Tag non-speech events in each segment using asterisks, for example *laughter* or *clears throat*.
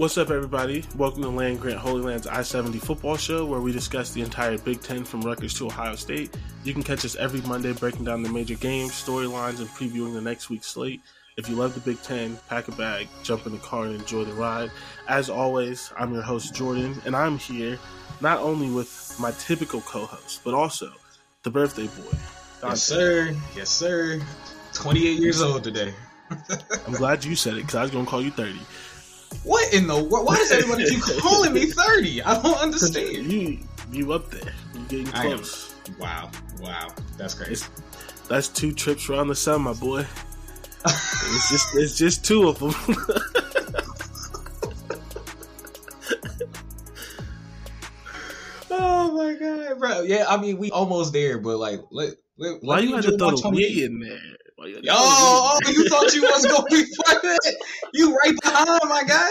What's up, everybody? Welcome to Land Grant Holy Land's I 70 football show, where we discuss the entire Big Ten from Rutgers to Ohio State. You can catch us every Monday breaking down the major games, storylines, and previewing the next week's slate. If you love the Big Ten, pack a bag, jump in the car, and enjoy the ride. As always, I'm your host, Jordan, and I'm here not only with my typical co host, but also the birthday boy. Dante. Yes, sir. Yes, sir. 28 years old today. I'm glad you said it because I was going to call you 30. What in the world? Why does everybody keep *laughs* calling me 30? I don't understand. You, you up there. You getting close. Wow. Wow. That's crazy. It's, that's two trips around the sun, my boy. it's just it's just two of them. *laughs* oh my god, bro. Yeah, I mean we almost there, but like, let, let, why you had to throw the in there? Yo, oh, you thought you was gonna be fighting? You right behind my guy.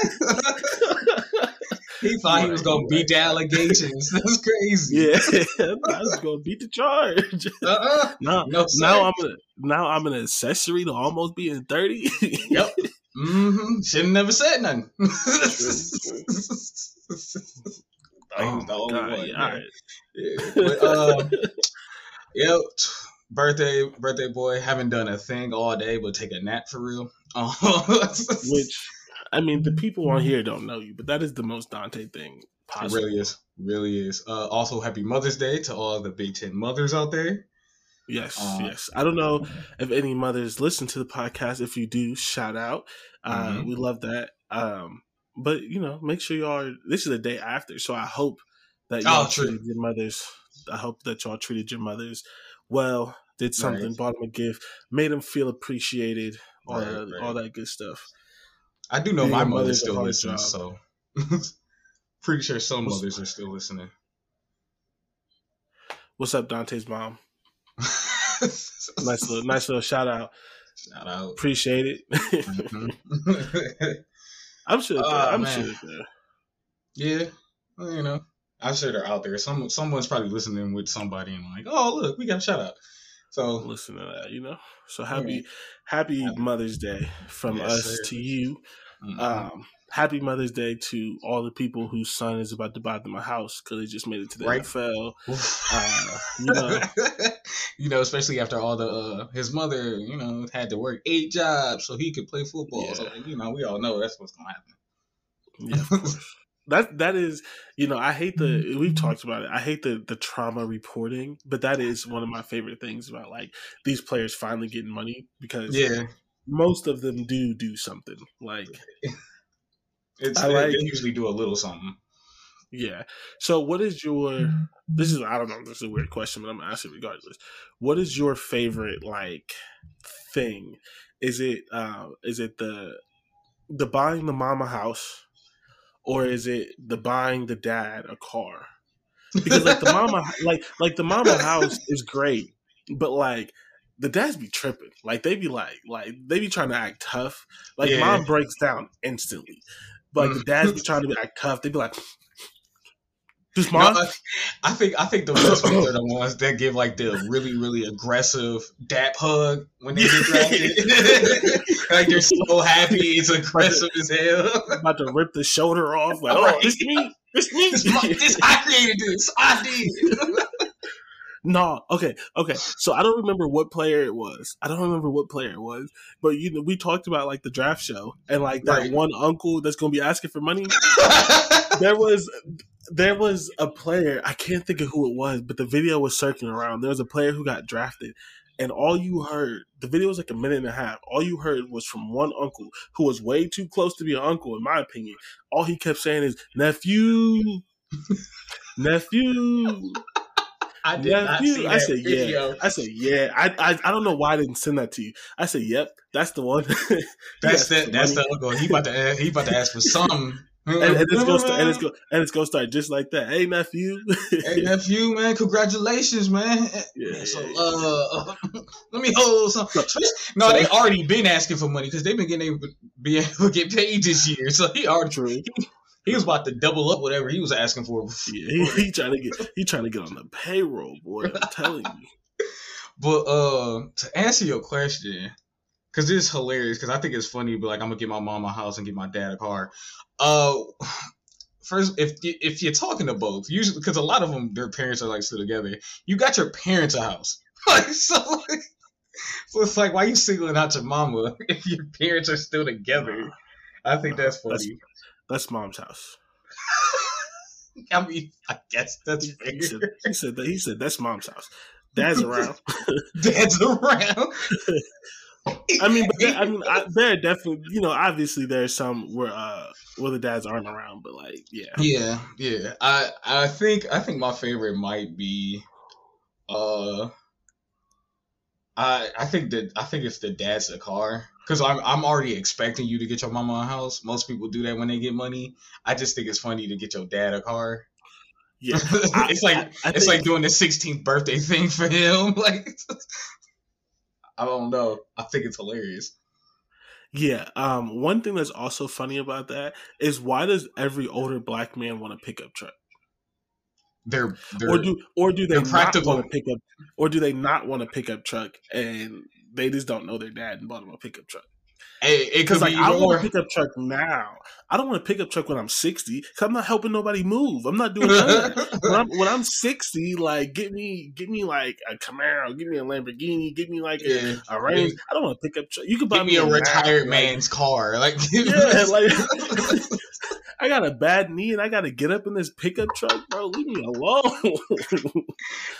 he thought he was gonna beat the allegations. *laughs* That's crazy. Yeah, *laughs* I was gonna beat the charge. Uh-uh. *laughs* Now, no, now I'm a, now I'm an accessory to almost being thirty. yep. Mm-hmm. Should have never said nothing. oh, the only God, one. Yeah, all right. Yeah, but, uh, yep birthday birthday boy haven't done a thing all day but take a nap for real. *laughs* Which i mean the people on here don't know you but that is the most dante thing possible. It really is really is. Uh, also happy mother's day to all the big ten mothers out there. Yes uh, yes. I don't know if any mothers listen to the podcast. If you do shout out. Uh, mm-hmm. we love that. Um, but you know make sure y'all this is the day after so i hope that y'all oh, treated your mothers i hope that y'all treated your mothers well, did something, right. bought him a gift, made him feel appreciated, all, right, that, right. all that good stuff. I do know my mother still listens, so *laughs* pretty sure some What's, mothers are still listening. What's up, Dante's mom? *laughs* nice little, nice little shout out. Shout out. Appreciate it. Mm-hmm. *laughs* I'm sure. Uh, I'm man. sure. Yeah, well, you know, I'm sure they're out there. Some someone's probably listening with somebody and like, oh look, we got a shout out. So listen to that, you know. So happy, yeah. happy Mother's Day from yes, us sir. to you. Mm-hmm. Um, happy Mother's Day to all the people whose son is about to buy them a house because they just made it to the right. NFL. uh, *laughs* you know, you know, especially after all the uh, his mother, you know, had to work eight jobs so he could play football. Yeah. So you know, we all know that's what's gonna happen. Yeah, of course that that is you know i hate the mm-hmm. we've talked about it. I hate the the trauma reporting but that is one of my favorite things about like these players finally getting money because yeah. most of them do do something like *laughs* it's I like, they usually do a little something. Yeah. So what is your mm-hmm. this is i don't know this is a weird question but i'm gonna ask it regardless. What is your favorite like thing? Is it uh is it the the buying the mama house or is it the buying the dad a car? Because like the mama, *laughs* like like the mama house is great, but like the dads be tripping. Like they be like like they be trying to act tough. Like yeah. mom breaks down instantly, but like the dads be *laughs* trying to be act tough. They be like, just mom. No, I, I, think I think the best ones are the ones that give like the really really aggressive dap hug when they get drafted. *laughs* *laughs* like they're so happy, it's aggressive as hell. I'm About to rip the shoulder off. Like, oh, right. this me. This, this, this I created this. I did. *laughs* No, okay, okay. So I don't remember what player it was. I don't remember what player it was, but you know, we talked about like the draft show and like that right. one uncle that's gonna be asking for money. there was there was a player, I can't think of who it was, but the video was circling around. There was a player who got drafted, and all you heard, the video was like a minute and a half. All you heard was from one uncle who was way too close to be an uncle, in my opinion. All he kept saying is, nephew, *laughs* nephew. I did yeah, not see I said video. yeah. I said yeah. I, I I don't know why I didn't send that to you. I said yep, that's the one. *laughs* that's the that's the uncle. He about to he about to ask for some. And, and, it's gonna start, and it's go and it's gonna start just like that. Hey nephew. *laughs* hey nephew, man, congratulations, man. Yeah. So uh, *laughs* let me hold some. No, they already been asking for money because they've been getting able to be able to get paid this year. So he already True. He was about to double up whatever he was asking for. Yeah, he, he trying to get he trying to get on the payroll, boy. I'm telling you. *laughs* But uh, to answer your question, because it's hilarious. Because I think it's funny, but like I'm gonna get my mom a house and get my dad a car. Uh, first, if if you're talking to both, usually because a lot of them, their parents are like still together. You got your parents a house, *laughs* like so. Like, so it's like, why you singling out your mama *laughs* if your parents are still together? I think that's funny. That's, that's mom's house. *laughs* I mean, I guess that's fair. He said, he said that. He said that's mom's house. Dad's around. Dad's around. I mean, but there, I mean, I, *laughs* there are definitely, you know, obviously there's some where uh where the dads aren't around, but like, yeah, yeah, yeah. I I think I think my favorite might be, uh, I I think that I think it's the dad's a car because I'm I'm already expecting you to get your mama a house. Most people do that when they get money. I just think it's funny to get your dad a car. Yeah, *laughs* it's like I, I it's think... like doing the 16th birthday thing for him. *laughs* Like, I don't know. I think it's hilarious. Yeah. Um. One thing that's also funny about that is why does every older black man want a pickup truck? They're, they're or do or do they practical want to pick up or do they not want a pickup truck and they just don't know their dad and bought them a pickup truck. Because like I want a pickup truck now. I don't want a pickup truck when I'm 60 because I'm not helping nobody move. I'm not doing that. *laughs* when, I'm, when I'm 60, like get me get me like a Camaro, give me a Lamborghini, give me like yeah. a, a Range. I don't want a pickup truck. You can buy me, me a, a retired man's like, car. Like *laughs* yeah, like *laughs* I got a bad knee and I got to get up in this pickup truck, bro. Leave me alone.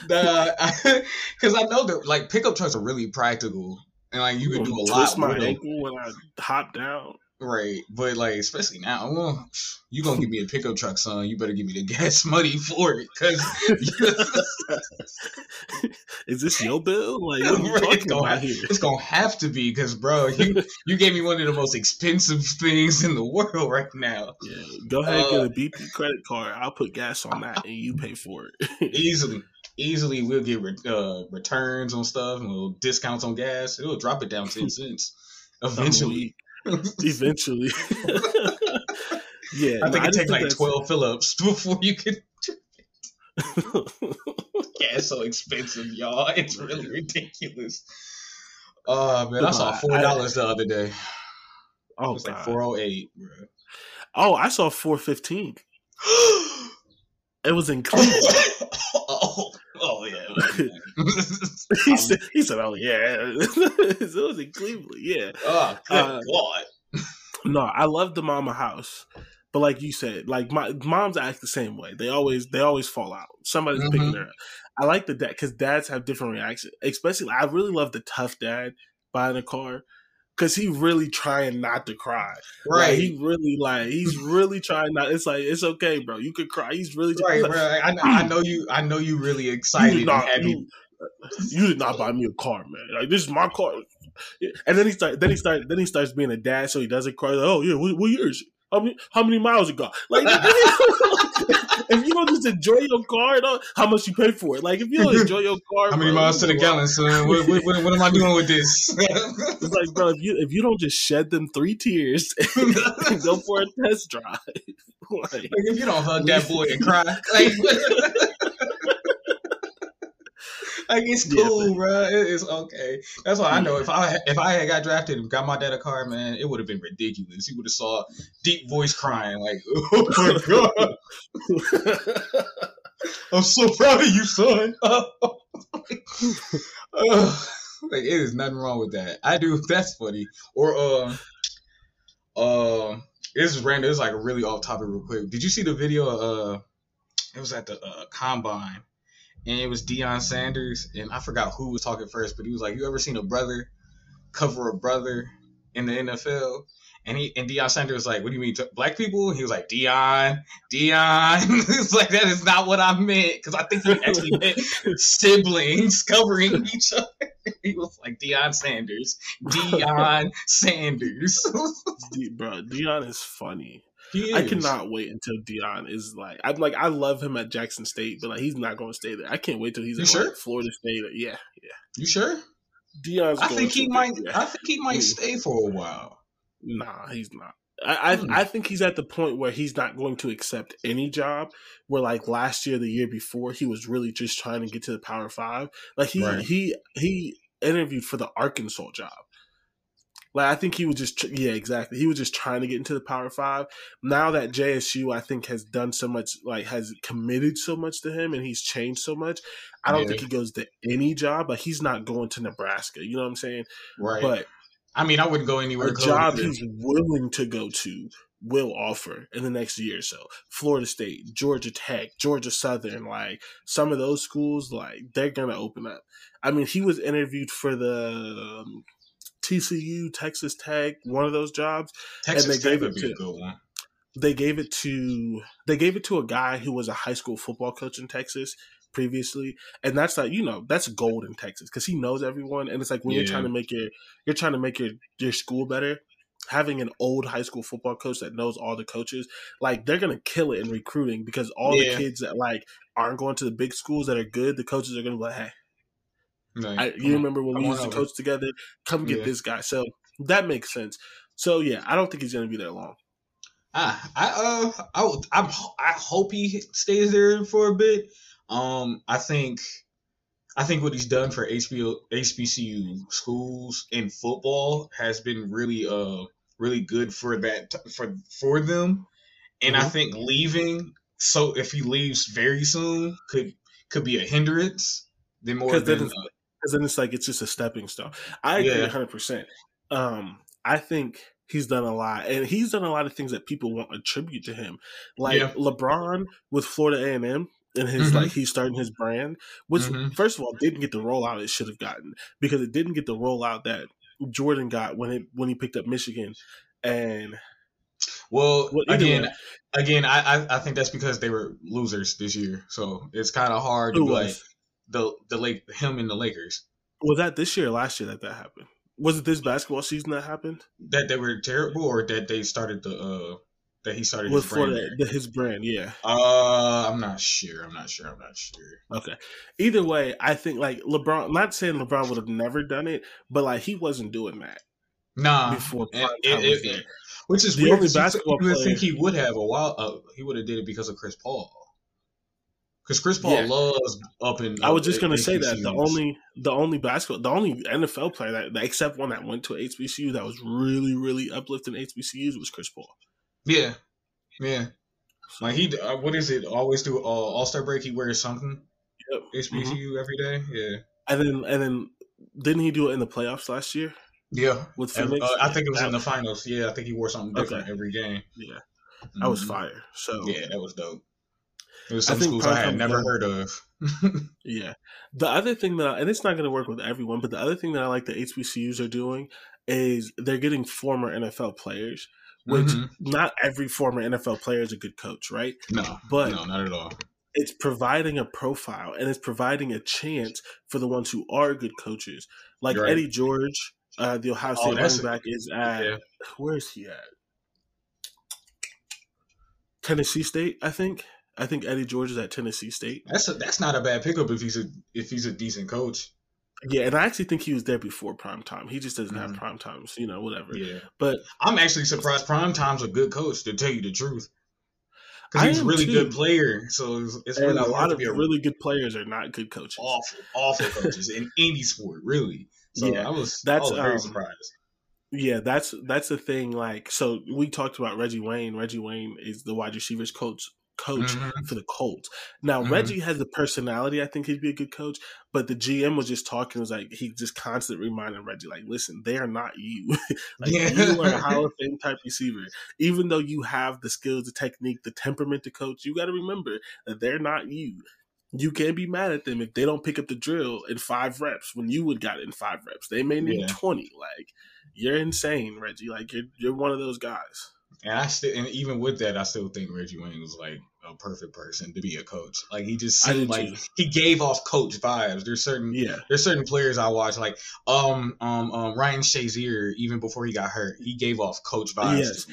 Because I know that like pickup trucks are really practical and like you could do a lot. my ankle when I hop down. Right, but like especially now, well, you gonna give me a pickup truck, son. You better give me the *laughs* gas money for it, cause *laughs* is this your bill? Like, what are you *laughs* talking it's gonna, about here? It's gonna have to be, cause bro, you you gave me one of the most expensive things in the world right now. Yeah, go ahead uh, and get a BP credit card. I'll put gas on that, and you pay for it easily easily we'll get re- uh, returns on stuff and we'll discounts on gas. It'll drop it down ten *laughs* cents eventually. *laughs* eventually. yeah, I think no, it takes like twelve fill-ups *laughs* before you can. gas so expensive, y'all. It's really ridiculous. Oh uh, man, I saw four dollars the other day. Oh, it was God. like four oh eight, bro. Oh, I saw four fifteen. *gasps* it was in Cleveland. *laughs* he said. He said, "Oh yeah." *laughs* it was in Cleveland. Yeah. Oh good uh, God. No, I love the mama house, but like you said, like my moms act the same way. They always they always fall out. Somebody's mm-hmm. picking her up. I like the dad because dads have different reactions. Especially, I really love the tough dad buying a car because he really trying not to cry. Right. Like, he really like he's *laughs* really trying not. It's like it's okay, bro. You could cry. He's really right, bro. I, I, know you. I know you really excited. You, not, you, you did not buy me a car, man. Like this is my car. And then he start. Then he start. Then he starts being a dad, so he doesn't cry. Like, oh yeah, what, what year is it? How many how many miles it got? Like if you *laughs* don't just enjoy your car, how much you pay for it? Like if you don't enjoy your car, how many bro, miles to the gallon? What, what, what, what, am I doing with this? *laughs* it's like, bro, if you if you don't just shed them three tears *laughs* and go for a test drive, like, like if you don't hug that boy and cry, like. Like it's Yeah, cool, bro. It's okay. That's why I know if I if I had got drafted and got my dad a car, man, it would have been ridiculous. He would have saw deep voice crying like, *laughs* "Oh my *laughs* god, I'm so proud of you, son." *laughs* Like it is nothing wrong with that. I do. That's funny. Or uh, uh, this is random. It's like a really off topic, real quick. Did you see the video? Uh, it was at the uh, combine, and it was Deion Sanders, and I forgot who was talking first, but he was like, "You ever seen a brother cover a brother in the NFL?" And he and Deion Sanders was like, "What do you mean, t- black people?" He was like, "Deion, Deion." it's *laughs* like that is not what I meant because I think he actually meant *laughs* siblings covering each other. *laughs* He was like Deion Sanders, *laughs* Deion Sanders. *laughs* De- bro, Deion is funny. He I is. cannot wait until Deion is like. I'm like, I love him at Jackson State, but like, he's not going to stay there. I can't wait till he's You at sure? like, Florida State. Yeah, yeah. You sure? Deion's. I think he might. yeah. I think he might mm. stay for a while. Nah, he's not. I, I Hmm. I think he's at the point where he's not going to accept any job. Where like last year, the year before, he was really just trying to get to the Power Five. Like he Right. he he interviewed for the Arkansas job. Like I think he was just tr- yeah exactly. He was just trying to get into the Power Five. Now that JSU I think has done so much, like has committed so much to him, and he's changed so much. I don't Yeah. think he goes to any job. But he's not going to Nebraska. You know what I'm saying? Right. But I mean, I wouldn't go anywhere a job he's willing to go to will offer in the next year or so. Florida State, Georgia Tech, Georgia Southern, like some of those schools, like they're gonna open up. I mean, he was interviewed for the um, TCU, Texas Tech, one of those jobs. Texas they Tech gave would it be to- a good one. They gave it to they gave it to a guy who was a high school football coach in Texas previously, and that's like you know that's gold in Texas because he knows everyone, and it's like when you're trying to make your you're trying to make your your school better. Having an old high school football coach that knows all the coaches, like they're gonna kill it in recruiting because all Yeah. the kids that like aren't going to the big schools that are good, the coaches are gonna be like, hey, Like, I, you remember when we used to coach together? Come get Yeah. this guy. So that makes sense. So yeah, I don't think he's gonna be there long. Ah, I uh, I I'm, I hope he stays there for a bit. Um, I think, I think what he's done for HBO, HBCU schools in football has been really uh really good for that for for them, and I Mhm. think leaving. So if he leaves very soon, could could be a hindrance. Then more Because then than it's- then it's like it's just a stepping stone. I agree Yeah. hundred percent. Um, I think he's done a lot, and he's done a lot of things that people won't attribute to him, like Yeah. LeBron with Florida A and his Mhm. like he's starting his brand, which Mhm. first of all didn't get the rollout it should have gotten because it didn't get the rollout that Jordan got when it when he picked up Michigan, and Well, Well, again, way. again, I, I I think that's because they were losers this year, so it's kind of hard to like the the Lake him and the Lakers was that this year or last year that that happened? Was it this basketball season that happened that they were terrible or that they started the uh that he started with his brand. Florida there? his brand? Yeah. Uh, I'm not sure. I'm not sure. I'm not sure. Okay. Either way, I think like LeBron. Not saying LeBron would have never done it, but like he wasn't doing that Nah, before it- was it- which is The weird. only basketball you would player- think he would have a while. Uh, he would have did it because of Chris Paul. Because Chris Paul Yeah. loves up and. I was just gonna say that the only the only basketball the only NFL player that, that except one that went to HBCU that was really really uplifting HBCUs was Chris Paul. Yeah, yeah. Like he, uh, what is it? Always do uh, All Star break. He wears something. Yep. HBCU every day. Yeah, And then and then didn't he do it in the playoffs last year yeah. with Phoenix? uh, I think it was that, in the finals. Yeah, I think he wore something different Okay. every game. Yeah, that was Mhm. fire. So Yeah, that was dope. There was I some schools I had never heard of. *laughs* Yeah. The other thing that, and it's not going to work with everyone, but the other thing that I like the HBCUs are doing is they're getting former NFL players, which Mhm. not every former NFL player is a good coach, right? No, But- no, not at all. It's providing a profile and it's providing a chance for the ones who are good coaches. Like Right. Eddie George, uh, the Ohio Oh, State that's running back, is at, Yeah. where is he at? Tennessee State, I think. I think Eddie George is at Tennessee State. That's a, that's not a bad pickup if he's a if he's a decent coach. Yeah, and I actually think he was there before prime time. He just doesn't have Mhm. prime times, you know, whatever. Yeah, But I'm actually surprised. Prime Time's a good coach to tell you the truth. because he's a really too. good player. So it's, it's really a lot of a really good players are not good coaches. awful, awful coaches in *laughs* any sport, really. So Yeah, I was that's, I was very um, surprised. Yeah, that's that's the thing. Like, so we talked about Reggie Wayne. Reggie Wayne is the wide receivers coach coach Mhm. for the Colts. Now, Mhm. Reggie has the personality. I think he'd be a good coach. But the GM was just talking. Was like he just constantly reminding Reggie, like, listen, they are not you. *laughs* like, Yeah. you are a *laughs* Hall of Fame type receiver. Even though you have the skills, the technique, the temperament to coach, you got to remember that they're not you. You can't be mad at them if they don't pick up the drill in five reps when you would got it in five reps. They may need Yeah. twenty. Like you're insane, Reggie. Like you're you're one of those guys. And I still, and even with that, I still think Reggie Wayne was like a perfect person to be a coach. Like he just seemed like too. he gave off coach vibes. There's certain Yeah, there's certain players I watch like um um um Ryan Shazier even before he got hurt he gave off coach vibes. Yes.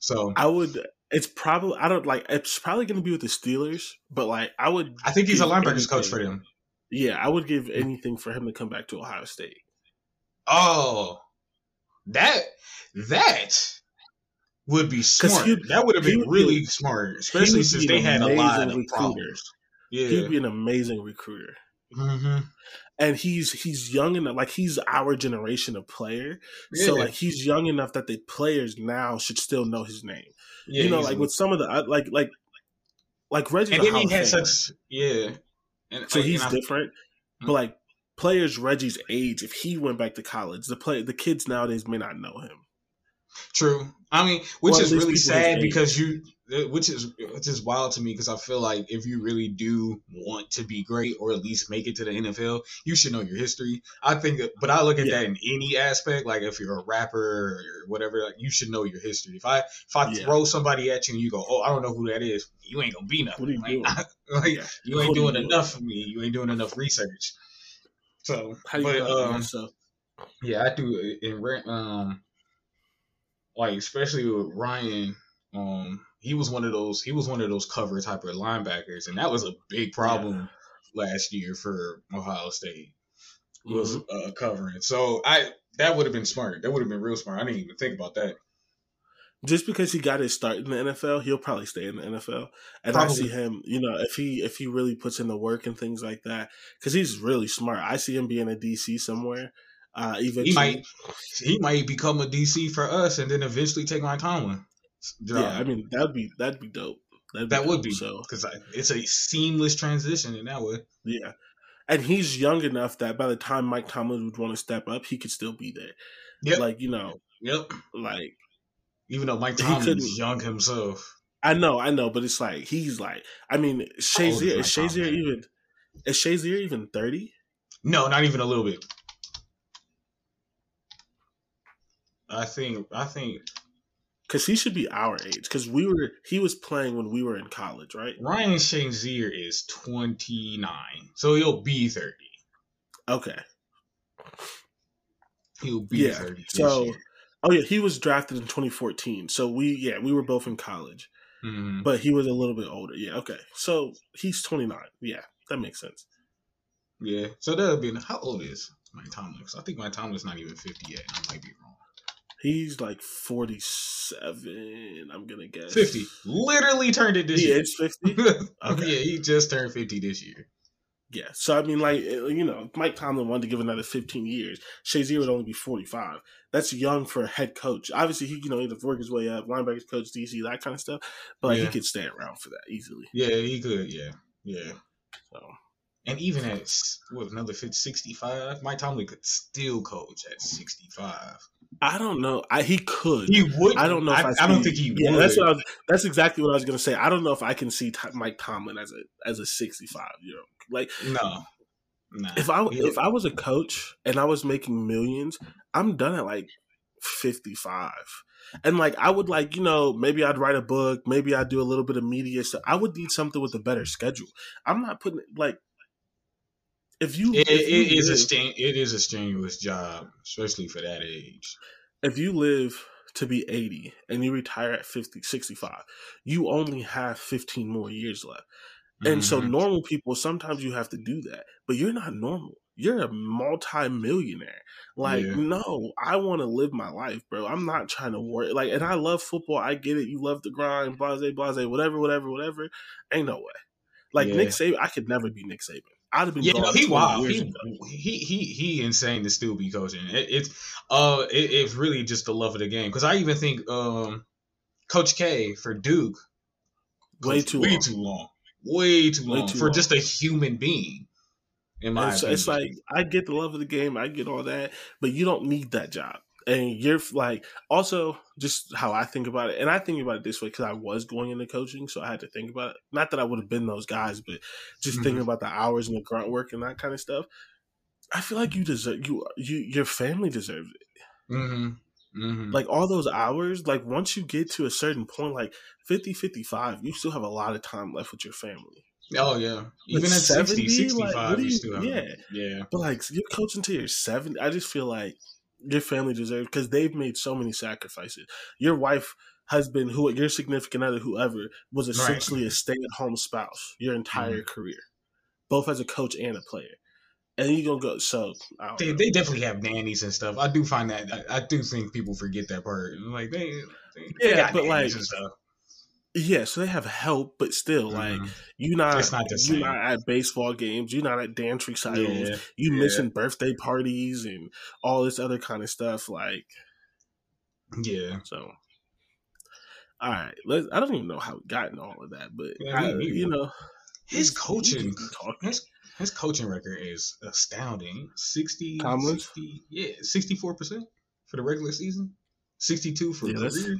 So I would. It's probably I don't like. It's probably going to be with the Steelers, but like I would. I think he's a linebackers coach for them. Yeah, I would give anything for him to come back to Ohio State. Oh, that that would be smart. That would have been would be- really smart, especially since they had a lot of recruiter. problems. Yeah. He'd be an amazing recruiter. hmm and he's he's young enough like he's our generation of player so like he's young enough that the players now should still know his name Yeah, you know like with some of the uh, like like like Reggie. and then he had such yeah, and so and he's I- different but like players Reggie's age if he went back to college the play the kids nowadays may not know him True. I mean, which Well, is really sad because you, uh, which is which is wild to me because I feel like if you really do want to be great or at least make it to the NFL, you should know your history. I think, but I look at Yeah. that in any aspect. Like if you're a rapper or whatever, like you should know your history. If I if I Yeah. throw somebody at you and you go, oh, I don't know who that is, you ain't gonna be nothing. You like, doing? *laughs* like, Yeah. you ain't you doing doing? enough for me. You ain't doing enough research. So, how you but, um, so yeah, I do. In re- um, like especially with Ryan, um, he was one of those. He was one of those cover type of linebackers, and that was a big problem last year for Ohio State. Was Mhm. uh, covering. So I that would have been smart. That would have been real smart. I didn't even think about that. just because he got his start in the NFL, he'll probably stay in the NFL. And I see him, you know, if he if he really puts in the work and things like that, because he's really smart. I see him being a DC somewhere. Uh, eventually, He might he might become a DC for us, and then eventually take Mike Tomlin. job. yeah. I mean, that'd be that'd be dope. That'd that would be so. because it's a seamless transition in that way. Yeah, and he's young enough that by the time Mike Tomlin would want to step up, he could still be there. Yep. Like you know, Yep. like Even though Mike He Tomlin is young himself. I know, I know, but it's like he's like, I mean, Shazier, is Shazier even is Shazier even thirty? No, not even a little bit. I think I think Because he should be our age. Because we were, he was playing when we were in college, right? Ryan Shazier is 29, so he'll be 30. Okay. He'll be Yeah, 30. so- year. Oh yeah, he was drafted in 2014. So we, yeah, we were both in college, Mhm. but he was a little bit older. Yeah. Okay. So he's 29. Yeah, that makes sense. yeah, so that'll be how old is Mike Tomlin? I think Mike Tomlin's not even 50 yet. I might be wrong. He's like 47. I'm gonna guess 50. Literally turned it this He year. is 50. *laughs* Okay. Yeah, he just turned 50 this year. Yeah. So I mean, like uh, you know, Mike Tomlin wanted to give another 15 years. Shazier would only be 45. That's young for a head coach. Obviously, he you know he had work his way up, linebackers coach, DC, that kind of stuff. But like, Yeah. he could stay around for that easily. Yeah, he could. Yeah, yeah. So And even at what another 50, 65, Mike Tomlin could still coach at 65. I don't know. I he could. He would. I don't know. If I, I, don't think he Yeah, would. that's what I was, that's exactly what I was gonna say. I don't know if I can see Mike Tomlin as a as a 65 year old. Like no, nah. if I He'll- if I was a coach and I was making millions, I'm done at like 55. And like I would like, you know, maybe I'd write a book, maybe I'd do a little bit of media stuff. I would need something with a better schedule. I'm not putting like if you it, if you it is a live- it is a strenuous job, especially for that age. if you live to be 80 and you retire at 50 65 you only have 15 more years left and so Mhm. normal people sometimes you have to do that but you're not normal you're a multi-millionaire. Like, Yeah. no, I want to live my life, bro. I'm not trying to work. Like, and I love football. I get it. You love the grind, blase, blase, whatever, whatever, whatever. Ain't no way. Like Yeah. Nick Saban, I could never be Nick Saban. I'd have been Yeah, no, he 20 wild. He, he he he insane to still be coaching. It, it's uh it, it's really just the love of the game. Because I even think um Coach K for Duke Way too way long. too long, way too Way long too for long. just a human being. In my It's, opinion, it's like I get the love of the game, I get all that, but you don't need that job. And you're like also just how I think about it, and I think about it this way because I was going into coaching, so I had to think about it. Not that I would have been those guys, but just thinking about the hours and the grunt work and that kind of stuff. I feel like you deserve you you your family deserves it. hmm hmm Like all those hours, like once you get to a certain point, like 50, 55, you still have a lot of time left with your family. oh yeah, even at 70, 60, 65, what do you you- still have yeah. yeah. But like you're coaching to your 70. I just feel like your family deserves because they've made so many sacrifices. Your wife, husband, who your significant other, whoever, was essentially a stay-at-home spouse your entire Mm-hmm. career, both as a coach and a player. And you gonna go so They, know. they definitely have nannies and stuff. I do find that I, I do think people forget that part. Like they, they, they Yeah, got but, like, and stuff. Yeah, so they have help, but still, like Mhm. you not not you not at baseball games, you not at dance recitals, yeah, you yeah. missing birthday parties and all this other kind of stuff. Like yeah. So, all right, let's. I don't even know how we got into all of that, but Yeah, I, you know, His coaching, his, his coaching record is astounding. 60, Tomlin? 60 yeah, sixty four percent for the regular season, sixty two for Yeah, career.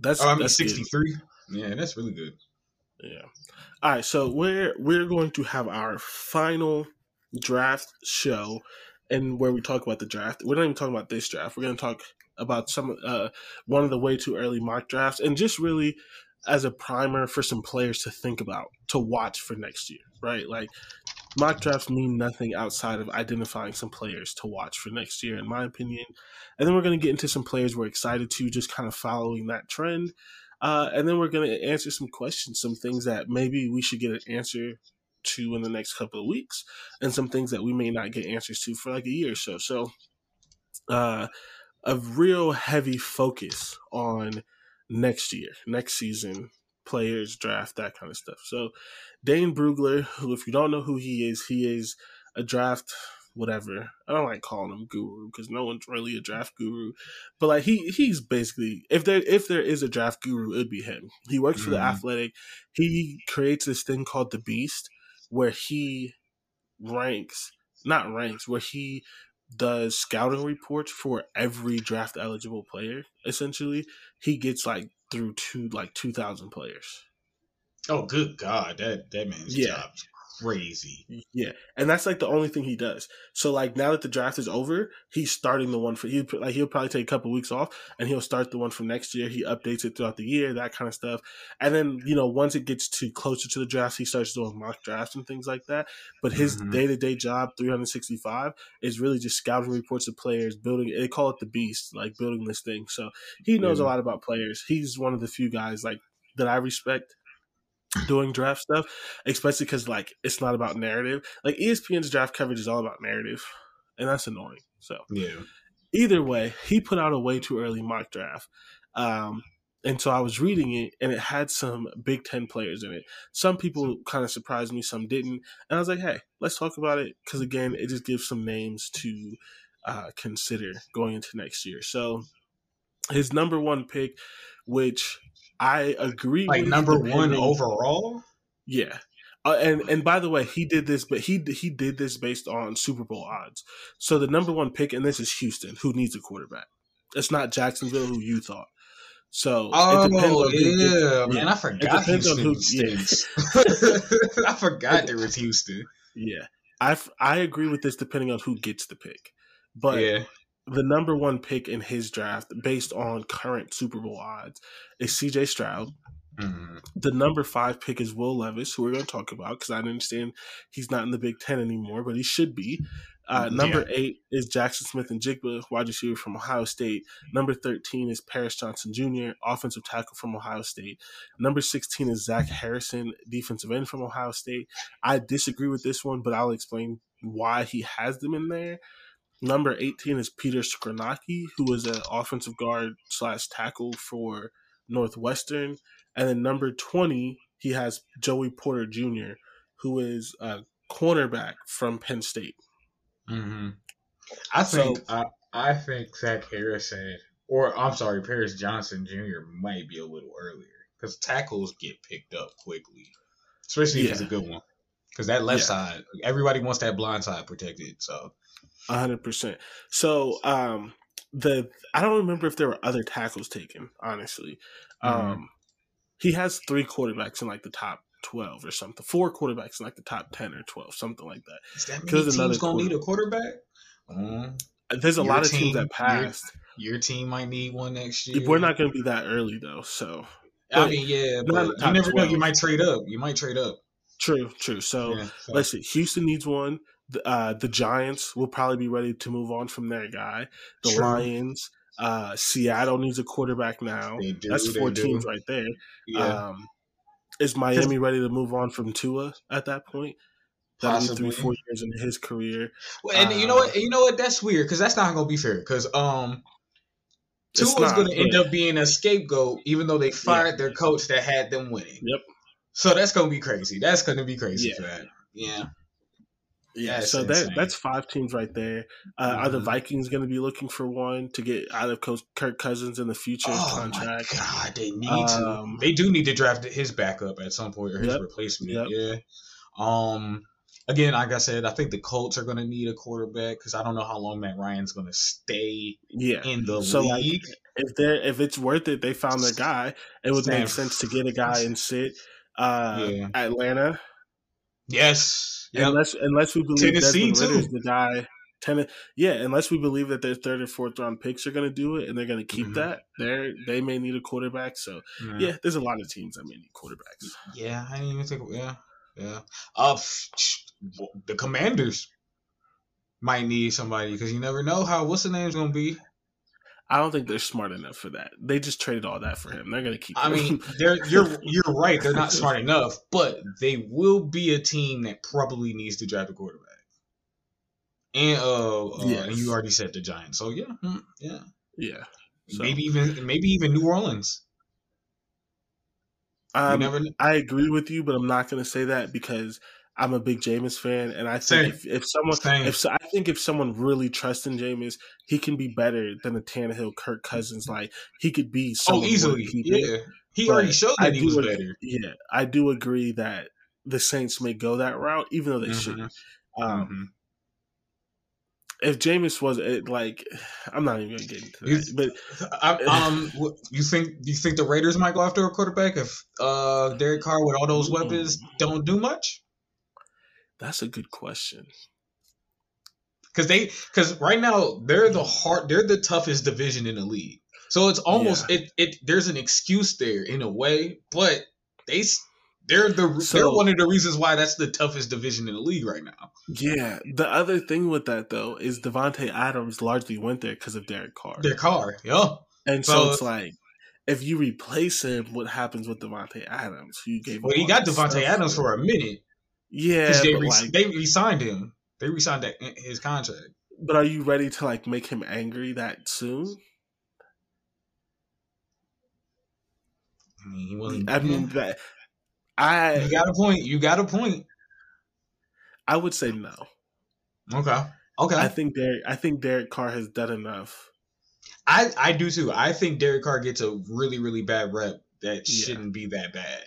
That's Oh, I mean that's good. sixty three. Yeah, that's really good. Yeah. All right, so we're we're going to have our final draft show, and where we talk about the draft. We're not even talking about this draft. We're going to talk about some uh one of the way too early mock drafts, and just really as a primer for some players to think about to watch for next year. Right, like mock drafts mean nothing outside of identifying some players to watch for next year, in my opinion. And then we're going to get into some players we're excited to, just kind of following that trend. Uh, and then we're going to answer some questions, some things that maybe we should get an answer to in the next couple of weeks, and some things that we may not get answers to for like a year or so. So, uh, a real heavy focus on next year, next season, players, draft, that kind of stuff. So, Dane Brugler, who, if you don't know who he is, he is a draft whatever. I don't like calling him guru because no one's really a draft guru, but like he he's basically if there if there is a draft guru, it'd be him. He works for the Mhm. Athletic. He creates this thing called the Beast, where he ranks not ranks where he does scouting reports for every draft eligible player. Essentially, he gets like through two like two thousand players. Oh, good God, that that man's Yeah. job crazy. Yeah, and that's like the only thing he does. So like now that the draft is over, he's starting the one for he like he'll probably take a couple weeks off and he'll start the one from next year. He updates it throughout the year, that kind of stuff. And then you know once it gets to closer to the draft, he starts doing mock drafts and things like that. But his day to day job, three hundred sixty five, is really just scouting reports of players, building. They call it the beast, like building this thing. So he knows a lot about players. He's one of the few guys like that I respect doing draft stuff, especially because like it's not about narrative. Like ESPN's draft coverage is all about narrative, and that's annoying. So Yeah. either way, he put out a way too early mock draft. Um, and so I was reading it, and it had some Big Ten players in it. Some people kind of surprised me, some didn't. And I was like, hey, let's talk about it because again, it just gives some names to uh, consider going into next year. So his number one pick, which I agree Like with, number one overall. yeah. Uh, and and by the way, he did this, but he he did this based on Super Bowl odds. So the number one pick, and this is Houston, who needs a quarterback. It's not Jacksonville, who you thought. So Oh it depends on who gets- yeah, man, I forgot Houston who- yeah. I forgot there was Houston. yeah, I I agree with this depending on who gets the pick, but yeah, the number one pick in his draft, based on current Super Bowl odds, is C.J. Stroud. Mhm. The number five pick is Will Levis, who we're going to talk about because I understand he's not in the Big Ten anymore, but he should be. Uh, number eight is Jaxon Smith-Njigba, wide receiver from Ohio State. Number 13 is Paris Johnson Jr., offensive tackle from Ohio State. Number 16 is Zach Harrison, defensive end from Ohio State. I disagree with this one, but I'll explain why he has them in there. Number 18 is Peter Skoronski, who is an offensive guard slash tackle for Northwestern. And then number 20, he has Joey Porter Jr., who is a cornerback from Penn State. Mm-hmm. I think so, I, I think Zach Harrison, or I'm sorry, Paris Johnson Jr. might be a little earlier because tackles get picked up quickly, especially yeah. if it's a good one. Because that left yeah. side, everybody wants that blind side protected. So, hundred percent. So, um, the I don't remember if there were other tackles taken. Honestly, mm-hmm. um, he has three quarterbacks in like the top 12 or something. Four quarterbacks in like the top 10 or 12, something like that. Is that mean teams going to need a quarterback? Mm. There's a lot of teams that passed. Your, your, team might need one next year. We're not going to be that early though, so. I mean, yeah, but you never 12. know. You might trade up. You might trade up. True, true. So, yeah, so. let's see. Houston needs one. The, uh, the Giants will probably be ready to move on from their guy. The true. Lions, uh, Seattle needs a quarterback now. Do, That's four teams right there. Yeah. Um, is Miami ready to move on from Tua at that point? That'll three, four years in his career. Well, and uh, you know what? You know what? That's weird because that's not going to be fair. Because um, Tua's going to end up being a scapegoat, even though they fired yeah. their coach that had them winning. Yep. So that's going to be crazy. That's going to be crazy yeah. for that. Yeah. Yeah, that's so that that's five teams right there. Uh, mm-hmm. Are the mm-hmm. Vikings going to be looking for one to get out of Coach Kirk Cousins in the future oh contract? My God, they need um, to. They do need to draft his backup at some point or his yep, replacement. Yep. Yeah. Um. Again, like I said, I think the Colts are going to need a quarterback because I don't know how long Matt Ryan's going to stay. Yeah. in the so league. Like, if they if it's worth it, they found their guy. It would make sense to get a guy and sit. Uh, yeah. Atlanta. Yes Yep. Unless unless we believe Tennessee Desmond Ridder's the guy. Ten, yeah, unless we believe that their third and fourth round picks are going to do it and they're going to keep mm-hmm. that, they they may need a quarterback. So yeah. yeah. there's a lot of teams that may need quarterbacks. Yeah, I didn't even think. Yeah, yeah. Uh, the Commanders might need somebody because you never know how what's the name's going to be. I don't think they're smart enough for that. They just traded all that for him. They're going to keep. I him. mean, *laughs* they're you're you're right. They're not smart enough, but they will be a team that probably needs to draft a quarterback. And uh, uh yes. and you already said the Giants, so yeah, hmm, yeah, yeah. So. Maybe even maybe even New Orleans. Um, never... I agree with you, but I'm not going to say that because I'm a big Jameis fan, and I think if, if, someone, Same. if I think if someone really trusts in Jameis, he can be better than the Tannehill, Kirk Cousins. Like he could be oh easily, yeah. He but already showed that I he was agree, better. Yeah, I do agree that the Saints may go that route, even though they mm-hmm. shouldn't. Um, mm-hmm. If Jameis was it, like, *sighs* I'm not even gonna get into that. but I, um, you think you think the Raiders might go after a quarterback if uh Derek Carr with all those *laughs* weapons don't do much? That's a good question. Because they, because right now they're the hard, they're the toughest division in the league. So it's almost yeah. it, it. There's an excuse there in a way, but they they're the so, they're one of the reasons why that's the toughest division in the league right now. Yeah. The other thing with that though is Davante Adams largely went there because of Derek Carr. Derek Carr, yeah. And so, so, it's like if you replace him, what happens with Davante Adams? You gave? Well, he got Davante Adams for a minute. Yeah, they re- like, they re-signed him. They re-signed that, his contract. But are you ready to like make him angry that soon? I mean, he wasn't. I mean that. I you got a point. You got a point. I would say no. Okay. Okay. I think Derek. I think Derek Carr has done enough. I I do too. I think Derek Carr gets a really really bad rep that yeah. shouldn't be that bad.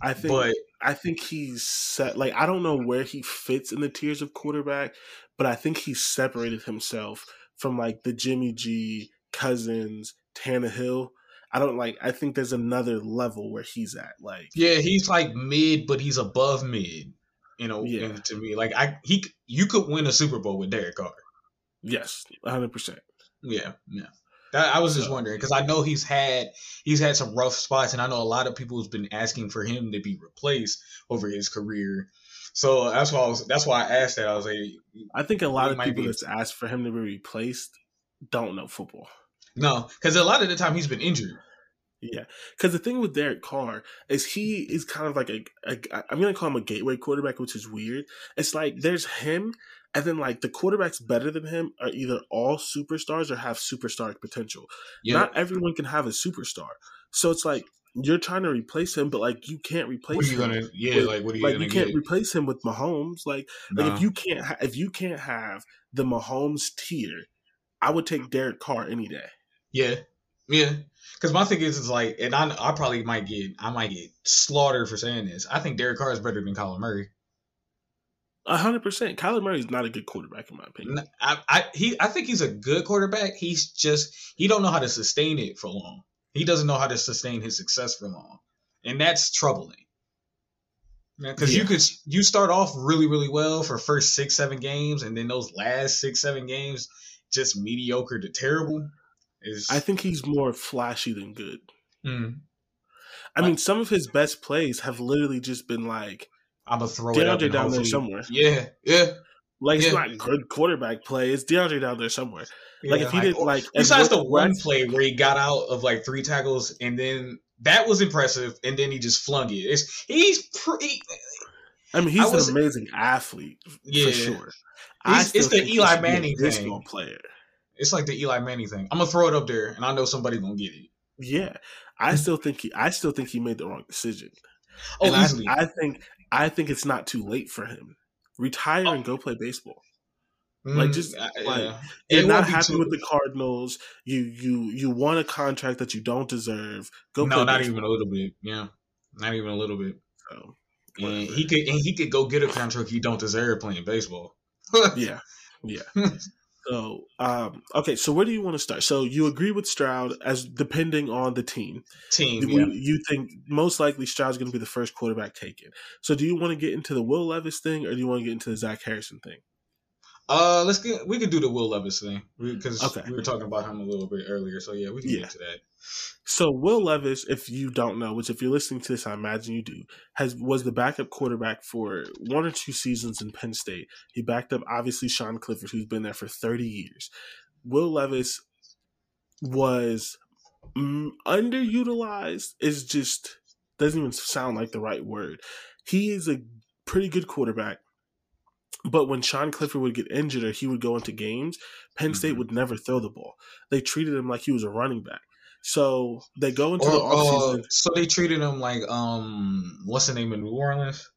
I think, but I think he's set. Like I don't know where he fits in the tiers of quarterback, but I think he separated himself from like the Jimmy G, Cousins, Tannehill. I don't like. I think there's another level where he's at. Like, yeah, he's like mid, but he's above mid. You know, yeah. to me, like I he you could win a Super Bowl with Derek Carr. Yes, hundred percent. Yeah, yeah. I was just wondering because I know he's had he's had some rough spots, and I know a lot of people has been asking for him to be replaced over his career. So that's why I was. That's why I asked that. I was like, I think a lot of people that's asked for him to be replaced don't know football. No, because a lot of the time he's been injured. Yeah, because the thing with Derek Carr is he is kind of like a, a I'm gonna call him a gateway quarterback, which is weird. It's like there's him, and then like the quarterbacks better than him are either all superstars or have superstar potential. Yeah. Not everyone can have a superstar, so it's like you're trying to replace him, but like you can't replace. what are you him gonna? Yeah, with- like what are you like you can't get? replace him with Mahomes. Like like if you can't ha- if you can't have the Mahomes tier, I would take Derek Carr any day. Yeah, yeah. Because my thing is, is like, and I, I probably might get, I might get slaughtered for saying this. I think Derek Carr is better than Colin Murray. A hundred percent. Kyler Murray is not a good quarterback in my opinion. I, I, he, I think he's a good quarterback. He's just, he don't know how to sustain it for long. He doesn't know how to sustain his success for long, and that's troubling. Because Yeah. you could, you start off really, really well for first six, seven games, and then those last six, seven games, just mediocre to terrible. Is I think he's more flashy than good. Mm. I mean, some of his best plays have literally just been like I'm gonna throw it up DeAndre and down there somewhere. Yeah, yeah. Like it's not good quarterback play. It's DeAndre down there somewhere. Like if he didn't like besides the one play where he got out of like three tackles and then that was impressive and then he just flung it. It's he's pretty I mean, he's was- an amazing athlete yeah. for sure. He's- it's the Eli should be a Manning thing. player. It's like the Eli Manning thing. I'm gonna throw it up there and I know somebody's gonna get it. Yeah, I still think he. I still think he made the wrong decision. Oh, I- I, think. I think it's not too late for him. Retire and go play baseball. like, Mm, just, uh, like, yeah. You're It not happy too- with the Cardinals. You you you want a contract that you don't deserve. Go No, play not baseball. even a little bit. Yeah, not even a little bit. So, And he could and he could go get a contract he don't deserve playing baseball. *laughs* yeah, yeah. *laughs* So, um, okay. So, where do you want to start? So, you agree with Stroud as depending on the team. Team. You- Yeah. You think most likely Stroud's going to be the first quarterback taken. So, do you want to get into the Will Levis thing, or do you want to get into the Zach Harrison thing? Uh, let's get. We could do the Will Levis thing because Okay. we were talking about him a little bit earlier. So yeah, we can Yeah. get to that. So, Will Levis, if you don't know, which if you're listening to this, I imagine you do, has was the backup quarterback for one or two seasons in Penn State. He backed up obviously Sean Clifford, who's been there for 30 years. Will Levis was mm, underutilized. Is just doesn't even sound like the right word. He is a pretty good quarterback. But when Sean Clifford would get injured or he would go into games, Penn State Mhm. would never throw the ball. They treated him like he was a running back. So they go into Or, the uh, offseason. so they treated him like um, what's the name in New Orleans?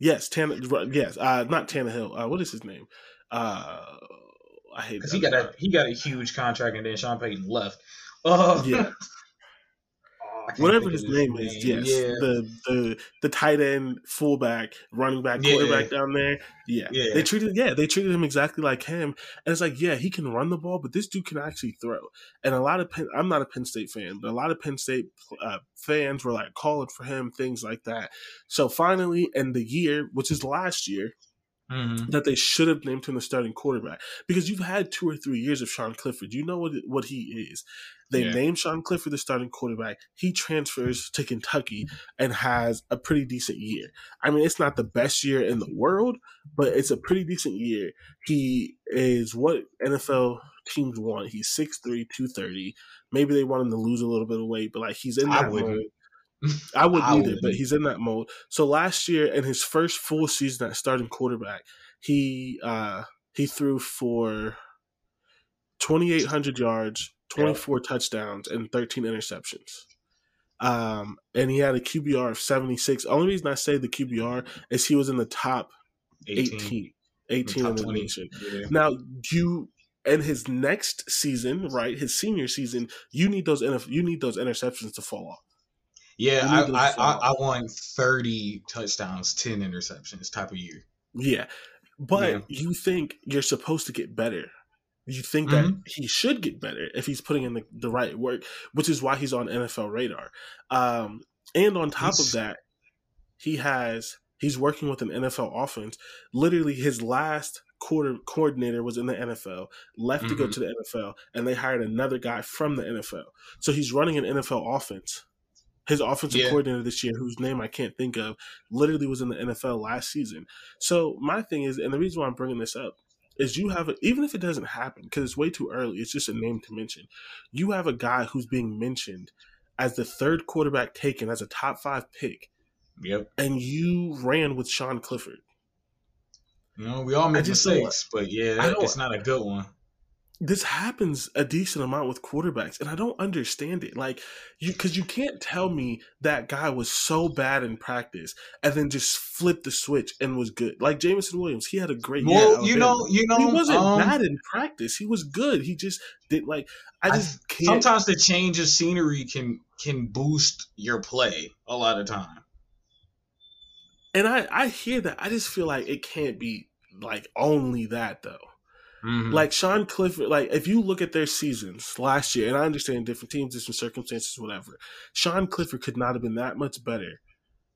yes, Tanner. Yes, uh, not Tannehill. Uh, what is his name? Uh, I hate Because he got a he got a huge contract and then Sean Payton left. Uh, Yeah, *laughs* whatever his of name is. Yes, Yeah. the the the tight end, fullback, running back, Yeah. quarterback down there. Yeah. Yeah. they treated yeah they treated him exactly like him, and it's like yeah he can run the ball, but this dude can actually throw. And a lot of Penn, I'm not a Penn State fan, but a lot of Penn State uh, fans were like calling for him, things like that. So finally, in the year, which is last year, Mhm. that they should have named him the starting quarterback because you've had two or three years of Sean Clifford. You know what what he is. They Yeah. named Sean Clifford the starting quarterback. He transfers to Kentucky and has a pretty decent year. I mean, it's not the best year in the world, but it's a pretty decent year. He is what NFL teams want. He's 6'3", 230. Maybe they want him to lose a little bit of weight, but like he's in I that wouldn't. mode. I wouldn't I either, wouldn't. but he's in that mode. So last year, in his first full season at starting quarterback, he uh he threw for 2800 yards 24 touchdowns and 13 interceptions um and he had a qbr of 76 only reason i say the qbr is he was in the top 18 18, top in the 20. nation Yeah. now you in his next season right his senior season you need those you need those interceptions to fall off Yeah, I, I, I, I want 30 touchdowns, 10 interceptions type of year. Yeah. But Yeah. you think you're supposed to get better. You think that Mhm. he should get better if he's putting in the, the right work, which is why he's on NFL radar. Um, and on top He's- of that, he has he's working with an NFL offense. Literally, his last quarter coordinator was in the NFL, left to go to the NFL, and they hired another guy from the NFL. So he's running an NFL offense. His offensive Yeah. coordinator this year, whose name I can't think of, literally was in the NFL last season. So my thing is, and the reason why I'm bringing this up is you have a, even if it doesn't happen because it's way too early, it's just a name to mention. You have a guy who's being mentioned as the third quarterback taken as a top five pick. Yep. And you ran with Sean Clifford. You know, we all make mistakes, but yeah, it's not a good one this happens a decent amount with quarterbacks and i don't understand it. Like you because you can't tell me that guy was so bad in practice and then just flipped the switch and was good. Like jameson williams he had a great well you know you know he wasn't um, bad in practice. He was good. He just did like i just I, can't sometimes the change of scenery can can boost your play a lot of time. And i i hear that. I just feel like it can't be like only that though Mm-hmm. Like Sean Clifford, like if you look at their seasons last year, and I understand different teams, different circumstances, whatever. Sean Clifford could not have been that much better.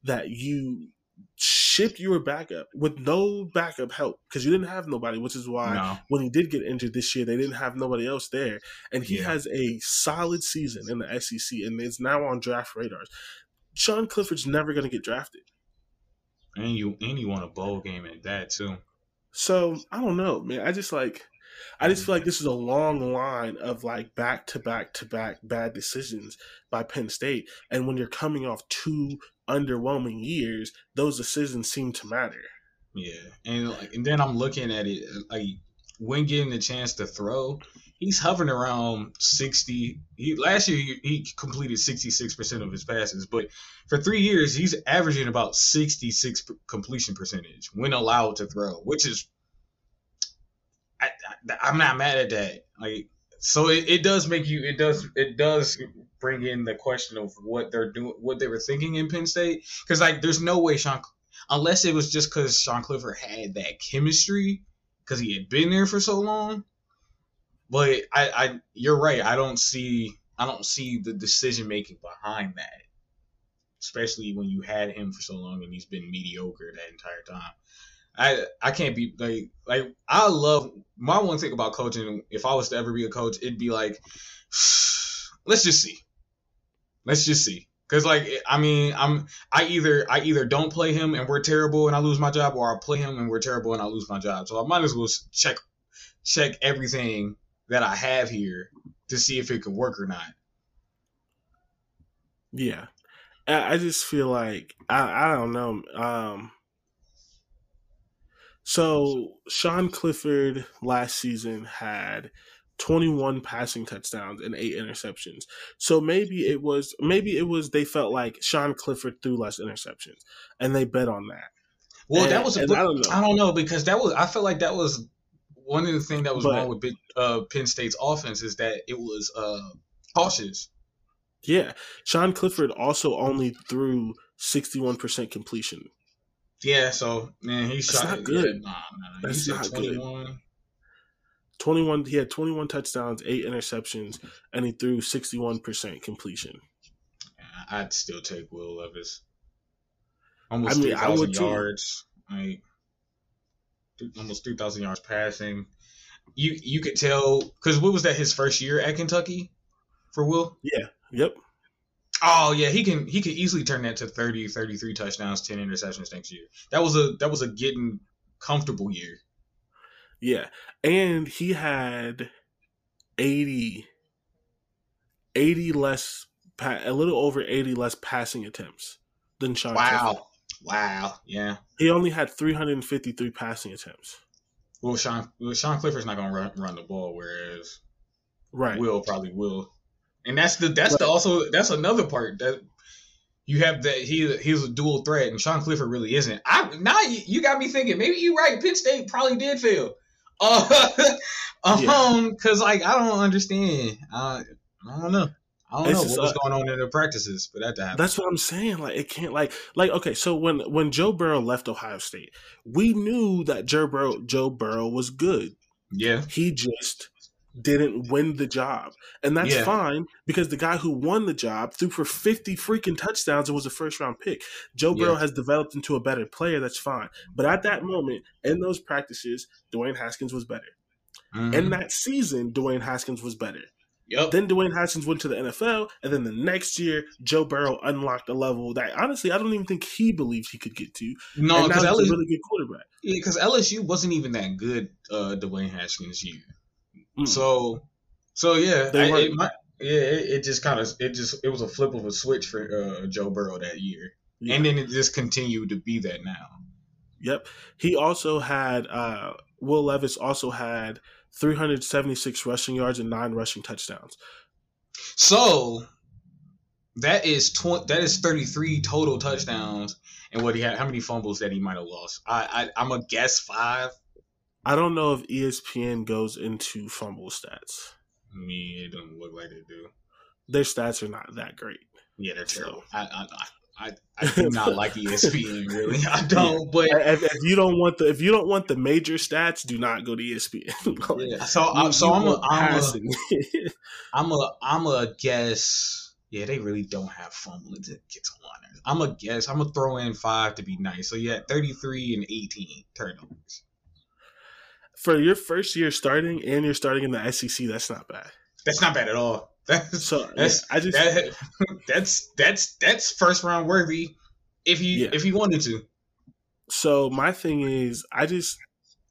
That you shipped your backup with no backup help because you didn't have nobody, which is why no. when he did get injured this year, they didn't have nobody else there, and he yeah. has a solid season in the SEC and is now on draft radars. Sean Clifford's never going to get drafted, and you and you won a bowl game at that too. So I don't know, man. I just like I just feel like this is a long line of like back to back to back bad decisions by Penn State. And when you're coming off two underwhelming years, those decisions seem to matter. Yeah. And like and then I'm looking at it like when getting the chance to throw, he's hovering around 60. He, last year he, he completed 66% of his passes, but for three years he's averaging about 66 completion percentage when allowed to throw, which is I, am not mad at that. Like so it, it does make you it does it does bring in the question of what they're doing what they were thinking in Penn State because like there's no way Sean unless it was just because Sean Clifford had that chemistry because he had been there for so long but I, I, you're right. I don't see, I don't see the decision making behind that, especially when you had him for so long and he's been mediocre that entire time. I, I can't be like, like I love my one thing about coaching. If I was to ever be a coach, it'd be like, *sighs* let's just see, let's just see. Cause like I mean I'm I either I either don't play him and we're terrible and I lose my job or I play him and we're terrible and I lose my job. So I might as well check check everything that I have here to see if it could work or not. Yeah. I just feel like I, I don't know. Um, so Sean Clifford last season had 21 passing touchdowns and eight interceptions. So maybe it was maybe it was they felt like Sean Clifford threw less interceptions and they bet on that. Well, and, that was a, I don't know. I don't know because that was I felt like that was one of the things that was but, wrong with uh, Penn State's offense is that it was uh, cautious. Yeah, Sean Clifford also only threw sixty-one percent completion. Yeah, so man, he shot. not good. Nah, nah, That's not 21. good. Twenty-one. He had twenty-one touchdowns, eight interceptions, and he threw sixty-one percent completion. I'd still take Will Levis. Almost I mean, three thousand yards. Like almost three thousand yards passing. You you could tell because what was that his first year at Kentucky for Will? Yeah. Yep. Oh yeah, he can he can easily turn that to 30, 33 touchdowns, ten interceptions next year. That was a that was a getting comfortable year. Yeah, and he had 80, 80 less, a little over eighty less passing attempts than Sean. Wow. Wow. Yeah. He only had 353 passing attempts. Well, Sean well, Sean Clifford's not going to run, run the ball, whereas right Will probably will. And that's the that's the also that's another part that you have that he he's a dual threat, and Sean Clifford really isn't. I now you, you got me thinking maybe you're right. Penn State probably did fail. *laughs* Uh, um, yeah. cause like I don't understand. Uh, I don't know. I don't it's know what was going on in the practices for that to happen. That's what I'm saying. Like it can't like like okay. So when when Joe Burrow left Ohio State, we knew that Joe Burrow Joe Burrow was good. Yeah, he just didn't win the job, and that's yeah. fine because the guy who won the job threw for 50 freaking touchdowns and was a first round pick. Joe Burrow yeah. has developed into a better player. That's fine. But at that moment in those practices, Dwayne Haskins was better. Mm-hmm. In that season, Dwayne Haskins was better. Yep. Then Dwayne Haskins went to the NFL, and then the next year, Joe Burrow unlocked a level that honestly I don't even think he believed he could get to. No, because LSU a really good quarterback. Yeah, because LSU wasn't even that good. Uh, Dwayne Haskins year. Mm. So, so yeah, I, it might Yeah, it, it just kind of it just it was a flip of a switch for uh, Joe Burrow that year, yeah. and then it just continued to be that now. Yep. He also had uh, Will Levis also had 376 rushing yards and nine rushing touchdowns. So that is tw- that is 33 total touchdowns and what he had how many fumbles that he might have lost. I, I I'm a guess five. I don't know if ESPN goes into fumble stats. Me, it doesn't look like they do. Their stats are not that great. Yeah, they're terrible. So. I, I, I, I do not *laughs* like ESPN really. I don't. But if, if, you don't want the if you don't want the major stats, do not go to ESPN. *laughs* like, yeah. So uh, I'm so I'm a, I'm a *laughs* I'm a I'm a guess. Yeah, they really don't have fumbling to get to one. I'm a guess. I'm gonna throw in five to be nice. So yeah, 33 and 18 turnovers. For your first year starting and you're starting in the SEC, that's not bad. That's not bad at all. *laughs* That's so that's yeah, I just that, *laughs* that's that's that's first round worthy if you yeah. if you wanted to. So my thing is, I just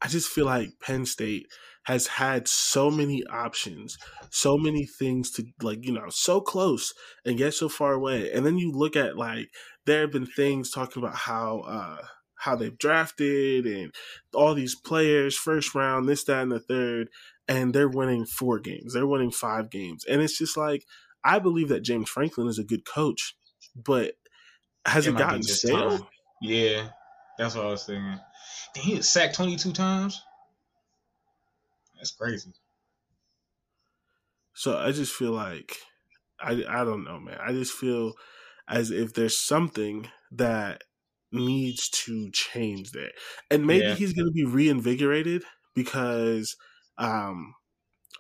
I just feel like Penn State has had so many options, so many things to like, you know, so close and get so far away. And then you look at like there have been things talking about how uh how they've drafted and all these players, first round, this, that, and the third and they're winning four games. They're winning five games. And it's just like, I believe that James Franklin is a good coach, but has it, it gotten stale? Yeah, that's what I was thinking. Did he sacked 22 times? That's crazy. So I just feel like, I, I don't know, man. I just feel as if there's something that needs to change there. And maybe yeah. he's going to be reinvigorated because – um,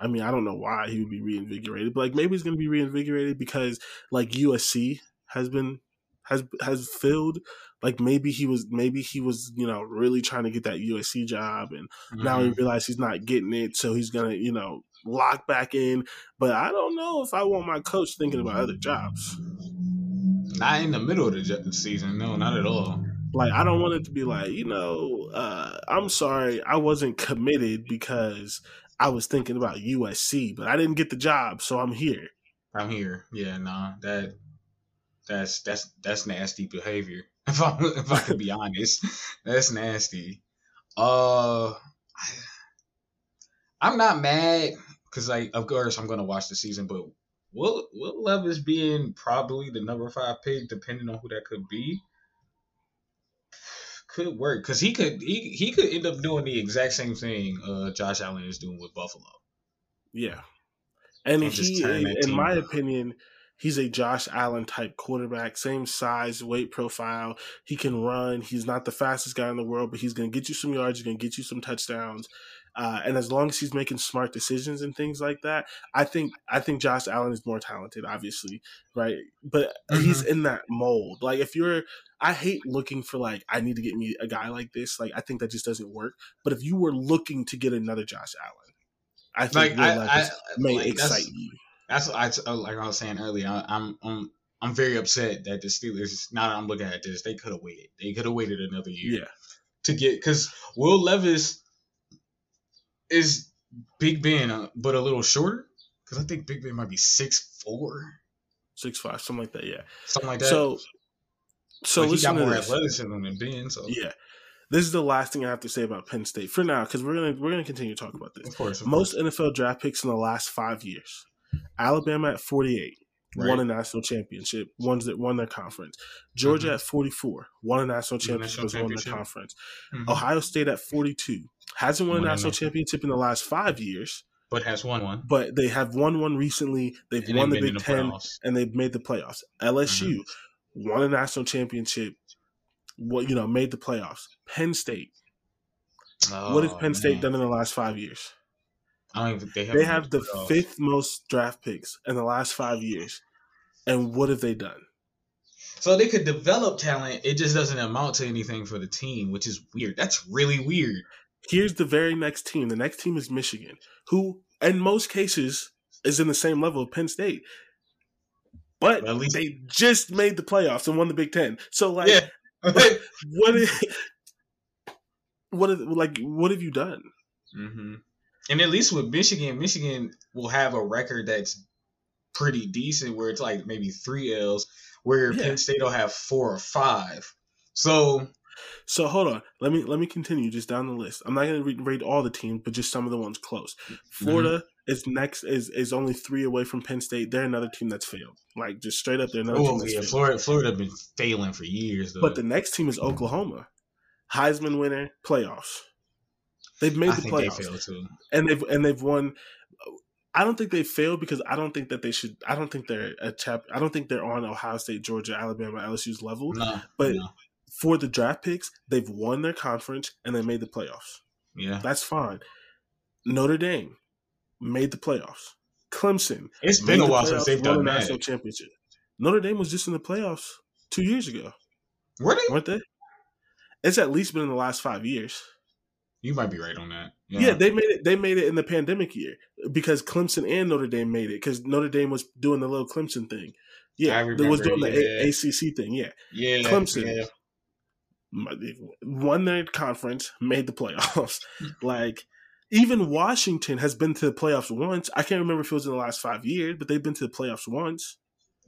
I mean, I don't know why he would be reinvigorated, but like maybe he's going to be reinvigorated because like USC has been has has filled. Like maybe he was maybe he was you know really trying to get that USC job, and mm-hmm. now he mm-hmm. realized he's not getting it, so he's gonna you know lock back in. But I don't know if I want my coach thinking about other jobs. Not in the middle of the season, no, not at all. Like I don't want it to be like, you know, uh, I'm sorry, I wasn't committed because I was thinking about USC, but I didn't get the job, so I'm here. I'm here. Yeah, nah, that that's that's that's nasty behavior. *laughs* If I if I can be *laughs* honest, that's nasty. Uh, I'm not mad because like of course I'm gonna watch the season, but Will Will Levis being probably the number five pick, depending on who that could be, could work because he could he he could end up doing the exact same thing uh, Josh Allen is doing with Buffalo. Yeah, and he, in my opinion, he's a Josh Allen type quarterback, same size, weight profile. He can run. He's not the fastest guy in the world, but he's going to get you some yards. He's going to get you some touchdowns. Uh, and as long as he's making smart decisions and things like that, I think I think Josh Allen is more talented, obviously, right? But mm-hmm. he's in that mold. Like if you're, I hate looking for like I need to get me a guy like this. Like I think that just doesn't work. But if you were looking to get another Josh Allen, I think like, I, I, may like, excite you. That's what I uh, like I was saying earlier. I, I'm I'm I'm very upset that the Steelers. Now that I'm looking at this, they could have waited. They could have waited another year. Yeah. To get because Will Levis is Big Ben, uh, but a little shorter? Because I think Big Ben might be six four, six five, something like that. Yeah, something like that. So, so he got more athleticism than Ben. So yeah, this is the last thing I have to say about Penn State for now, because we're gonna we're gonna continue to talk about this. Of course, of most course. NFL draft picks in the last five years: Alabama at forty eight, Right. won a national championship, ones that won their conference. Georgia mm-hmm. at 44, won a national championship, national won the conference. Mm-hmm. Ohio State at 42, hasn't won, won a national championship in the last five years. But has won one. But they have won one recently. They've and won the Big the Ten and they've made the playoffs. LSU mm-hmm. won a national championship. What you know made the playoffs. Penn State. Oh, what has Penn State man. done in the last five years? I don't even. They have, they have the fifth most draft picks in the last five years, and what have they done? So they could develop talent. It just doesn't amount to anything for the team, which is weird. That's really weird. Here's the very next team. The next team is Michigan, who in most cases is in the same level of Penn State. But well, least- they just made the playoffs and won the Big Ten. So like, yeah. *laughs* what? Is, what? Is, like, what have you done? Mm-hmm. And at least with Michigan, Michigan will have a record that's pretty decent, where it's like maybe three L's, where Yeah. Penn State will have four or five. So So hold on, let me let me continue just down the list. I'm not going to read, read all the teams, but just some of the ones close. Florida mm-hmm. is next is is only three away from Penn State. They're another team that's failed. Like just straight up, they're another oh, team oh that's yeah, failed. Florida Florida been failing for years though. But the next team is Oklahoma, Heisman winner, playoffs. They've made I the think they playoffs, failed too. and they've and they've won. I don't think they failed because I don't think that they should. I don't think they're a chap. I don't think they're on Ohio State, Georgia, Alabama, LSU's level. No, But no. For the draft picks, they've won their conference and they made the playoffs. yeah, That's fine. Notre Dame made the playoffs. Clemson. It's been a the while since they've won done a national that. championship. Notre Dame was just in the playoffs two years ago, Were they? weren't they? It's at least been in the last five years. You might be right on that. Yeah. they made it. They made it in the pandemic year because Clemson and Notre Dame made it because Notre Dame was doing the little Clemson thing. Yeah, they was doing the yeah. A- ACC thing. Yeah, yeah, Clemson. yeah. Won their conference, made the playoffs. *laughs* like even Washington has been to the playoffs once. I can't remember if it was in the last five years, but they've been to the playoffs once.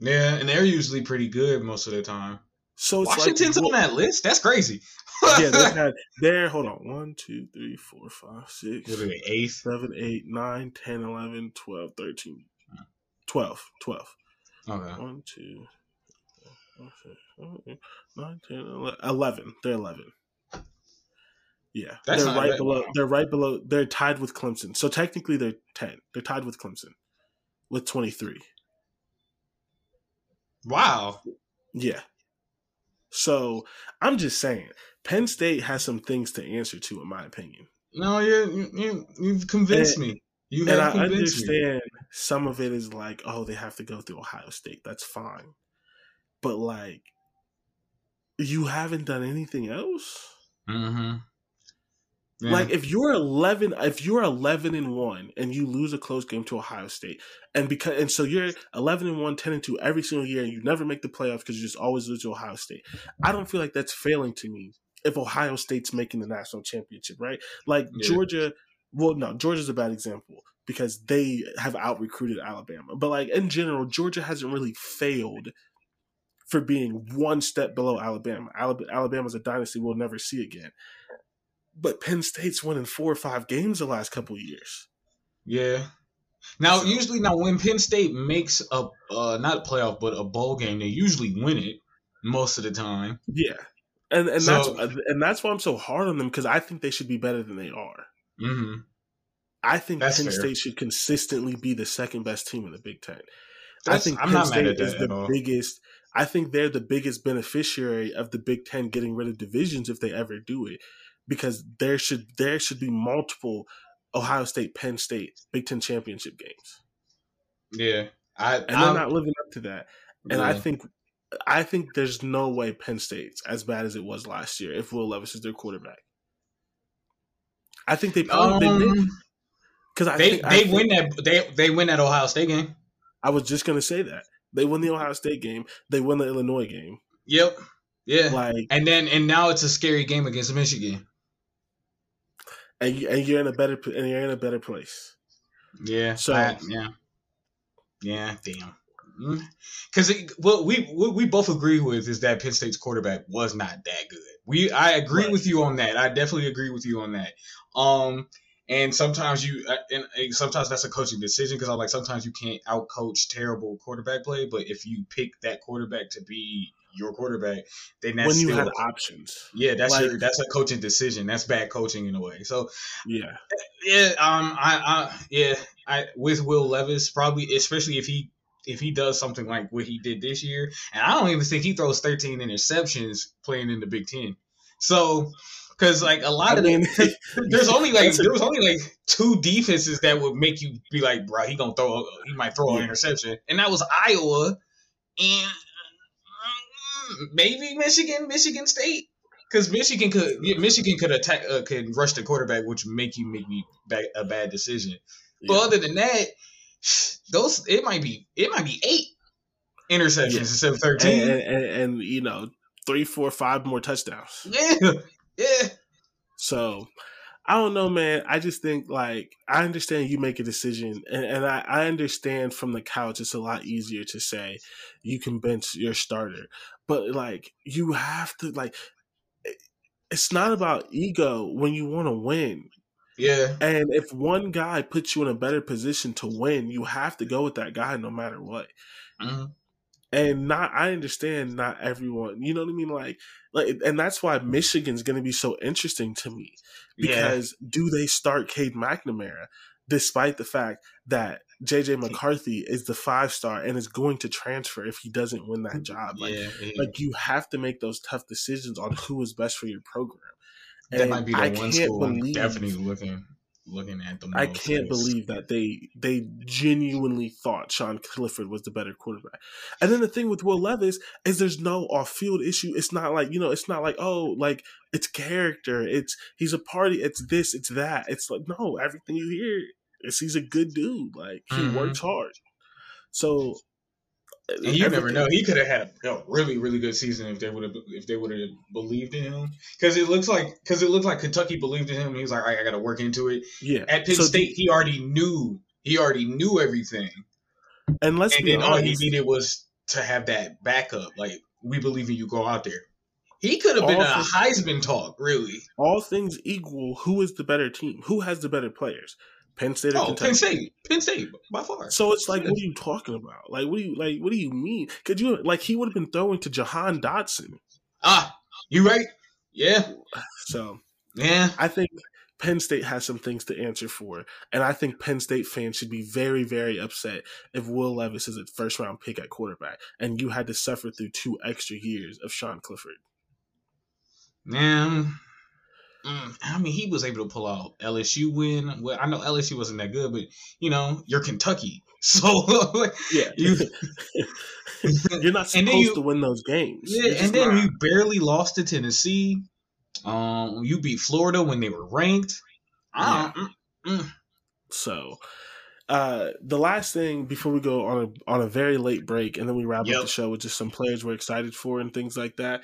Yeah, and they're usually pretty good most of the time. So it's Washington's like, on that list. That's crazy. yeah, they've had *laughs* there. Hold on, one, two, three, four, five, six, What are they, eighth? seven, eight, nine, ten, eleven, twelve, thirteen, twelve, twelve. Okay. One, two, four, six, seven, eight, nine, ten, ele- eleven. They're eleven. Yeah, That's they're right below. Wow. They're right below. They're tied with Clemson. So technically, they're ten. They're tied with Clemson with twenty three. Wow. Yeah. So I'm just saying, Penn State has some things to answer to, in my opinion. No, you you you you've convinced me. You and I convinced me. understand some of it is like, oh, they have to go through Ohio State. That's fine. But like, you haven't done anything else. Mm-hmm. Yeah. Like if you're eleven, if you're eleven and one, and you lose a close game to Ohio State, and because and so you're eleven and one, 10 and two every single year, and you never make the playoffs because you just always lose to Ohio State. I don't feel like that's failing to me. If Ohio State's making the national championship, right? Like Yeah. Georgia, well, no, Georgia's a bad example because they have out recruited Alabama. But like in general, Georgia hasn't really failed for being one step below Alabama. Alab- Alabama's a dynasty we'll never see again. But Penn State's winning four or five games the last couple of years. yeah. Now, usually, now when Penn State makes a uh, not a playoff but a bowl game, they usually win it most of the time. Yeah, and and So- that's and that's why I'm so hard on them because I think they should be better than they are. Mm-hmm. I think That's Penn fair. State should consistently be the second best team in the Big Ten. I think I'm Penn not mad State at is the all. I think they're the biggest beneficiary of the Big Ten getting rid of divisions if they ever do it, because there should there should be multiple Ohio State, Penn State Big Ten championship games, Yeah, I and I'm, they're not living up to that. And I think I think there's no way Penn State's as bad as it was last year if Will Levis is their quarterback. I think they probably they um, because they think, they think- win that they they win that Ohio State game. I was just gonna say that they win the Ohio State game, they win the Illinois game. Yep. Yeah. Like, and then and now it's a scary game against Michigan. and, you, and you're in a better and you're in a better place. Yeah. So- I- yeah. Yeah. Damn. Because what we what we both agree with is that Penn State's quarterback was not that good. We I agree Right. with you on that. I definitely agree with you on that. Um, and sometimes you uh, and, sometimes that's a coaching decision because I'm like sometimes you can't outcoach terrible quarterback play, but if you pick that quarterback to be your quarterback, then that's when you still had options, yeah that's like- your, that's a coaching decision. That's bad coaching in a way. So yeah, yeah, um, I, I, yeah, I with Will Levis probably, especially if he if he does something like what he did this year, and I don't even think he throws 13 interceptions playing in the Big Ten. So, because like a lot I of mean, *laughs* the, there's only like there was only like two defenses that would make you be like, bro, he gonna throw, he might throw an interception, and that was Iowa, and mm, maybe Michigan, Michigan State. Because Michigan could, yeah, Michigan could attack, uh, could rush the quarterback, which make you make me back a bad decision. But other than that, those it might be it might be eight interceptions Yeah. instead of and, thirteen. and, and, and you know, three, four, five more touchdowns. yeah, yeah. So, I don't know, man. I just think like I understand you make a decision, and, and I, I understand from the couch it's a lot easier to say you can bench your starter, but like you have to like it's not about ego when you want to win. Yeah. And if one guy puts you in a better position to win, you have to go with that guy no matter what. Mm-hmm. And not, I understand not everyone, you know what I mean? Like, like, and that's why Michigan's going to be so interesting to me because yeah. do they start Cade McNamara despite the fact that JJ McCarthy is the five star and is going to transfer if he doesn't win that mm, job? Like, yeah, yeah. like you have to make those tough decisions on who is best for your program. And that might be the I one school believe, I'm definitely looking looking at them. I can't believe that they they genuinely thought Sean Clifford was the better quarterback. And then the thing with Will Levis is there's no off field issue. It's not like you know, it's not like oh, like it's character. It's he's a party. It's this. It's that. It's like no, everything you hear is he's a good dude. Like he mm-hmm. works hard. So you never know. He could have had a really, really good season if they would have if they would have believed in him. Because it looks like because it looks like Kentucky believed in him. He was like, I got to work into it. Yeah. At Penn so State, he already knew. He already knew everything. And let's and be then honest. all he needed was to have that backup. Like we believe in you. Go out there. He could have been a Heisman talk, really. All things equal, who is the better team? Who has the better players? Penn State or oh, Kentucky? Penn State, Penn State by far. So it's like, what are you talking about? Like, what do you like? What do you mean? Could you like he would have been throwing to Jahan Dotson? Ah, you right? Yeah. So yeah, I think Penn State has some things to answer for, and I think Penn State fans should be very, very upset if Will Levis is a first round pick at quarterback, and you had to suffer through two extra years of Sean Clifford. Man, Mm, I mean, he was able to pull out LSU win. Well, I know LSU wasn't that good, but you know, you're Kentucky, *laughs* so yeah, *laughs* you, *laughs* are not supposed you, to win those games. Yeah, and then not. you barely lost to Tennessee. Um, you beat Florida when they were ranked. Yeah. Mm, mm. So, uh, the last thing before we go on a on a very late break, and then we wrap yep. up the show with just some players we're excited for and things like that.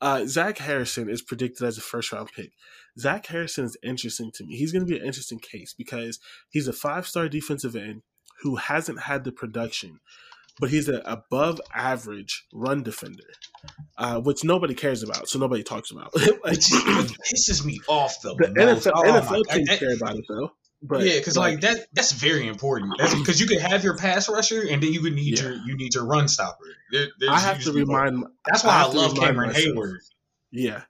Uh, Zach Harrison is predicted as a first round pick. Zach Harrison is interesting to me. He's going to be an interesting case because he's a five star defensive end who hasn't had the production, but he's an above average run defender, uh, which nobody cares about, so nobody talks about. like, *laughs* pisses me off though. The NFL, oh, NFL teams care about it though. But, yeah, because like, like, that that's very important. Because *clears throat* you could have your pass rusher, and then you would need yeah. your you need your run stopper. There, I have to remind. That's why I, I love Cameron myself. Heyward. Yeah,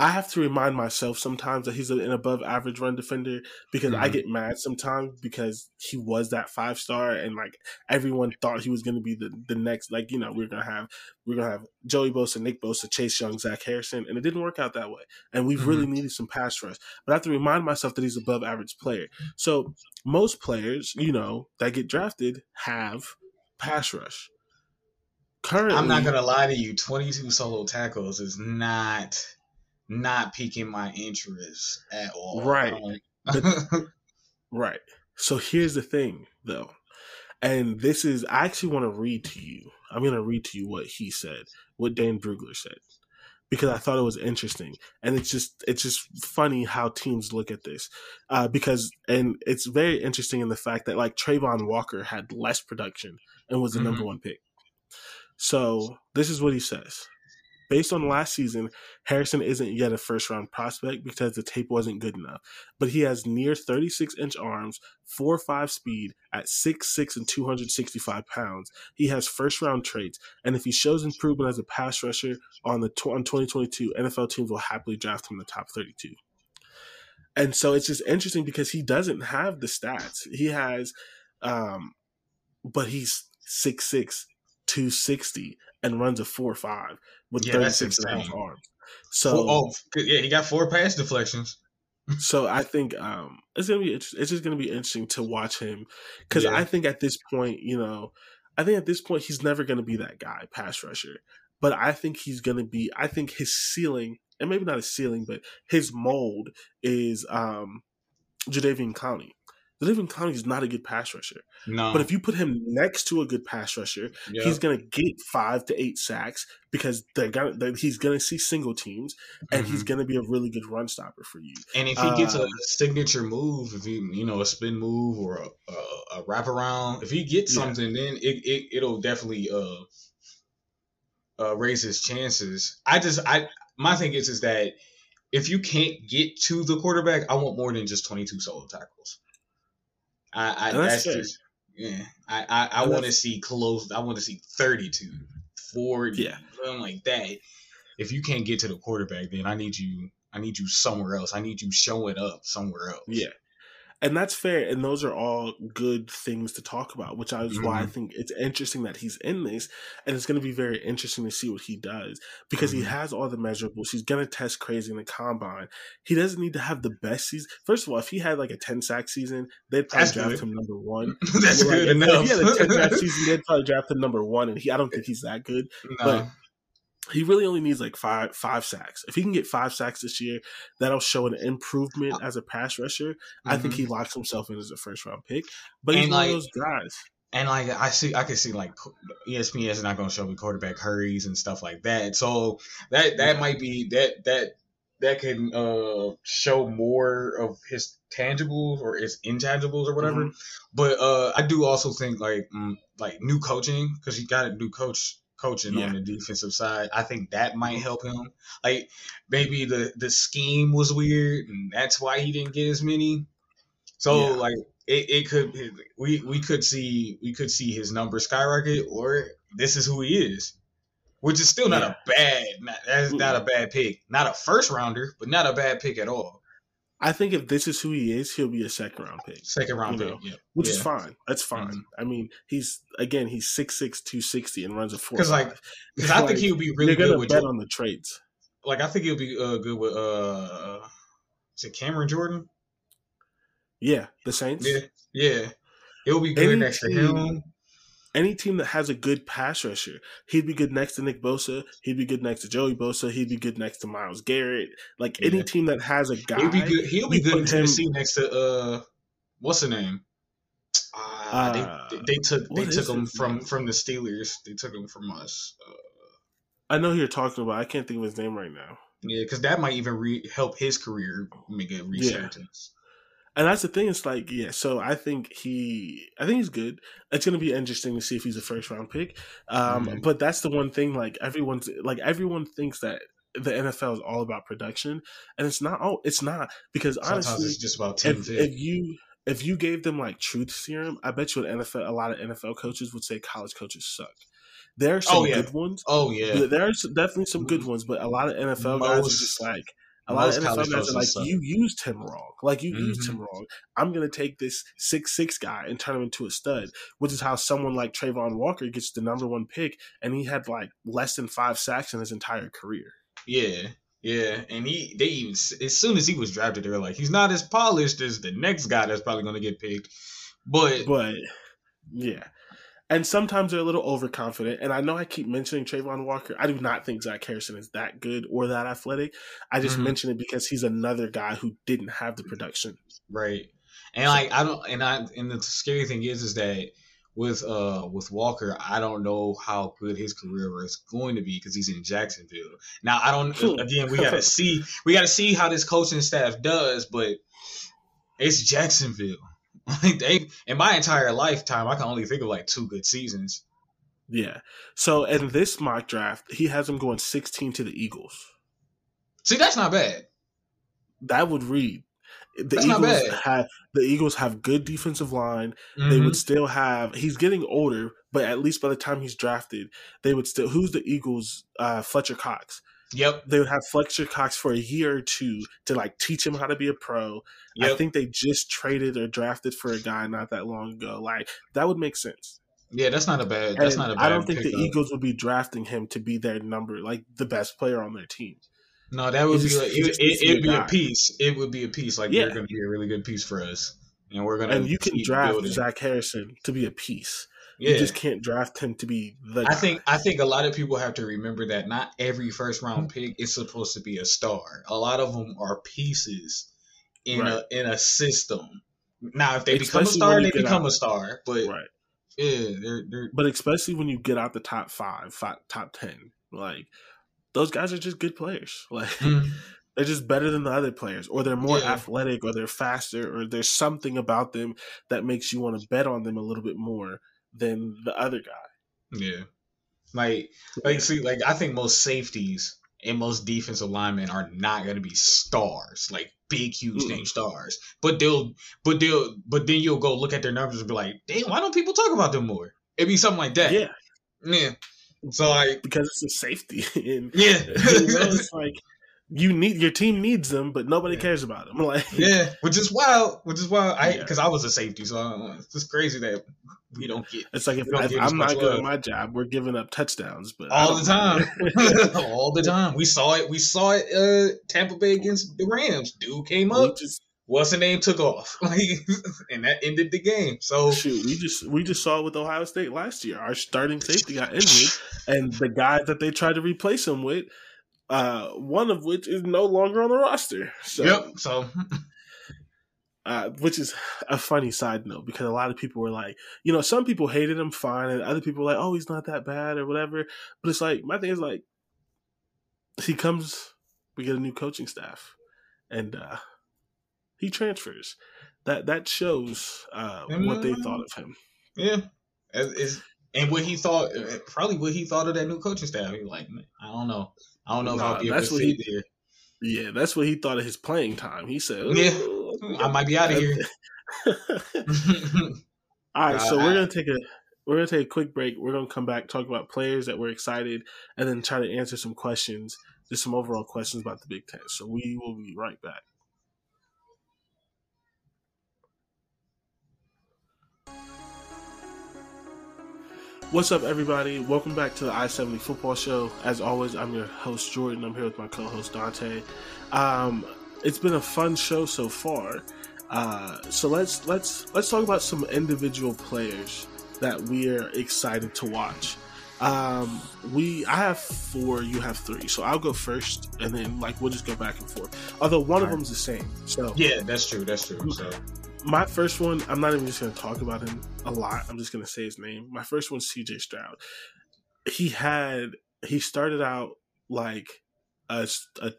I have to remind myself sometimes that he's an above average run defender because mm-hmm. I get mad sometimes because he was that five star and like everyone thought he was going to be the, the next like you know we're gonna have we're gonna have Joey Bosa, Nick Bosa, Chase Young, Zach Harrison, and it didn't work out that way. And we've mm-hmm. really needed some pass rush, but I have to remind myself that he's above average player. So most players, you know, that get drafted have pass rush. Currently, I'm not gonna lie to you. 22 solo tackles is not not piquing my interest at all. Right. *laughs* right. So here's the thing, though. And this is, I actually want to read to you. I'm going to read to you what he said, what Dane Brugler said, because I thought it was interesting. And it's just, it's just funny how teams look at this. Uh, because, and it's very interesting in the fact that like Travon Walker had less production and was the mm-hmm. number one pick. So this is what he says. Based on last season, Harrison isn't yet a first round prospect because the tape wasn't good enough. But he has near 36 inch arms, 4 5 speed at 6'6 and 265 pounds. He has first round traits, and if he shows improvement as a pass rusher on the on 2022, NFL teams will happily draft him in the top 32. And so it's just interesting because he doesn't have the stats. He has, um, but he's 6'6, 260 and runs a 4 5 with yeah, 36 and a half arms. So, oh, yeah, he got four pass deflections. *laughs* so I think um, it's gonna be it's just gonna be interesting to watch him because yeah. I think at this point, you know, I think at this point he's never gonna be that guy pass rusher, but I think he's gonna be. I think his ceiling, and maybe not his ceiling, but his mold is um, Jadeveon Clowney. David Clowney is not a good pass rusher. No, But if you put him next to a good pass rusher, yeah. he's gonna get five to eight sacks because they're gonna they're, he's gonna see single teams and he's Mhm. gonna be a really good run stopper for you. And if he gets a Uh, signature move, if he you know a spin move or a, a, a wraparound, if he gets Yeah. something, then it, it it'll definitely uh uh raise his chances. I just I my thing is is that if you can't get to the quarterback, I want more than just twenty two solo tackles. I, I And that's that's, just yeah. I I, I want to see close. I want to see 32, 40, Yeah. something like that. If you can't get to the quarterback, then I need you. I need you somewhere else. I need you showing up somewhere else. Yeah. And that's fair. And those are all good things to talk about, which is why I Mhm. think it's interesting that he's in this. And it's going to be very interesting to see what he does because he Mhm. has all the measurables. He's going to test crazy in the combine. He doesn't need to have the best season. First of all, if he had like a 10 sack season, they'd probably That's draft good. him number *laughs* one. That's good if- enough. If he had a 10 sack *laughs* season, they'd probably draft him number one. And he, I don't think he's that good. No. but- He really only needs like five five sacks. If he can get five sacks this year, that'll show an improvement as a pass rusher. I think he locks himself in as a first round pick. But he's And, one like, of those guys. And like I see, I can see like ESPN is not going to show me quarterback hurries and stuff like that. So that that Yeah. might be that that that can uh show more of his tangibles or his intangibles or whatever. Mhm. But uh I do also think like mm, like new coaching because he got a new coach coaching Yeah. on the defensive side. I think that might help him. Like maybe the the scheme was weird and that's why he didn't get as many. So Yeah. like it, it could we we could see we could see his numbers skyrocket or this is who he is. Which is still not Yeah. a bad not, that's not a bad pick. Not a first rounder, but not a bad pick at all. I think if this is who he is, he'll be a second round pick, Second round pick. know, Yeah. which is fine. That's fine. Mhm. I mean, he's again, he's 6'6", 260 and runs a four. *laughs* 'Cause, like, Because I think he would be really good with bet Jor- on the traits. like I think he'll be uh, good with uh is it Cameron Jordan? Yeah, the Saints. Yeah. Yeah. He'll be good Any next to him. Any team that has a good pass rusher, he'd be good next to Nick Bosa. He'd be good next to Joey Bosa. He'd be good next to Myles Garrett. Like any Yeah. team that has a guy, He'll be good. He'll be good in put him- Tennessee next to uh, what's the name? Uh, Uh, they, they took they took him from name? from the Steelers. They took him from us. Uh, I know who you're talking about. I can't think of his name right now. yeah, because that might even re- help his career make a resurgence. And that's the thing. It's like, yeah. So I think he, I think he's good. It's going to be interesting to see if he's a first round pick. Um, Mhm. But that's the one thing. Like everyone's, like everyone thinks that the NFL is all about production, and it's not. Oh, it's not because Sometimes honestly, it's just about if, if you if you gave them like truth serum, I bet you an NFL a lot of NFL coaches would say college coaches suck. There are some Oh, yeah. good ones. oh yeah, There's definitely some good ones, but a lot of NFL guys are just like a lot of NFL guys are like suck. you used him wrong. Like you used Mhm. him wrong. I'm gonna take this six six guy and turn him into a stud, which is how someone like Travon Walker gets the number one pick, and he had like less than five sacks in his entire career. yeah, yeah. And he they even as soon as he was drafted, they were like, he's not as polished as the next guy that's probably going to get picked. But But yeah. And sometimes they're a little overconfident. And I know I keep mentioning Travon Walker. I do not think Zach Harrison is that good or that athletic. I just Mhm. mention it because he's another guy who didn't have the production. Right. And like I don't and I and the scary thing is is that with uh with Walker, I don't know how good his career is going to be because he's in Jacksonville. Now I don't *laughs* again we gotta see we gotta see how this coaching staff does, but it's Jacksonville. *laughs* Like they in my entire lifetime I can only think of like two good seasons. Yeah. So in this mock draft, he has him going 16 to the Eagles. See, that's not bad. That would read. The That's not Eagles bad. have the Eagles have good defensive line. They Mhm. would still have. He's getting older, but at least by the time he's drafted, they would still. Who's the Eagles? Uh, Fletcher Cox. Yep. they would have Fletcher Cox for a year or two to like teach him how to be a pro. Yep. I think they just traded or drafted for a guy not that long ago. Like that would make sense. yeah, that's not a bad that's And not a bad I don't think the pickup. Eagles would be drafting him to be their number, like the best player on their team. No, that would He be just- like, it, it, it'd be a piece. It would be a piece. Like Yeah. you're going to be a really good piece for us, and we're gonna. And you can draft. Zach Harrison to be a piece. Yeah, You just can't draft him to be the. I guy. think I think a lot of people have to remember that not every first round pick is supposed to be a star. A lot of them are pieces in Right. a in a system. Now, if they become a star, they become out- a star. But right. yeah, they're they're But especially when you get out the top five, five top ten, like those guys are just good players. *laughs* Like Mhm. they're just better than the other players, or they're more Yeah. athletic, or they're faster, or there's something about them that makes you want to bet on them a little bit more than the other guy. yeah. Like like see like I think most safeties and most defensive linemen are not going to be stars, like big, huge name stars. But they'll, but they'll, but then you'll go look at their numbers and be like, damn, why don't people talk about them more? It'd be something like that. Yeah, yeah. So like, because it's a safety, *laughs* and yeah, you know, it's *laughs* like you need your team needs them, but nobody Yeah. cares about them. *laughs* Like yeah, which is wild, which is wild. I Yeah. because I was a safety, so uh, it's just crazy that we don't get It's like if, if I'm not good love. at my job, we're giving up touchdowns, but all the time, *laughs* *laughs* all the time. We saw it. We saw it. Uh, Tampa Bay against the Rams. Dude came up. just What's the name took off, and that ended the game. So shoot, we just we just saw it with Ohio State last year. Our starting safety got injured, and the guy that they tried to replace him with, uh, one of which is no longer on the roster. So, yep. So uh, which is a funny side note because a lot of people were like, you know, some people hated him fine, and other people were like, oh, he's not that bad or whatever. But it's like my thing is like, he comes, we get a new coaching staff, and uh, he transfers. That that shows uh, what they thought of him. yeah, It's- and what he thought, uh, probably what he thought of that new coaching staff. He like, I don't know. I don't know if I'll be able that's to he- here. Yeah, that's what he thought of his playing time. He said, Yeah. I might be out of here. *laughs* *laughs* All right, so we're gonna take a we're gonna take a quick break. We're gonna come back, talk about players that we're excited, and then try to answer some questions, just some overall questions about the Big Ten. So we will be right back. What's up, everybody? Welcome back to the I seventy Football Show. As always, I'm your host Jordan. I'm here with my co-host Dante. Um, it's been a fun show so far. Uh, so let's let's let's talk about some individual players that we are excited to watch. Um, we I have four, you have three, so I'll go first, and then like we'll just go back and forth. Although one of Alright. them's the same. So yeah, that's true. That's true. So my first one, I'm not even just going to talk about him a lot. I'm just going to say his name. My first one's CJ Stroud. He had he started out like a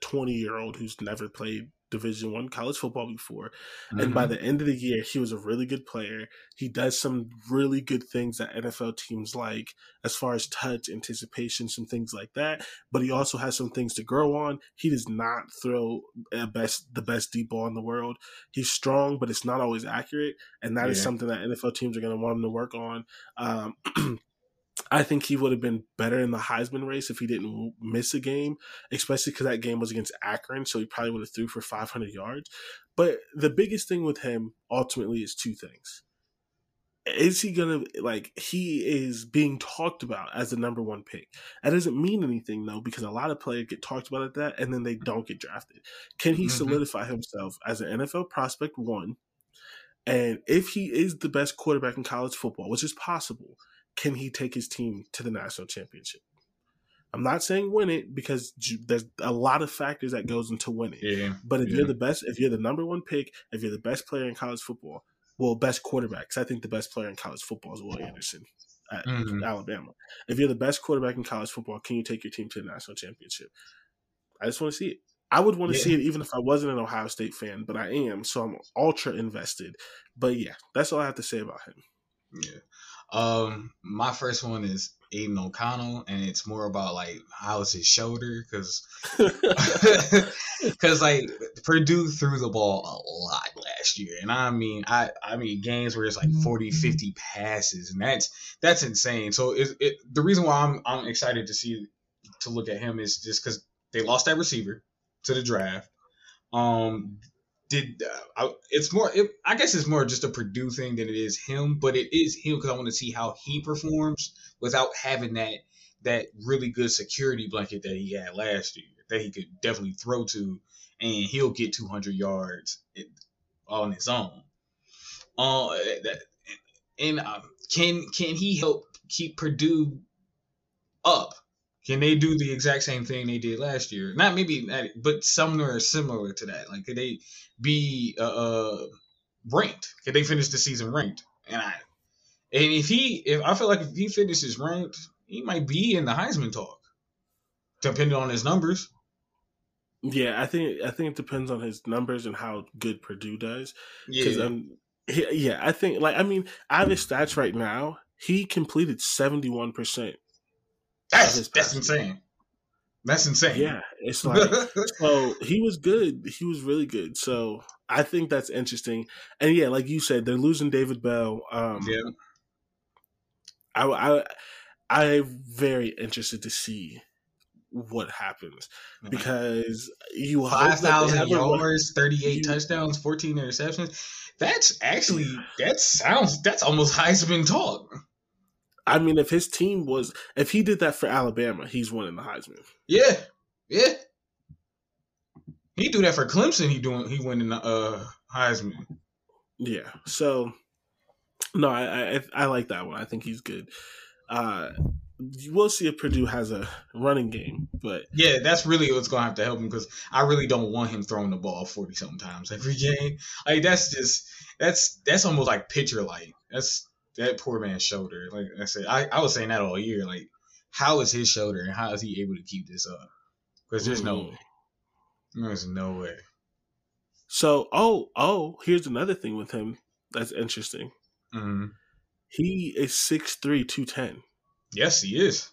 20 year old who's never played Division One college football before, and by mhm. the end of the year, he was a really good player. He does some really good things that NFL teams like, as far as touch, anticipation, some things like that. But he also has some things to grow on. He does not throw a best the best deep ball in the world. He's strong, but it's not always accurate, and that is Yeah. something that NFL teams are going to want him to work on. Um, *clears throat* I think he would have been better in the Heisman race if he didn't miss a game, especially because that game was against Akron, so he probably would have threw for 500 yards. But the biggest thing with him ultimately is two things. Is he gonna like he is being talked about as the number one pick? That doesn't mean anything though, because a lot of players get talked about at that and then they don't get drafted. Can he Mhm. solidify himself as an NFL prospect one? And if he is the best quarterback in college football, which is possible, can he take his team to the national championship? I'm not saying win it because there's a lot of factors that goes into winning. yeah, But if Yeah. you're the best, if you're the number one pick, if you're the best player in college football, well, best quarterback, because I think the best player in college football is Will Anderson at Mhm. Alabama. If you're the best quarterback in college football, can you take your team to the national championship? I just want to see it. I would want to Yeah. see it even if I wasn't an Ohio State fan, but I am, so I'm ultra invested. But yeah, that's all I have to say about him. Yeah. Um, my first one is Aidan O'Connell, and it's more about like how's his shoulder, because because *laughs* like Purdue threw the ball a lot last year, and I mean I I mean games where it's like 40, 50 passes, and that's that's insane. So it, it the reason why I'm I'm excited to see to look at him is just because they lost that receiver to the draft. Um, did uh, I, it's more? It, I guess it's more just a Purdue thing than it is him, but it is him because I want to see how he performs without having that that really good security blanket that he had last year that he could definitely throw to, and he'll get 200 yards on his own. Uh, that, and um, can can he help keep Purdue up? Can they do the exact same thing they did last year? Not maybe, not, but somewhere similar to that. Like, could they be uh, uh ranked. Could they finish the season ranked? And I and if he if I feel like if he finishes ranked, he might be in the Heisman talk, depending on his numbers. Yeah, I think I think it depends on his numbers and how good Purdue does. Yeah, um, he, yeah, I think like I mean, out of his stats right now, he completed seventy one percent. That's that's insane. That's insane. Yeah, it's like *laughs* so he was good. He was really good. So I think that's interesting. And yeah, like you said, they're losing David Bell. Um, yeah. I, I I'm very interested to see what happens because you five thousand yards, thirty eight touchdowns, fourteen interceptions. That's actually that sounds that's almost Heisman talk. I mean, if his team was if he did that for Alabama, he's winning the Heisman. Yeah, yeah. He do that for Clemson. He doing he winning the uh, Heisman. Yeah. So no, I, I I like that one. I think he's good. Uh, we'll see if Purdue has a running game, but yeah, that's really what's gonna have to help him because I really don't want him throwing the ball forty something times every *laughs* game. Like that's just that's that's almost like pitcher like. That's that poor man's shoulder. Like I said, I, I was saying that all year. Like, how is his shoulder and how is he able to keep this up? Because there's no way. There's no way. So, oh, oh, here's another thing with him that's interesting. Mm-hmm. He is 6'3", 210. Yes, he is.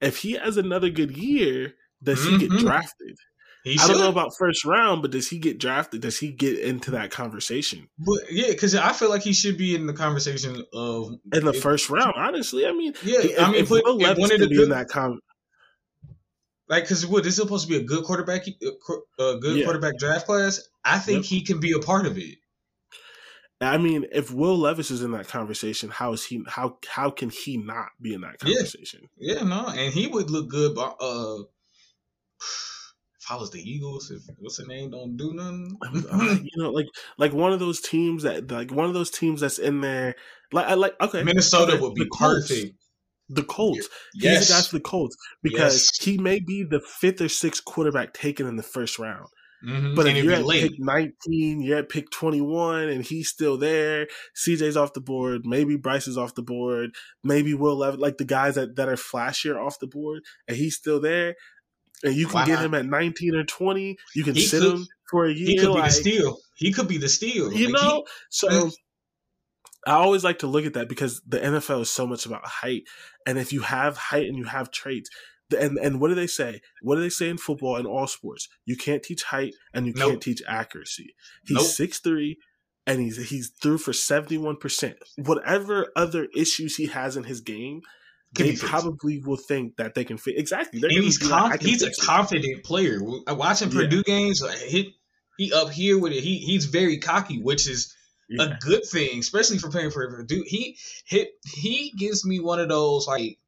If he has another good year, does mm-hmm. he get drafted? He I don't know about first round, but does he get drafted? Does he get into that conversation? But yeah, because I feel like he should be in the conversation of in the if, first round. Honestly, I mean, yeah, if, I mean, if, if Will Levis to be good, in that con- like because what this is supposed to be a good quarterback, uh, a good yeah. quarterback draft class. I think yep. he can be a part of it. I mean, if Will Levis is in that conversation, how is he? How how can he not be in that conversation? Yeah, yeah no, and he would look good. But, uh, was the Eagles, if what's the name, don't do nothing. *laughs* you know, like like one of those teams that like one of those teams that's in there. Like I like okay, Minnesota okay, would be perfect. The Colts. Yes. He's the guy for the Colts because yes. he may be the fifth or sixth quarterback taken in the first round. Mm-hmm. But and if you're at late. pick 19, you're at pick 21, and he's still there, CJ's off the board, maybe Bryce is off the board, maybe Will Levis, like the guys that, that are flashier off the board, and he's still there, and you can Why get not? him at 19 or 20, you can he sit could, him for a year. He could like, be the steal. He could be the steal. You like know? He, so I always like to look at that because the NFL is so much about height. And if you have height and you have traits, and and what do they say? What do they say in football and all sports? You can't teach height and you nope. can't teach accuracy. He's six nope. three, and he's he's through for seventy one percent. Whatever other issues he has in his game, they probably will think that they can fit exactly. and he's conf- like, he's a confident it. player. Watching yeah. Purdue games, he he up here with it. He he's very cocky, which is yeah. a good thing, especially for playing for Purdue. He hit he gives me one of those like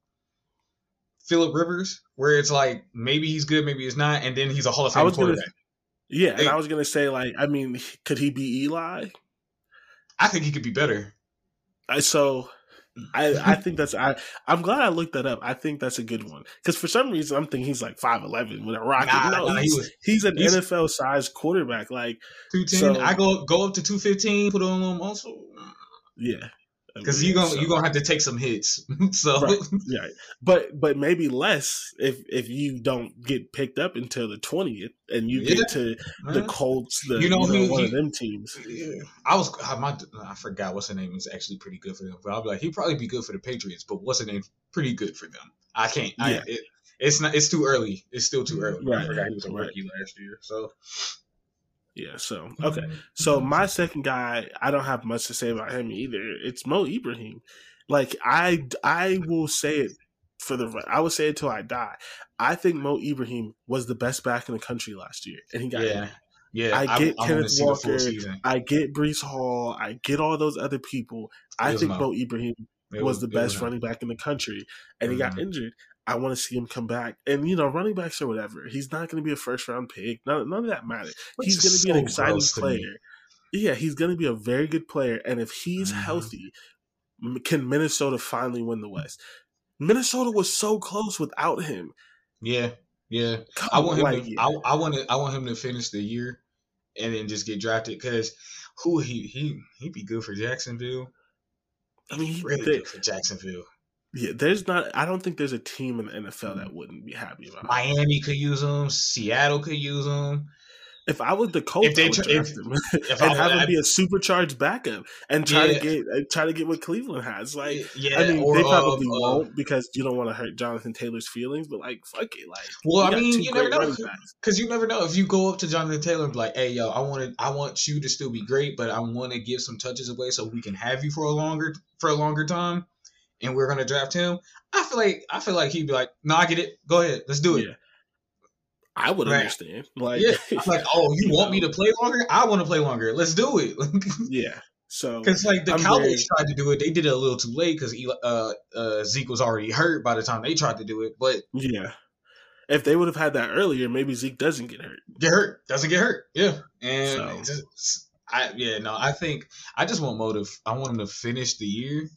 Philip Rivers, where it's like maybe he's good, maybe he's not, and then he's a Hall of Fame quarterback. Gonna, yeah, and I was gonna say like, I mean, could he be Eli? I think he could be better. I, so I I think that's I I'm glad I looked that up. I think that's a good one because for some reason I'm thinking he's like five eleven with a rocket. Nah, no, nah, he's, he was, he's an he's, NFL sized quarterback. Like two ten. So, I go go up to two fifteen. Put on a little muscle. Yeah, because you're gonna so. you're gonna have to take some hits. *laughs* so right, right, but but maybe less if if you don't get picked up until the twentieth and you yeah. get to the Colts, the you know, you know he, one he, of them teams. Yeah. I was I, my, I forgot what's the name is actually pretty good for them, but I'll be like he'd probably be good for the Patriots, but what's the name pretty good for them. I can't. Yeah. I, it, it's not. It's too early. It's still too early. Right. I forgot he was a rookie right. last year. So yeah, so okay. So my second guy, I don't have much to say about him either. It's Mo Ibrahim. Like I I will say it for the I will say it till I die. I think Mo Ibrahim was the best back in the country last year, and he got yeah. Yeah, I get I, Kenneth Walker. I get Breece Hall. I get all those other people. I think Mo Ibrahim was, was, the best running back in the country, and mm-hmm. he got mm-hmm. injured. I want to see him come back. And you know, running backs or whatever, he's not going to be a first round pick. None, none of that matters. Which he's going to be an exciting player. Yeah, he's going to be a very good player. And if he's mm-hmm. healthy, can Minnesota finally win the West? Minnesota was so close without him. Yeah, yeah. Come I want him. Like, to, I, I want to. I want him to finish the year and then just get drafted because who he he he'd be good for Jacksonville. I mean, he, Really they- good for Jacksonville. Yeah, there's not. I don't think there's a team in the NFL that wouldn't be happy about. him. Miami could use them. Seattle could use them. If I was the coach, If they I would tr- draft if- him If *laughs* and I- have him be a supercharged backup and try Yeah. to get try to get what Cleveland has. Like, yeah, I mean, or, they probably uh, won't because you don't want to hurt Jonathan Taylor's feelings. But like, fuck it, like, Well, I mean, you never know because you never know if you go up to Jonathan Taylor and be like, "Hey, yo, I want to, I want you to still be great, but I want to give some touches away so we can have you for a longer for a longer time, and we're gonna draft him." I feel like I feel like he'd be like, "No, I get it. Go ahead, let's do it." Yeah. I would Right. understand. Like, Yeah, *laughs* like, oh, you want me to play longer? I want to play longer. Let's do it. *laughs* yeah. So Because like the I'm Cowboys very- tried to do it, they did it a little too late because uh, uh, Zeke was already hurt by the time they tried to do it. But yeah, if they would have had that earlier, maybe Zeke doesn't get hurt. get hurt doesn't get hurt. Yeah, and So- just- I yeah no, I think I just want motive. I want him to finish the year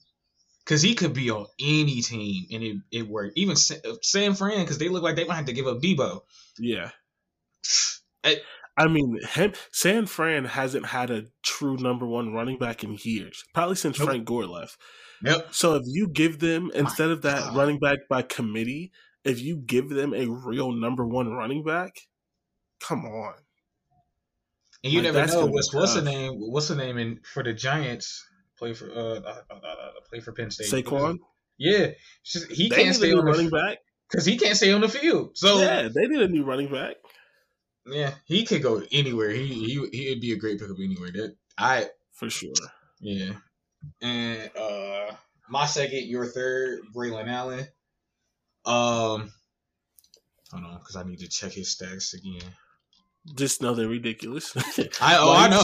because he could be on any team and it it worked. Even uh, San Fran because they look like they might have to give up Deebo. Yeah. *sighs* I- I mean, him San Fran hasn't had a true number one running back in years, probably since Nope. Frank Gore left. Yep. So if you give them instead of that God. running back by committee, if you give them a real number one running back, come on. And you Like, never know what's what's the name what's the name in for the Giants play for uh, uh, uh, uh play for Penn State. Saquon, Yeah, just- he they can't stay on running the back. because he can't stay on the field. So yeah, they need a new running back Yeah, he could go anywhere. He he he'd be a great pickup anywhere. That I for sure. yeah. And uh my second, your third, Braylon Allen. Um hold on, because I need to check his stats again. Just know they're ridiculous. *laughs* I oh While I know.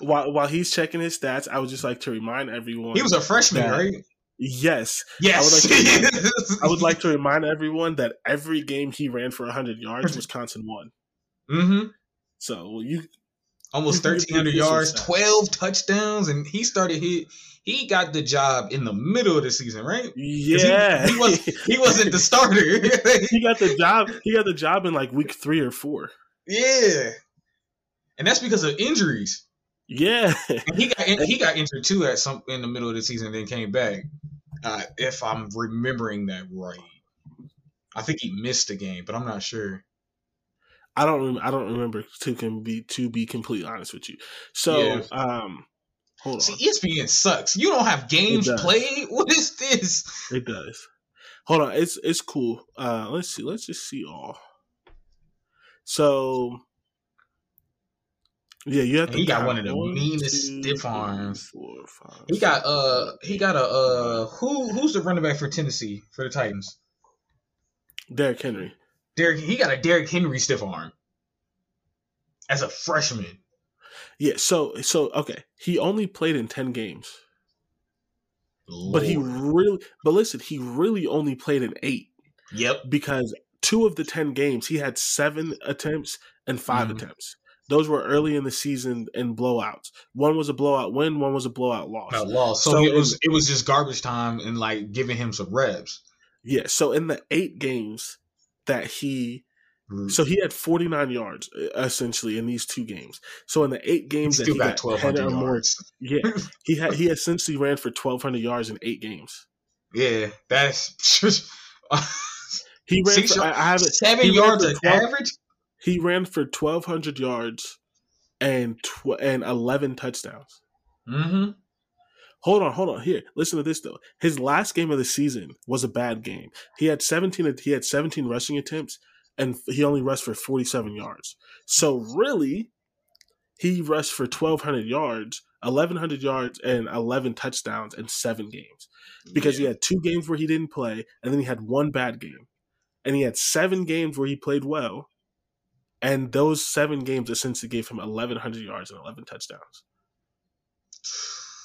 While while he's checking his stats, I would just like to remind everyone. He was a freshman, Yeah. right? yes, Yes. I would like I would like *laughs* to remind everyone that every game he ran for 100 yards, Wisconsin won. mm-hmm. So well, you Almost You thirteen hundred yards, twelve touchdowns, and he started hit. He got the job in the middle of the season, right? yeah, he was- He wasn't the *laughs* starter. he got the job. He got the job in like week three or four. Yeah, and that's because of injuries. Yeah, And he got he *laughs* got injured too at some in the middle of the season, and then came back. Uh, if I'm remembering that right, I think he missed a game, but I'm not sure. I don't. Rem- I don't remember to can be to be completely honest with you. So, Yeah. um, hold on. See, ESPN sucks. You don't have games played. *laughs* What is this? It does. Hold on, it's it's cool. Uh let's see. Let's just see all. So yeah, you have to he got one of the One, meanest two, stiff arms. four, five, He got uh he got a uh who who's the running back for Tennessee for the Titans? Derrick Henry. Derrick he got a Derrick Henry stiff arm as a freshman. Yeah, so so okay. He only played in ten games. But he really but listen, he really only played in eight yep because two of the ten games he had seven attempts and 5 Mhm. attempts. Those were early in the season and blowouts. One was a blowout win, one was a blowout loss. lost. So, So it was it was just garbage time and like giving him some reps. Yeah, so in the eight games that he Mm. so he had 49 yards essentially in these two games. So in the eight He games that he got got twelve 10 hundred or more, yards. yeah, *laughs* he had he essentially ran for 1200 yards in eight games. Yeah, that's *laughs* He ran Six for, I, I have it. seven yards an 12 average. He ran for 1200 yards and tw- and 11 touchdowns. Mm-hmm. Hold on, hold on. Here, listen to this though. His last game of the season was a bad game. He had 17 he had 17 rushing attempts and he only rushed for 47 yards. So really he rushed for 1200 yards, 1100 yards and 11 touchdowns in 7 games. Because he had two games where he didn't play and then he had one bad game. And he had 7 games where he played well. And those 7 games essentially gave him 1100 yards and 11 touchdowns.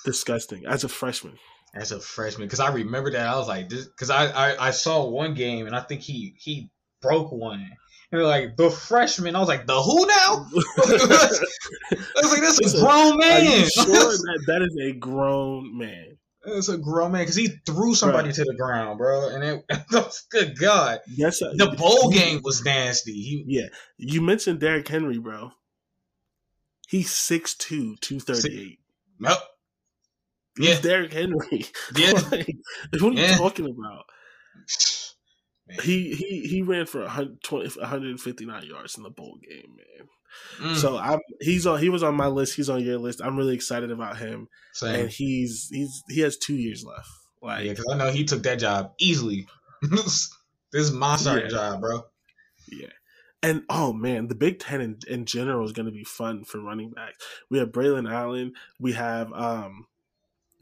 Disgusting as a freshman. as a freshman because I remember that I was like this because I, I I saw one game and I think he he broke one and they're like the freshman I was like the who now *laughs* *laughs* I was like that's a Listen, grown man sure *laughs* that that is a grown man? It's a grown man because he threw somebody Right. to the ground bro and it *laughs* good god Yes, the bowl game was nasty he Yeah, you mentioned Derrick Henry, bro. He's 6'2", 238. Yep. He's Yeah. Derrick Henry. *laughs* Yeah. Like, what are you talking about? Man. He he he ran for 120, 159 yards in the bowl game, man. Mm, So I'm he's on he was on my list. He's on your list. I'm really excited about him, same. and he's he's he has two years left. Like Yeah, because I know he took that job easily. *laughs* this is my starting Yeah. job, bro. Yeah. And oh man, the Big Ten in, in general is going to be fun for running backs. We have Braylon Allen. We have um,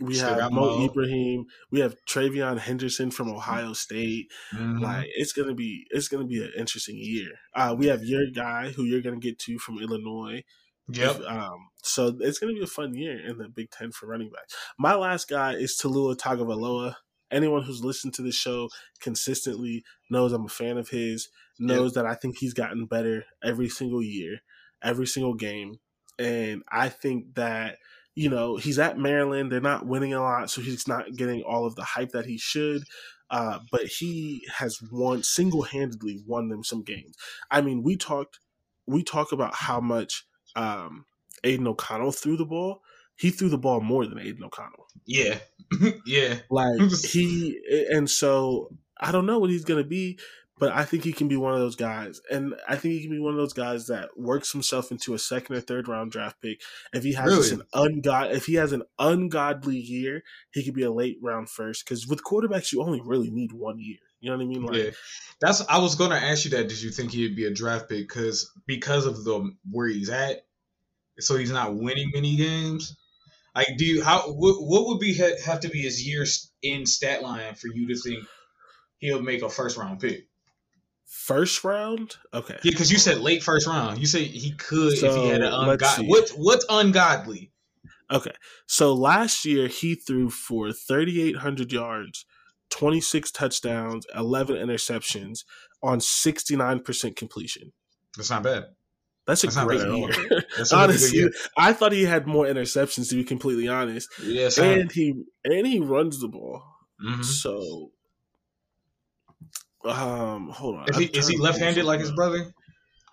we Still have Mo Mo. Ibrahim. We have TreVeyon Henderson from Ohio State. Mhm. Like it's gonna be it's gonna be an interesting year. Uh, we have your guy who you're gonna get to from Illinois. yep. If, um, so it's going to be a fun year in the Big Ten for running backs. My last guy is Taulia Tagovailoa. Anyone who's listened to the show consistently knows I'm a fan of his. Knows that I think he's gotten better every single year, every single game, and I think that you know he's at Maryland. They're not winning a lot, so he's not getting all of the hype that he should. Uh, but he has won single handedly won them some games. I mean, we talked we talk about how much um, Aidan O'Connell threw the ball. He threw the ball more than Aidan O'Connell. Yeah. *laughs* yeah. Like *laughs* he, and so I don't know what he's gonna be, but I think he can be one of those guys, and I think he can be one of those guys that works himself into a second or third round draft pick. If he has just an ungod, if he has an ungodly year, he could be a late round first. Because with quarterbacks, you only really need one year. You know what I mean? Like, Yeah, that's. I was gonna ask you that. Did you think he'd be a draft pick? Because because of the where he's at, so he's not winning many games. Like, do you how what, what would be have to be his years in stat line for you to think he'll make a first round pick? First round. Okay. Yeah, because you said late first round. You said he could if he had an ungodly. What what's ungodly? Okay. So last year he threw for 3,800 yards, 26 touchdowns, 11 interceptions on 69% completion. That's not bad. That's a That's not great bad at all. year. That's a *laughs* really good Honestly, year. I thought he had more interceptions to be completely honest. Yeah, same. And he and he runs the ball. Mhm. So um hold on. Is he is he left handed like his brother?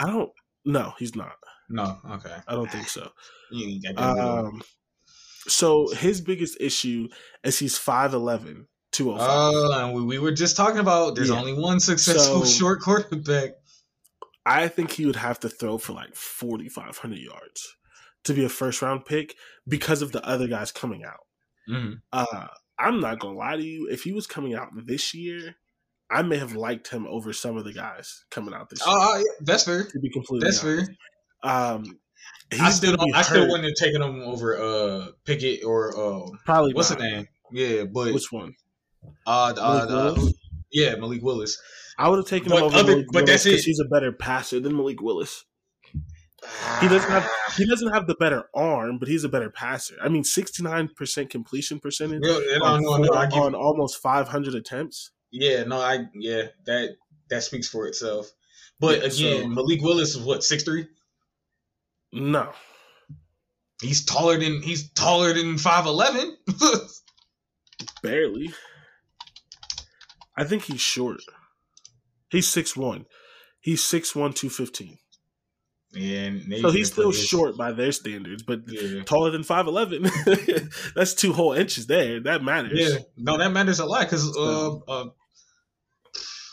I don't no, he's not. No. Okay. I don't think so. You ain't got that little- Um so his biggest issue is he's 5'11, 205. Oh, and we, we were just talking about there's Yeah. only one successful So- short quarterback. I think he would have to throw for like 4,500 yards to be a first round pick because of the other guys coming out. Mm-hmm. Uh, I'm not going to lie to you. If he was coming out this year, I may have liked him over some of the guys coming out this year. Oh, uh, that's fair. to be completely That's honest. fair. Um, I still don't, I still wouldn't have taken him over uh Pickett or uh Probably what's not. his name? Yeah, but Which one? uh, uh, uh yeah Malik Willis. I would have taken But him over other- Malik but that's because it. he's a better passer than Malik Willis. He doesn't have he doesn't have the better arm, but he's a better passer. I mean, 69% completion percentage Yeah, on, no, no, give, on almost 500 attempts. Yeah, no, I yeah that that speaks for itself. But Yeah, again, so- Malik Willis is what six three. No, He's taller than he's taller than five eleven. *laughs* barely. I think he's short. He's six one. He's 6'1, 215. And So he's still his- short by their standards, but Yeah. taller than 5'11. *laughs* That's two whole inches there. That matters. Yeah, no, that matters a lot because uh, uh,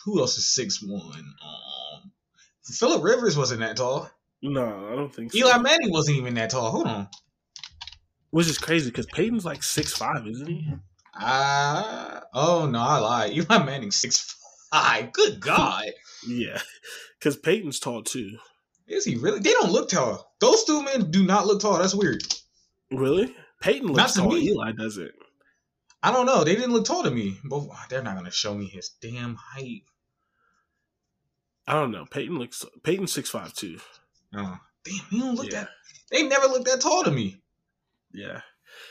who else is six one? Um, Philip Rivers wasn't that tall. No, I don't think so. Eli Manning wasn't even that tall. Hold on, Which is crazy because Peyton's like six five, isn't he? ah, oh no, I lied. Eli Manning six five. Good *laughs* God, Yeah. Because Peyton's tall too. Is he really? They don't look tall. Those two men do not look tall. That's weird. Really? Peyton Not looks to tall. me. Eli doesn't. I don't know. They didn't look tall to me. But they're not gonna show me his damn height. I don't know. Peyton looks Peyton's 6'5 too. Oh, damn, he don't look Yeah. that. They never looked that tall to me. Yeah.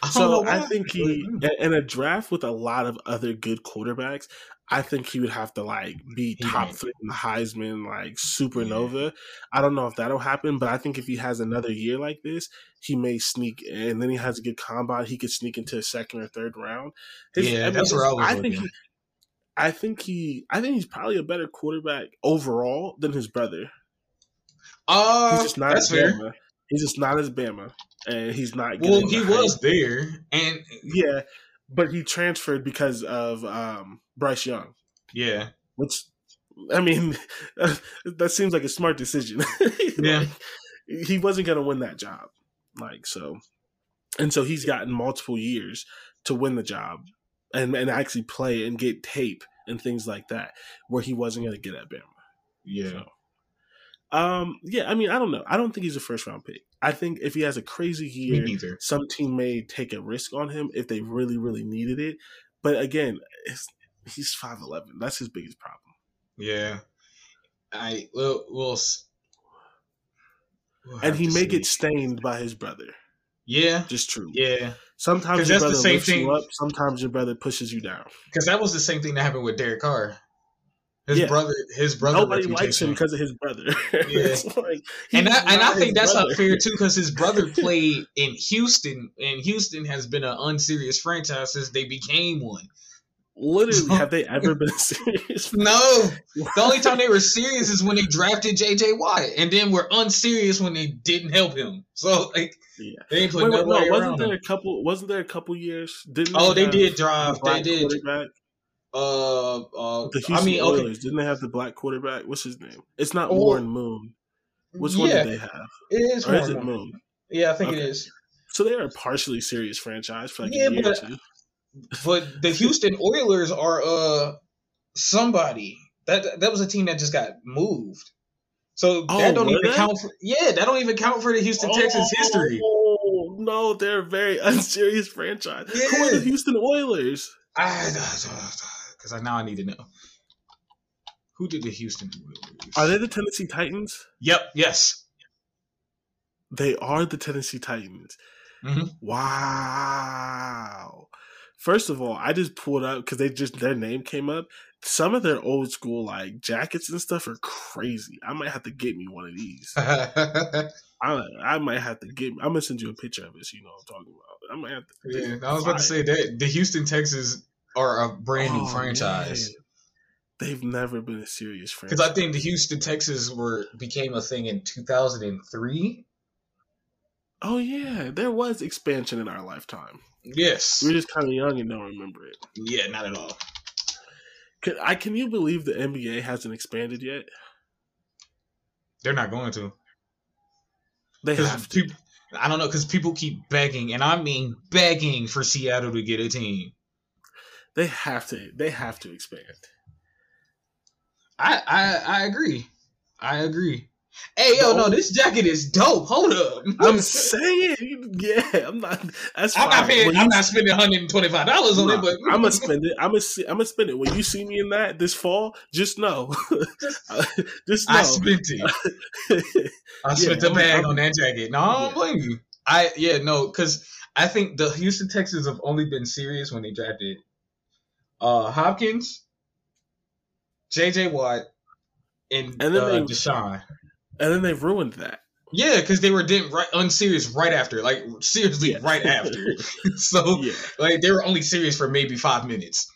I So I think he in a draft with a lot of other good quarterbacks, I think he would have to like be top might. three in the Heisman, like supernova. I don't know if that'll happen, but I think if he has another year like this, he may sneak and then he has a good combine, he could sneak into a second or third round. Yeah, that's where I was think he I think he I think he's probably a better quarterback overall than his brother. Uh, He's just not that's at fair. Bama. He's just not as Bama, and he's not. Well, he was there, and yeah, but he transferred because of um, Bryce Young, yeah, which I mean, *laughs* that seems like a smart decision. *laughs* Yeah. Like, he wasn't going to win that job, like so, and so he's gotten multiple years to win the job and and actually play and get tape and things like that, where he wasn't going to get at Bama. yeah. So, um, yeah, I mean, I don't know. I don't think he's a first round pick. I think if he has a crazy year, some team may take a risk on him if they really, really needed it. But again, it's, he's five eleven. That's his biggest problem. Yeah. I will. We'll, s- we'll and he may see. get stained by his brother. Yeah. Just true. Yeah, Sometimes your brother lifts thing- you up. Sometimes your brother pushes you down. Because that was the same thing that happened with Derek Carr. His Yeah. brother. His brother. Nobody likes him because of his brother. *laughs* Yeah. Like, and I, and I think that's brother. not fair too, because his brother *laughs* played in Houston, and Houston has been an unserious franchise since they became one. Literally, have they ever been *laughs* serious? No, the only time they were serious is when they drafted J.J. Watt, and then were unserious when they didn't help him. So like, Yeah. they ain't put Wait, wait, no, wasn't there him. a couple? Wasn't there a couple years? Didn't Oh, they have did drive. They did. Uh, uh, The Houston I mean, okay, Oilers didn't they have the black quarterback? What's his name? It's not Oh, Warren Moon. Which one did they have? it is. Or is it Warren Moon. Yeah, I think Okay. it is. So they are a partially serious franchise for like Yeah, a year or but- two. But the *laughs* Houston Oilers are uh somebody that that was a team that just got moved. So Oh, that don't even they? count for yeah, that don't even count for the Houston Texans history. Oh no, they're a very *laughs* unserious franchise. Who are the Houston Oilers? Because I now I need to know. Who did the Houston? Are they the Tennessee Titans? Yep, yes. They are the Tennessee Titans. Mhm. Wow. First of all, I just pulled up because they just their name came up. Some of their old school like jackets and stuff are crazy. I might have to get me one of these. *laughs* I, I might have to get. I'm gonna send you a picture of it so you know what I'm talking about. I might have to. yeah, I was about to say that the Houston Texans are a brand new Oh, franchise. man. They've never been a serious franchise. Because I think the Houston Texans were became a thing in 2003. Oh yeah, there was expansion in our lifetime. Yes. we are just kind of young and don't remember it. Yeah, not at all. Can, I can you believe the NBA hasn't expanded yet? They're not going to. They have to. people, I don't know, because people keep begging, and I mean begging for Seattle to get a team. They have to. They have to expand. I I, I agree. I agree. Hey, yo, no, this jacket is dope. Hold up. I'm *laughs* saying, yeah, I'm not. That's I'm not paying. When I'm not spending 125 dollars on it, but I'm gonna *laughs* spend it. I'm gonna. See, I'm gonna spend it. When you see me in that this fall, just know, just *laughs* know. I spent it. I spent the I'm- bag I'm- on that jacket. No, I don't Yeah. blame you. I yeah no, because I think the Houston Texans have only been serious when they drafted uh Hopkins, J.J. Watt, and, And then uh, they- Deshaun. and then they've ruined that. Yeah, because they were didn't right unserious right after, like seriously Yeah. right after. *laughs* *laughs* so yeah. like they were only serious for maybe five minutes.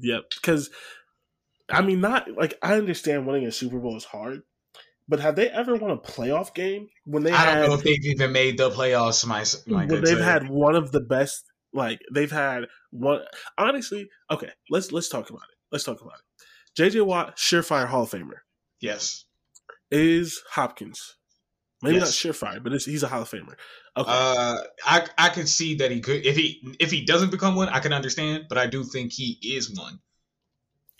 Yep. Because, I mean, not like I understand winning a Super Bowl is hard, but have they ever won a playoff game when they I had don't know if they've even made the playoffs. My my when they've had one of the best? Like they've had one. Honestly, okay. Let's let's talk about it. Let's talk about it. JJ Watt, surefire Hall of Famer, yes. is Hopkins. Maybe Yes. not surefire, but it's, he's a Hall of Famer. Okay. Uh, I I could see that he could if he if he doesn't become one, I can understand, but I do think he is one.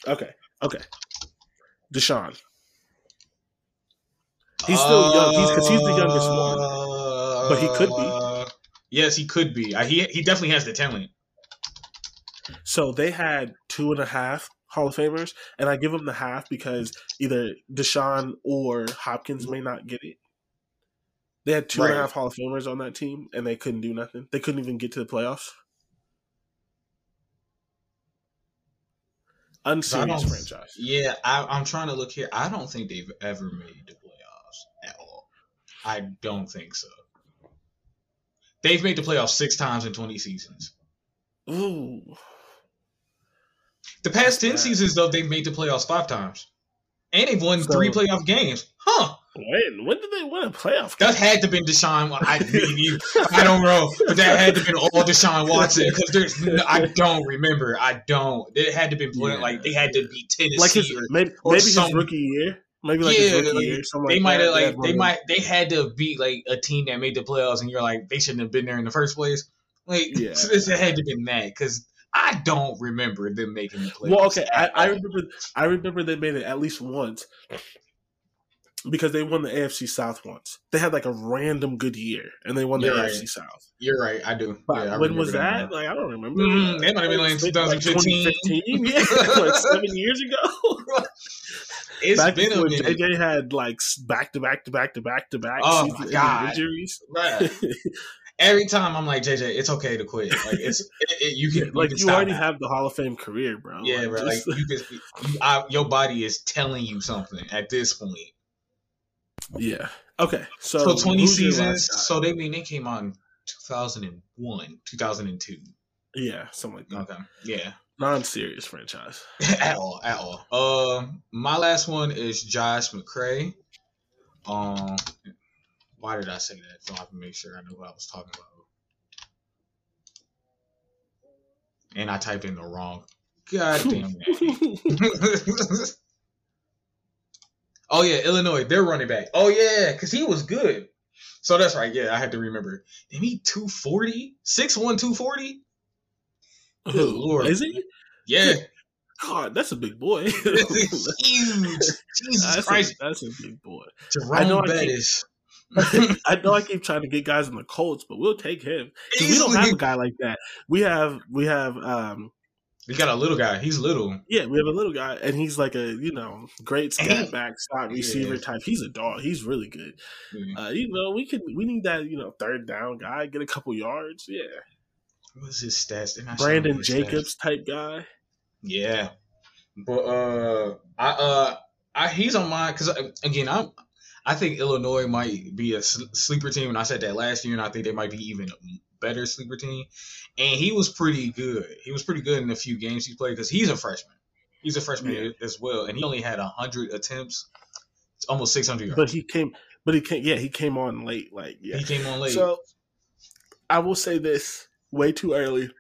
okay. Okay. Deshaun. He's still young. He's because he's the youngest one. But he could be. Yes, he could be. Uh, he he definitely has the talent. So they had two and a half Hall of Famers, and I give them the half because either Deshaun or Hopkins may not get it. They had two and a half Hall of Famers on that team, and they couldn't do nothing. They couldn't even get to the playoffs. Unserious don't- franchise. Yeah, I, I'm trying to look here. I don't think they've ever made the playoffs at all. I don't think so. They've made the playoffs six times in 20 seasons. Ooh, The past 10 That's bad. seasons, though, they've made the playoffs five times. And they've won So- three playoff games. Huh. When when did they win a playoff? That had to been Deshaun. I mean, I don't know, but that had to been all Deshaun Watson because there's. No, I don't remember. I don't. It had to been playing Yeah. like they had to be Tennessee like his or maybe, or maybe his some- rookie year, maybe like yeah, like, they might have They like they might they had to beat like a team that made the playoffs, and you're like they shouldn't have been there in the first place. Like Yeah. so *laughs* this had to been that because I don't remember them making the playoffs. Well, okay, I, I remember. I remember they made it at least once because they won the AFC South once. They had like a random good year, and they won the You're right. AFC South. You're right. I do. Yeah, I when was that? Like I don't remember. Mm, that might have been like 2015. 2015, *laughs* yeah, like seven years ago. *laughs* It's back been when. JJ had like back to back to back to back to back Oh, my God. injuries. *laughs* Every time I'm like JJ, it's okay to quit. Like it's it, it, you can like you, you, can stop already now. have the Hall of Fame career, bro. yeah, Like, bro. Like you can, you, I, your body is telling you something at this point. yeah. Okay, so So, 20 seasons. So they mean they came on 2001, 2002. yeah, something like that. Okay, yeah. Non-serious franchise. *laughs* at all, at all. Um, my last one is Josh McCray. Um, why did I say that? So I have to make sure I know what I was talking about. And I typed in the wrong goddamn *laughs* name. *laughs* oh yeah, Illinois, they're running back. Oh yeah, because he was good. So that's right. Yeah, I had to remember. Did he 240? 6'1", 240? Good Who lord. is he? Yeah. God, that's a big boy. *laughs* Huge. Jesus that's, Christ. a, that's a big boy. Jerome know I keep- *laughs* I know I *laughs* keep trying to get guys in the Colts, but we'll take him. we don't have a guy like that. We have we have um We got a little guy. He's little. yeah, we have a little guy and he's like a, you know, great scat back, slot receiver Yeah. type. He's a dog. He's really good. Uh, you know, we could we need that, you know, third down guy, get a couple yards. Yeah. What's his stats? Brandon Jacobs stats. type guy. Yeah, but uh, I uh, I he's on mine because again, I'm. I think Illinois might be a sleeper team, and I said that last year, and I think they might be even better sleeper team. And he was pretty good. He was pretty good in the few games he played because he's a freshman. He's a freshman Yeah. as well, and he only had hundred attempts. It's almost six hundred yards. But he came but he came yeah, he came on late. Like yeah. He came on late. So I will say this way too early.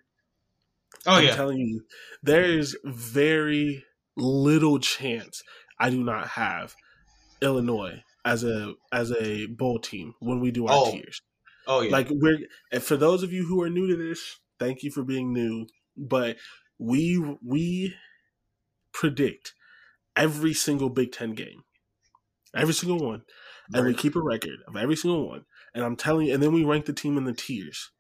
oh I'm yeah, telling you, there is very little chance I do not have Illinois as a as a bowl team when we do our Oh, tiers. oh yeah. Like we're and for those of you who are new to this, thank you for being new. But we we predict every single Big Ten game, every single one, and we keep a record of every single one. And I'm telling you, and then we rank the team in the tiers.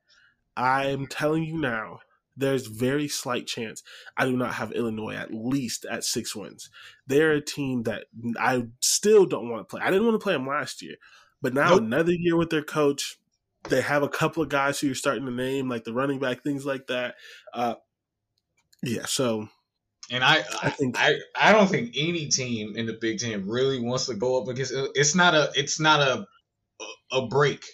I'm telling you now, there's very slight chance I do not have Illinois at least at six wins. They're a team that I still don't want to play. I didn't want to play them last year, but now Nope. another year with their coach, they have a couple of guys who you're starting to name, like the running back, things like that. Uh, yeah, so And I, I think- I, I don't think any team in the Big Ten really wants to go up against. It's not a, it's not a, a break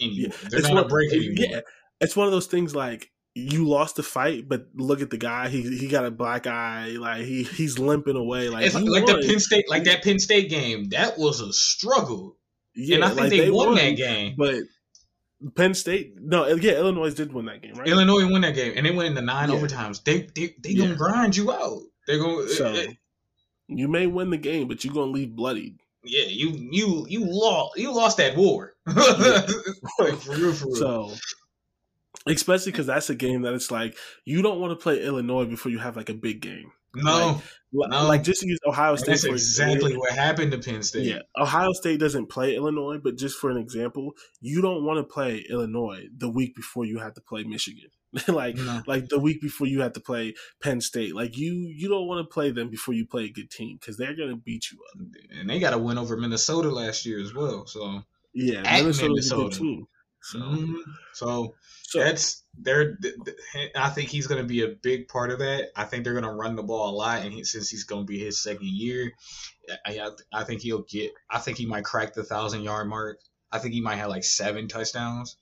anymore. They're not one- a break anymore. Yeah, it's one of those things like you lost the fight, but look at the guy. He he got a black eye. Like he he's limping away. Like It's like won. the Penn State, like that Penn State game. That was a struggle, Yeah, and I think like, they, won, that game. But Penn State, no, yeah, Illinois did win that game, right? Illinois won that game, and they went into nine Yeah. overtimes. They, they, they Yeah. gonna grind you out. They're gonna, So uh, you may win the game, but you're gonna leave bloodied. yeah. You, you, you lost. You lost that war. *laughs* Like, for real, for real. So, especially because that's a game that it's like you don't want to play Illinois before you have like a big game. no, Like, No. like just to use Ohio State. that's for exactly example. what happened to Penn State. Yeah, Ohio State doesn't play Illinois, but just for an example, you don't want to play Illinois the week before you have to play Michigan. *laughs* like No. like the week before you have to play Penn State. Like you you don't want to play them before you play a good team because they're gonna beat you up. and they got a win over Minnesota last year as well. So, Yeah, Minnesota's a good Minnesota. team. So, Mhm. so so that's they're. th- th- I think he's going to be a big part of that. I think they're going to run the ball a lot, and he, since he's going to be his second year, I, I, think he'll get. I think he might crack the thousand yard mark. I think he might have like seven touchdowns,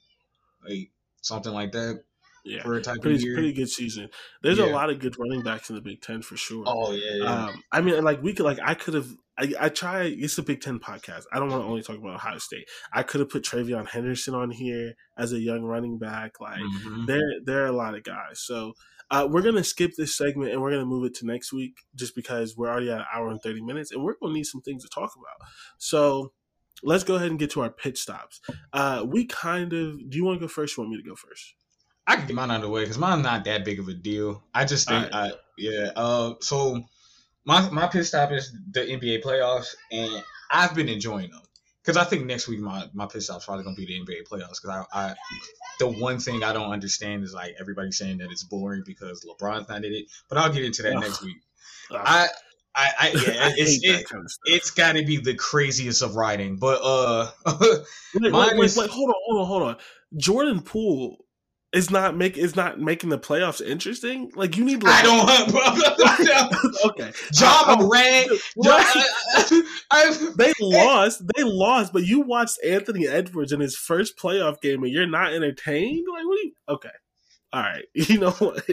like something like that yeah, for a type of pretty year. pretty good season. There's a lot of good running backs in the Big Ten for sure. Oh yeah, yeah. Um, I mean, like we could, like I could have, I, I try. It's a Big Ten podcast. I don't want to only talk about Ohio State. I could have put TreVeyon Henderson on here as a young running back. Like Mhm. there, there are a lot of guys. So uh, we're gonna skip this segment and we're gonna move it to next week, just because we're already at an hour and thirty minutes, and we're gonna need some things to talk about. So let's go ahead and get to our pitch stops. Uh, we kind of. Do you want to go first? Or you want me to go first? I can get mine out of the way because mine's not that big of a deal. I just think, I, yeah. Uh, so my my pit stop is the NBA playoffs, and I've been enjoying them because I think next week my my pit stop's probably gonna be the NBA playoffs because I, I the one thing I don't understand is like everybody saying that it's boring because LeBron's not in it, but I'll get into that next week. I I, I yeah, *laughs* I it's it, kind of it's got to be the craziest of writing, but uh. *laughs* Wait, wait, wait, wait, hold on, hold on, hold on. Jordan Poole is not make is not making the playoffs interesting. Like you need. Like, I don't. *laughs* okay, Ja Morant. *laughs* Right. They lost. They lost, but you watched Anthony Edwards in his first playoff game, and you're not entertained. Like, what? You, okay, all right. *laughs* You know what?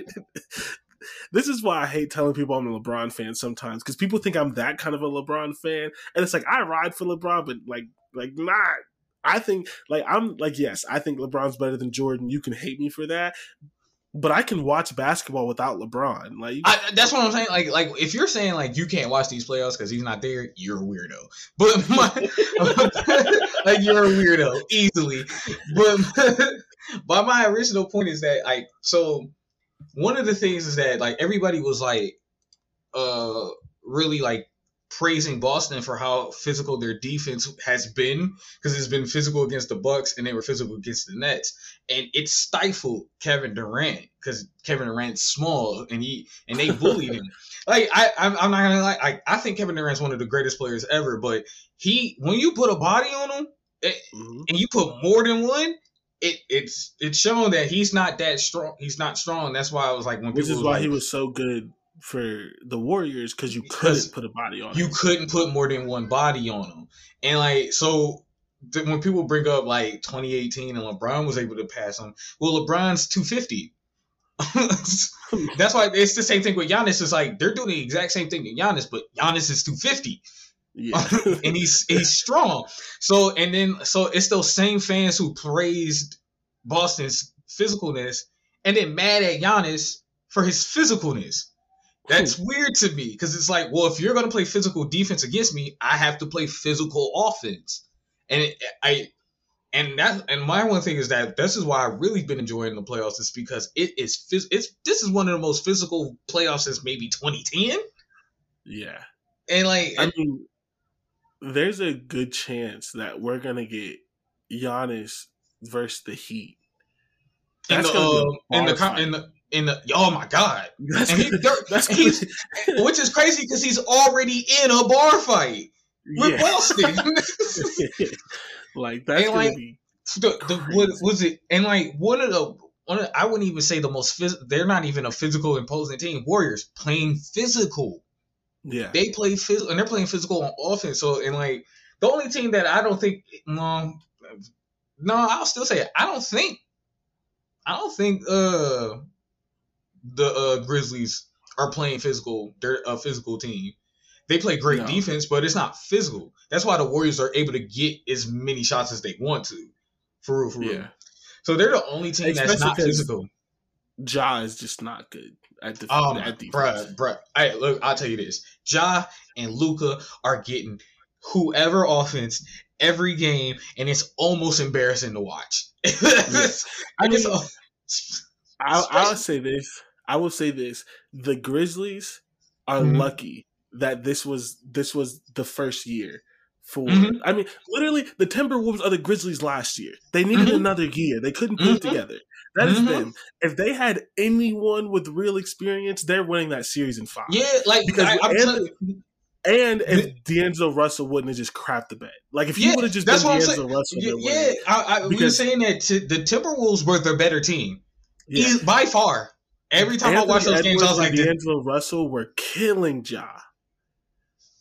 this is why I hate telling people I'm a LeBron fan sometimes because people think I'm that kind of a LeBron fan, and it's like I ride for LeBron, but like, like not. I think like I'm like yes, I think LeBron's better than Jordan. You can hate me for that, but I can watch basketball without LeBron. Like, I, that's what I'm saying. Like, like if you're saying like you can't watch these playoffs because he's not there, you're a weirdo. But *laughs* my, *laughs* like you're a weirdo easily. But *laughs* but my original point is that like so one of the things is that like everybody was like uh really like praising Boston for how physical their defense has been because it's been physical against the Bucks and they were physical against the Nets and it stifled Kevin Durant because Kevin Durant's small and he and they bullied him. *laughs* Like I, I'm, I'm not gonna lie, I, I think Kevin Durant's one of the greatest players ever, but he when you put a body on him it, mhm. and you put more than one, it it's it's shown that he's not that strong. He's not strong. That's why I was like when which is why like, he was so good for the Warriors because you Because couldn't put a body on. you him. couldn't put more than one body on them, And like so th- when people bring up like 2018 and LeBron was able to pass him, well LeBron's 250. *laughs* That's why it's the same thing with Giannis. It's like they're doing the exact same thing to Giannis, but Giannis is 250 Yeah. *laughs* and he's he's strong. So and then so it's those same fans who praised Boston's physicalness and then mad at Giannis for his physicalness. That's weird to me because it's like, well, if you're gonna play physical defense against me, I have to play physical offense, and it, I, and that, and my one thing is that this is why I've really been enjoying the playoffs is because it is it's this is one of the most physical playoffs since maybe 2010, yeah. and like I mean, there's a good chance that we're gonna get Giannis versus the Heat. in That's the gonna be a uh, in the bar com- fight. in the in the oh my god, That's and he, *laughs* that's he's, which is crazy because he's already in a bar fight with yeah. Boston. *laughs* *laughs* like that's And, like, be the, the what Crazy. was it? And like one of the one of, I wouldn't even say the most phys- they're not even a physical imposing team. Warriors playing physical. yeah. They play physical and they're playing physical on offense. So and like the only team that I don't think no no I'll still say it. I don't think I don't think uh the uh Grizzlies are playing physical. They're a physical team. They play great No. defense, but it's not physical. That's why the Warriors are able to get as many shots as they want to. For real, for real. yeah. So they're the only team that's not physical. Ja is just not good at the Um, at defense. bruh, bruh. Hey, look, I'll tell you this: Ja and Luka are getting whoever offense every game, and it's almost embarrassing to watch. *laughs* I mean, *laughs* I'll, I'll say this. I will say this: the Grizzlies are Mhm. lucky that this was this was the first year for. Mhm. I mean, literally, the Timberwolves are the Grizzlies last year. They needed Mhm. another year. They couldn't put it Mhm. together. That is them. If they had anyone with real experience, they're winning that series in five. yeah, like Because I, I'm Anthony- telling- And if D'Angelo Russell wouldn't have just crapped the bed, like if he Yeah, would have just that's been what I'm D'Angelo Russell, yeah, yeah. I, I, we were saying that t- the Timberwolves were the better team, Yeah. By far. Every time I watch Anthony those games, I was like, D'Angelo Russell were killing Ja.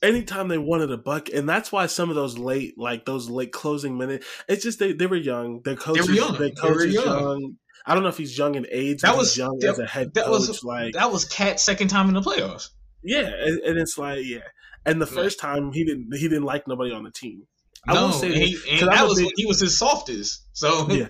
Anytime they wanted a buck, and that's why some of those late, like those late closing minutes, it's just they, they were young. Their coach, were young. Their They coach were young. young. I don't know if he's young in age. That but was- young that- as a head that coach. was- like that was Cat's second time in the playoffs. yeah, and, and it's like yeah, And the first time he didn't he didn't like nobody on the team. I no, will say and this, he, and that was big, he was his softest. So Yeah.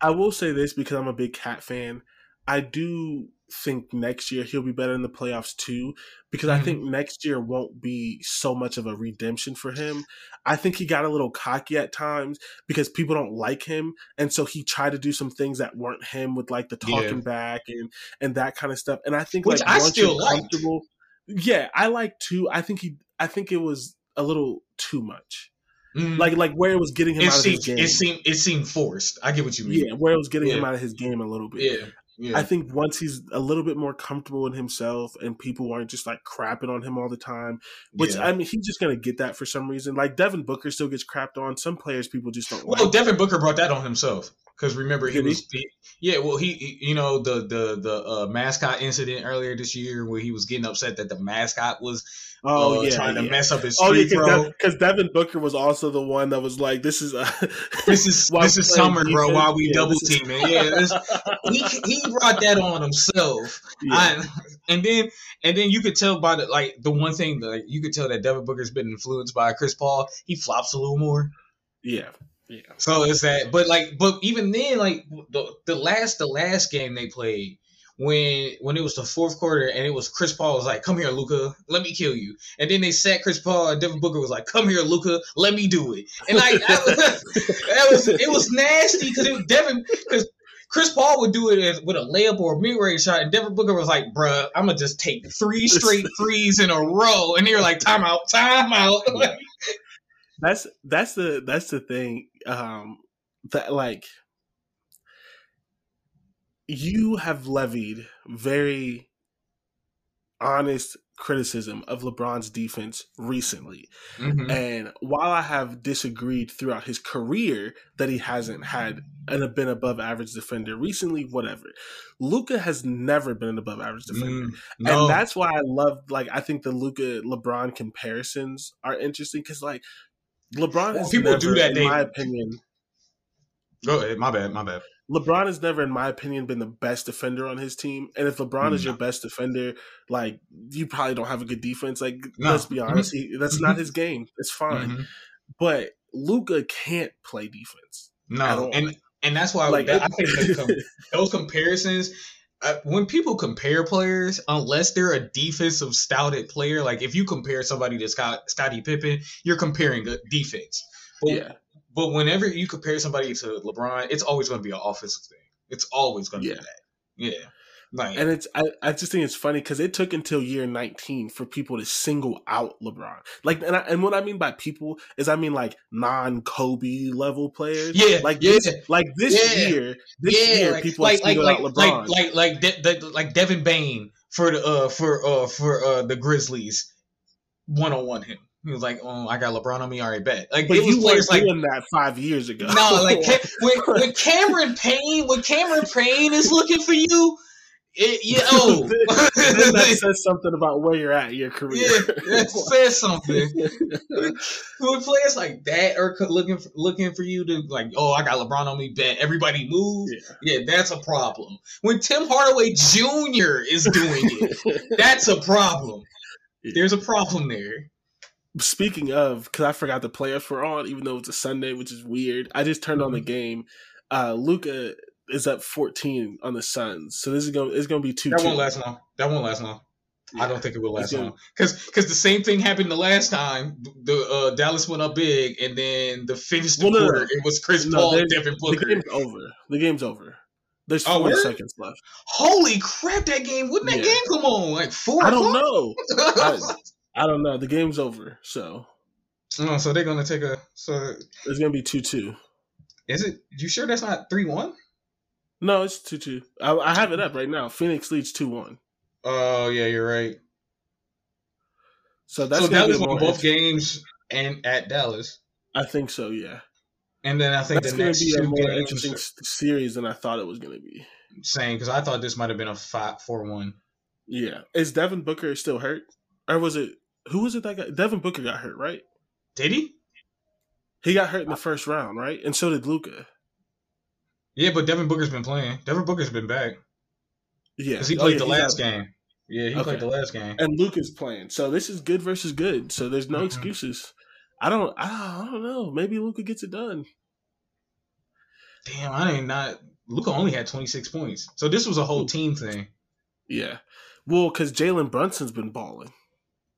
I will say this because I'm a big cat fan. I do think next year he'll be better in the playoffs too because I Mhm. think next year won't be so much of a redemption for him. I think he got a little cocky at times because people don't like him and so he tried to do some things that weren't him with like the Yeah. talking back and and that kind of stuff. And I think Which like I still comfortable Yeah, I like too. I think he I think it was a little too much. Mhm. Like like where it was getting him it out of seemed his game. it seemed it seemed forced. I get what you mean. yeah, where it was getting him out of his game a little bit. yeah, yeah. I think once he's a little bit more comfortable in himself and people aren't just like crapping on him all the time, which yeah. I mean, he's just going to get that for some reason. Like Devin Booker still gets crapped on. Some players people just don't Well, like. Devin Booker brought that on himself because remember he Did was he- yeah. Well, he, he- you know the the the uh, mascot incident earlier this year where he was getting upset that the mascot was oh, uh, yeah. trying to mess up his Oh, yeah, because Devin Booker was also the one that was like, "This is a *laughs* This is this is summer, bro. defense, While we yeah, double this is- teaming, yeah. This, he he brought that on himself. *laughs* Yeah. I, and then and then you could tell by the like the one thing that like, you could tell that Devin Booker's been influenced by Chris Paul. He flops a little more. yeah, yeah, So it's that, but like, but even then, like the the last the last game they played when when it was the fourth quarter and it was Chris Paul was like, "Come here, Luka, let me kill you," and then they sat Chris Paul and Devin Booker was like, "Come here, Luka, let me do it," and like that was, *laughs* that was it was nasty because it was Devin because. Chris Paul would do it as, with a layup or a mid-range shot, and Devin Booker was like, "Bruh, I'm gonna just take three straight *laughs* threes in a row," and they're like, "Timeout, timeout." Yeah. *laughs* that's that's the that's the thing um that like you have levied very honest criticism of LeBron's defense recently Mhm. and while I have disagreed throughout his career that he hasn't had and been above average defender recently whatever Luka has never been an above average defender Mm, no. and that's why I love like I think the Luka LeBron comparisons are interesting because like LeBron Well, has people never, do that, in they- my opinion, Go ahead, my bad, my bad. LeBron has never, in my opinion, been the best defender on his team. And if LeBron is your best defender, like you probably don't have a good defense. Like No. let's be honest, he, that's not Mhm. his game. It's fine, Mhm. but Luka can't play defense. at No, all. and and that's why Like that, I think *laughs* those comparisons. Uh, when people compare players, unless they're a defensive stouted player, like if you compare somebody to Scott, Scottie Pippen, you're comparing a defense. But, yeah, but whenever you compare somebody to LeBron, it's always going to be an offensive thing. It's always going to Yeah. be that. Yeah, like and it's I, I just think it's funny because it took until year 19 for people to single out LeBron. Like, and I, and what I mean by people is I mean like non Kobe level players. Yeah, like yeah. this, like this Yeah. year, this year like, people like singled like out LeBron. like like like De- De- like Devin Bane for the uh for uh for uh the Grizzlies one on one him. He was like, "Oh, I got LeBron on me. All right, bet." Like but it was you players like doing that five years ago. no, like *laughs* when, when Cameron Payne when Cameron Payne is looking for you, it, yeah, oh, then *laughs* that *laughs* says something about where you're at in your career. yeah, that *laughs* says something. when players like that are looking for, looking for you to like, oh, I got LeBron on me, bet everybody move. Yeah. Yeah, that's a problem. When Tim Hardaway Jr. is doing it, that's a problem. Yeah. There's a problem there. Speaking of, because I forgot the playoffs were on, even though it's a Sunday, which is weird. I just turned on the game. Uh, Luka is up 14 on the Suns, so this is going. It's going to be two. That won't last long. That won't last long. I don't think it will last long because because the same thing happened the last time. The uh, Dallas went up big, and then the fifth Well, no, no, quarter no. it was Chris No, Paul, Devin The game's over. The game's over. There's Oh, 40 word? seconds left. Holy crap! That game wouldn't that game come on like four? I don't know. I, *laughs* I don't know. The game's over, so oh, so they're gonna take a. So it's going to be two two. is it? You sure that's not three one? No, it's two two. I, I have it up right now. Phoenix leads two one. Oh yeah, you're right. So that's so Dallas won both games and at Dallas, I think so. Yeah, and then I think that's the going next to be a more games interesting series than I thought it was going to be. same because I thought this might have been a five four one. Yeah, is Devin Booker still hurt, or was it who was it that got Devin Booker got hurt? Right, Did he? he got hurt in the first round, right, and so did Luka. Yeah, but Devin Booker's been playing. Devin Booker's been back Yeah, because he Oh, played yeah, the last game. Yeah, he Okay. played the last game. and Luke is playing. So this is good versus good. So there's no Mhm. excuses. I don't. I don't know. Maybe Luka gets it done. Damn, I ain't not. Luka only had 26 points, so this was a whole team thing. Yeah. Well, because Jalen Brunson's been balling.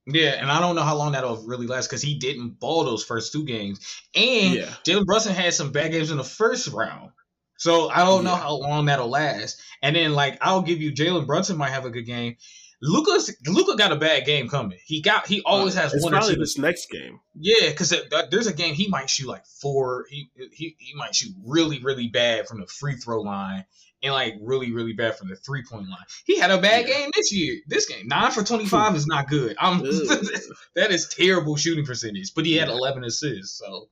Yeah, and I don't know how long that'll really last because he didn't ball those first two games, and Yeah. Jalen Brunson had some bad games in the first round. So I don't know how long that'll last. And then like I'll give you Jalen Brunson might have a good game. Luka's Luka got a bad game coming. He got he always has It's one probably this next game. Yeah, because there's a game he might shoot like four. He he he might shoot really really bad from the free throw line and like really really bad from the three point line. He had a bad Yeah. game this year. This game nine for *laughs* twenty five is not good. I'm *laughs* that is terrible shooting percentage. But he had eleven assists, so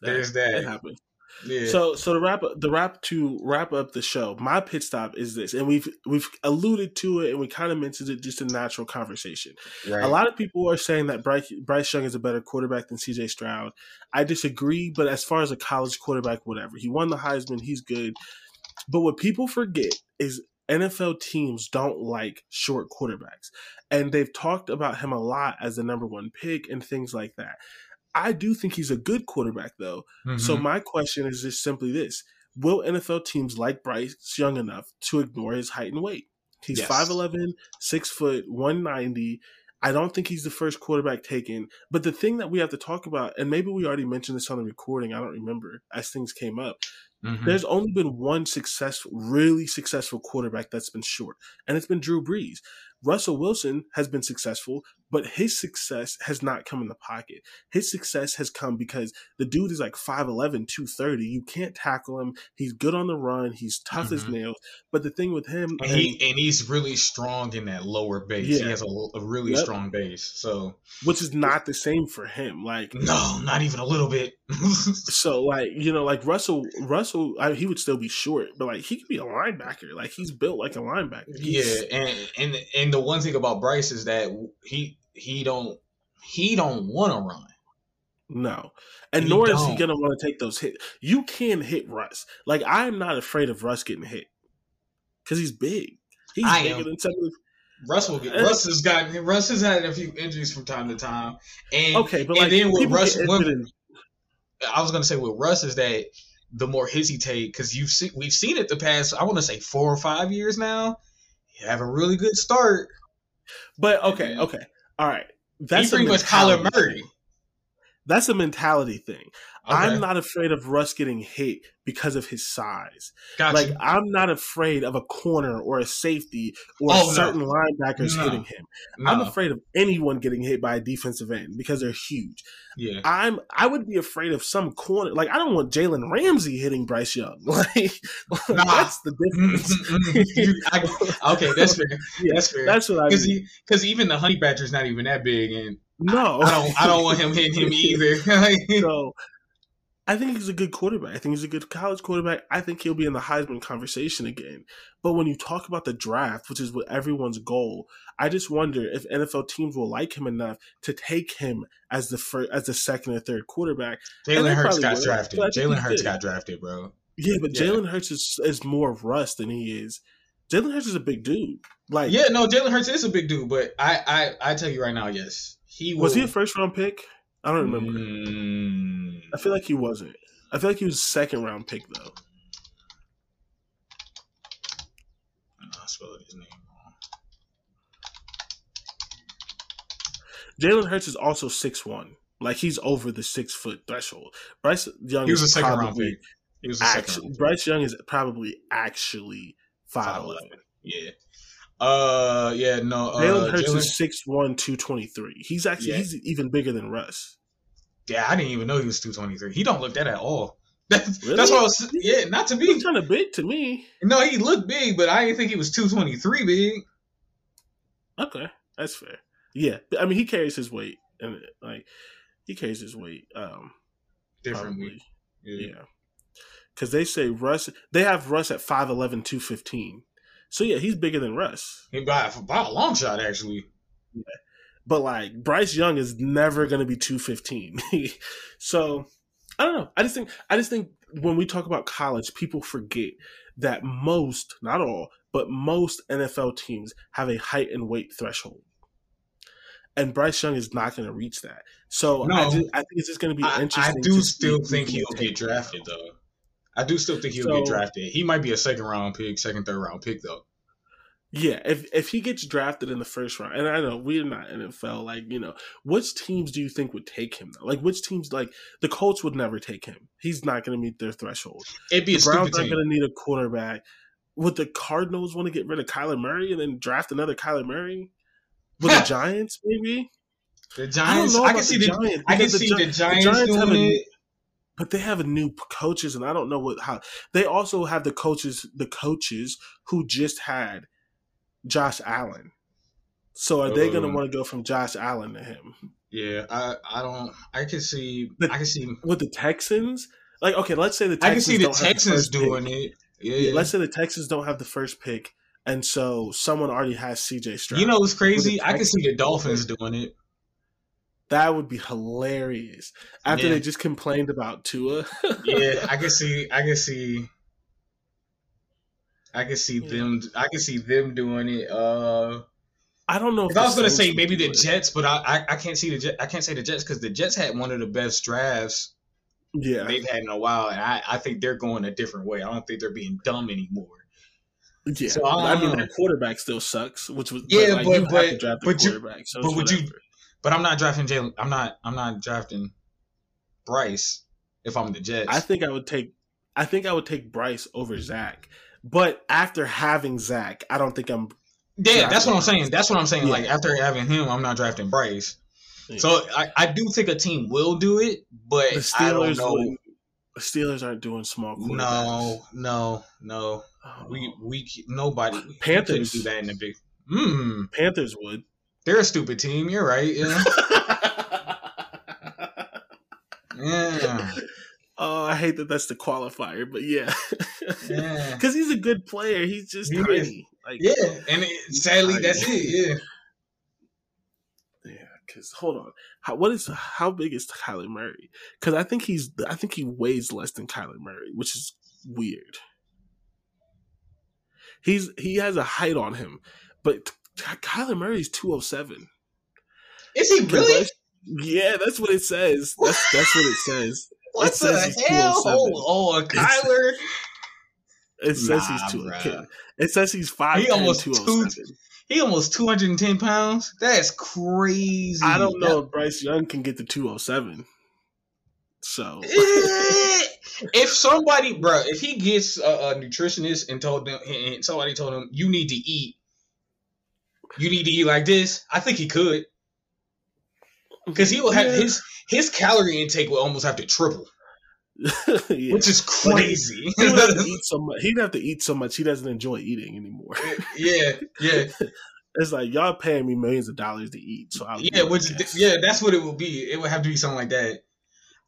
there's that. It happened. Yeah. So, so to wrap up, the wrap to wrap up the show, my pit stop is this, and we've we've alluded to it, and we kind of mentioned it just in natural conversation. right. A lot of people are saying that Bryce, Bryce Young is a better quarterback than C.J. Stroud. I disagree, but as far as a college quarterback, whatever, he won the Heisman, he's good. But what people forget is NFL teams don't like short quarterbacks, and they've talked about him a lot as the number one pick and things like that. I do think he's a good quarterback, though. So Mhm. my question is just simply this: Will NFL teams like Bryce Young enough to ignore his height and weight? He's Yes. 5'11", 6 foot, one ninety. I don't think he's the first quarterback taken. But the thing that we have to talk about, and maybe we already mentioned this on the recording, I don't remember as things came up. Mhm. There's only been one successful, really successful quarterback that's been short, and it's been Drew Brees. Russell Wilson has been successful, but his success has not come in the pocket. His success has come because the dude is like 5'11, 230. You can't tackle him. He's good on the run. He's tough as Mhm. nails. But the thing with him, and he and he's really strong in that lower base. He has a, a really Yep. strong base. So which is not the same for him. Like, no, not even a little bit. *laughs* so like you know like russell russell I, he would still be short but like he could be a linebacker like he's built like a linebacker Yeah, He's- and and and the one thing about Bryce is that he he don't he don't want to run. no and He nor is he gonna want to take those hits you can hit russ like i'm not afraid of russ getting hit because he's big he's I bigger am. than some of Russ will get Russ has gotten Russ has had a few injuries from time to time, and okay but and like then with Russ, I was gonna say with Russ is that the more hits he take because you've seen we've seen it the past I want to say four or five years now. You have a really good start. but okay okay all right that's a pretty much Kyler Murray. thing. that's a mentality thing Okay. i'm not afraid of russ getting hit because of his size Got Like. I'm not afraid of a corner or a safety or Oh, no. certain linebackers No. hitting him. No. I'm afraid of anyone getting hit by a defensive end because they're huge. yeah. I'm I would be afraid of some corner. Like I don't want Jalen Ramsey hitting Bryce Young. *laughs* Like Nah. that's the difference. *laughs* Mm-hmm, mm-hmm. I- okay, that's fair. *laughs* Yeah, That's fair. That's what I Because mean. because even the honey badger's not even that big, and no, I don't I don't want him hitting him either. so I think he's a good quarterback. I think he's a good college quarterback. I think he'll be in the Heisman conversation again. But when you talk about the draft, which is what everyone's goal, I just wonder if NFL teams will like him enough to take him as the first, as the second or third quarterback. Jalen Hurts got will, drafted. but I think Jalen Hurts got drafted, bro. Yeah, but Yeah. Jalen Hurts is, is more rust than he is. Jalen Hurts is a big dude. Like, Yeah, no, Jalen Hurts is a big dude, but I I I tell you right now, yes, he was he a first round pick? I don't remember. Mm, I feel like he wasn't. I feel like he was second round pick though. I spelled his name wrong. Jalen Hurts is also six one. Like he's over the six foot threshold. Bryce Young He was a is second round pick. He was a second round pick. Bryce Young is probably actually five eleven. Yeah. Uh, yeah, no. Uh, Jalen Hurts Jalen- is six one, two twenty three. He's actually Yeah. he's even bigger than Russ. yeah, I didn't even know he was two twenty three. He don't look that at all. *laughs* That's, Really? that's what I was. Yeah, not to He's be. kind of big to me. No, he looked big, but I didn't think he was two twenty three big. Okay, that's fair. Yeah, I mean he carries his weight and like he carries his weight. Um, Differently. probably. Yeah. Yeah. Because they say Russ, they have Russ at 5'11, 215. So yeah, he's bigger than Russ. He by, by a long shot, actually. But like Bryce Young is never going to be 215. *laughs* so I don't know. I just think I just think when we talk about college, people forget that most, not all, but most NFL teams have a height and weight threshold. And Bryce Young is not going to reach that. So No. I, just, I think it's just going to be I, interesting. I do still think he'll get drafted though. I do still think he'll So- get drafted. He might be a second round pick, second, third round pick though. Yeah, if if he gets drafted in the first round, and I know we're not NFL, like you know, which teams do you think would take him? Though? Like which teams? Like the Colts would never take him. He's not going to meet their threshold. It'd be a The Browns aren't going to need a quarterback. Would the Cardinals want to get rid of Kyler Murray and then draft another Kyler Murray? With the *laughs* Giants maybe? The I don't Giants. know I, about can see the the. Giants. I can see Gi- the Giants, Giants have doing it. But they have a new coaches, and I don't know what how they also have the coaches the coaches who just had Josh Allen. So are they going to Um, want to go from Josh Allen to him? Yeah, I. I don't. I can see. The- I can see. With the Texans, like okay, let's say the I can Texans see the Texans pick. doing it. Yeah. Yeah, let's say the Texans don't have the first pick, and so someone already has CJ Stroud. you know what's crazy? I can see the Texans- Dolphins doing it. That would be hilarious. After Yeah. they just complained about Tua, *laughs* Yeah, I can see. I can see. I can see Yeah. them. I can see them doing it. Uh, I don't know. I was gonna say maybe the. Jets, but I, I, I can't see the Jet. I can't say the Jets because the Jets had one of the best drafts Yeah, they've had in a while, and I, I think they're going a different way. I don't think they're being dumb anymore. yeah. So, I I mean, their know. quarterback still sucks, which was Yeah, like, but- you but- to draft the but you- so but would you-. But I'm not drafting Jalen. I'm not. I'm not drafting Bryce if I'm the Jets. I think I would take. I think I would take Bryce over Zach, but after having Zach, I don't think I'm. yeah, that's what I'm saying. That's what I'm saying. Yeah. Like after having him, I'm not drafting Bryce. Yeah. So I, I do think a team will do it, but the I don't Steelers. know. wouldn't- The Steelers aren't doing small. No, no, no. Oh. We we nobody Panthers. couldn't do that in the big. Mm, Panthers would. They're a stupid team. You're right. Yeah, yeah, oh, I hate that that's the qualifier, but yeah, yeah. *laughs* because he's a good player. He's just He tiny. Like, Yeah, and it, sadly, that's it. Yeah, Yeah, because hold on, how, what is how big is Kyler Murray? Because I think he's I think he weighs less than Kyler Murray, which is weird. He's he has a height on him, but Kyler Murray's two oh seven. is he really? Yeah, that's what it says. That's that's what it says. *laughs* What it says the hell? 207. Oh, oh, Kyler. It says Nah, he's two. It says he's five. He almost two oh. He almost 210 pounds. That's crazy. I don't know if Bryce Young can get to two oh seven. So eh, if somebody, bro, if he gets a, a nutritionist and told them, and somebody told him, you need to eat, you need to eat like this, I think he could, because he will have Yeah. his his calorie intake will almost have to triple, *laughs* yeah. which is crazy. he would have to eat so *laughs* much. He'd have to eat so much he doesn't enjoy eating anymore. yeah, yeah, *laughs* It's like y'all paying me millions of dollars to eat, so I'll yeah. Which it. yeah, that's what it would be. It would have to be something like that.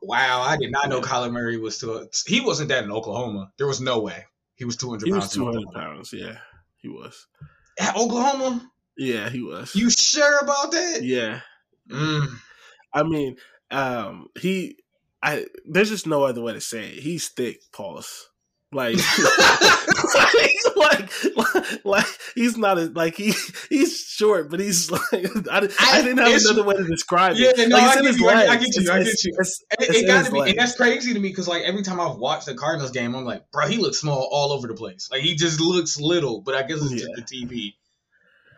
Wow, I did not know. Kyler Murray was still. He wasn't that in Oklahoma. There was no way he was two hundred he pounds. was two hundred pounds. Yeah, he was. At Oklahoma, Yeah, he was. you sure about that? yeah, Mm. I mean, um, he. I there's just no other way to say it. He's thick, Paulus. Like, like, *laughs* *laughs* like, like, he's not a, like he he's short, but he's like I, I didn't have another way to describe Yeah, it. no, like, I it's get you, I get- I legs. get you, I get you. it's- It, it's it in gotta be, legs. and that's crazy to me because like every time I've watched the Cardinals game, I'm like, bro, he looks small all over the place. Like he just looks little, but I guess it's just the TV.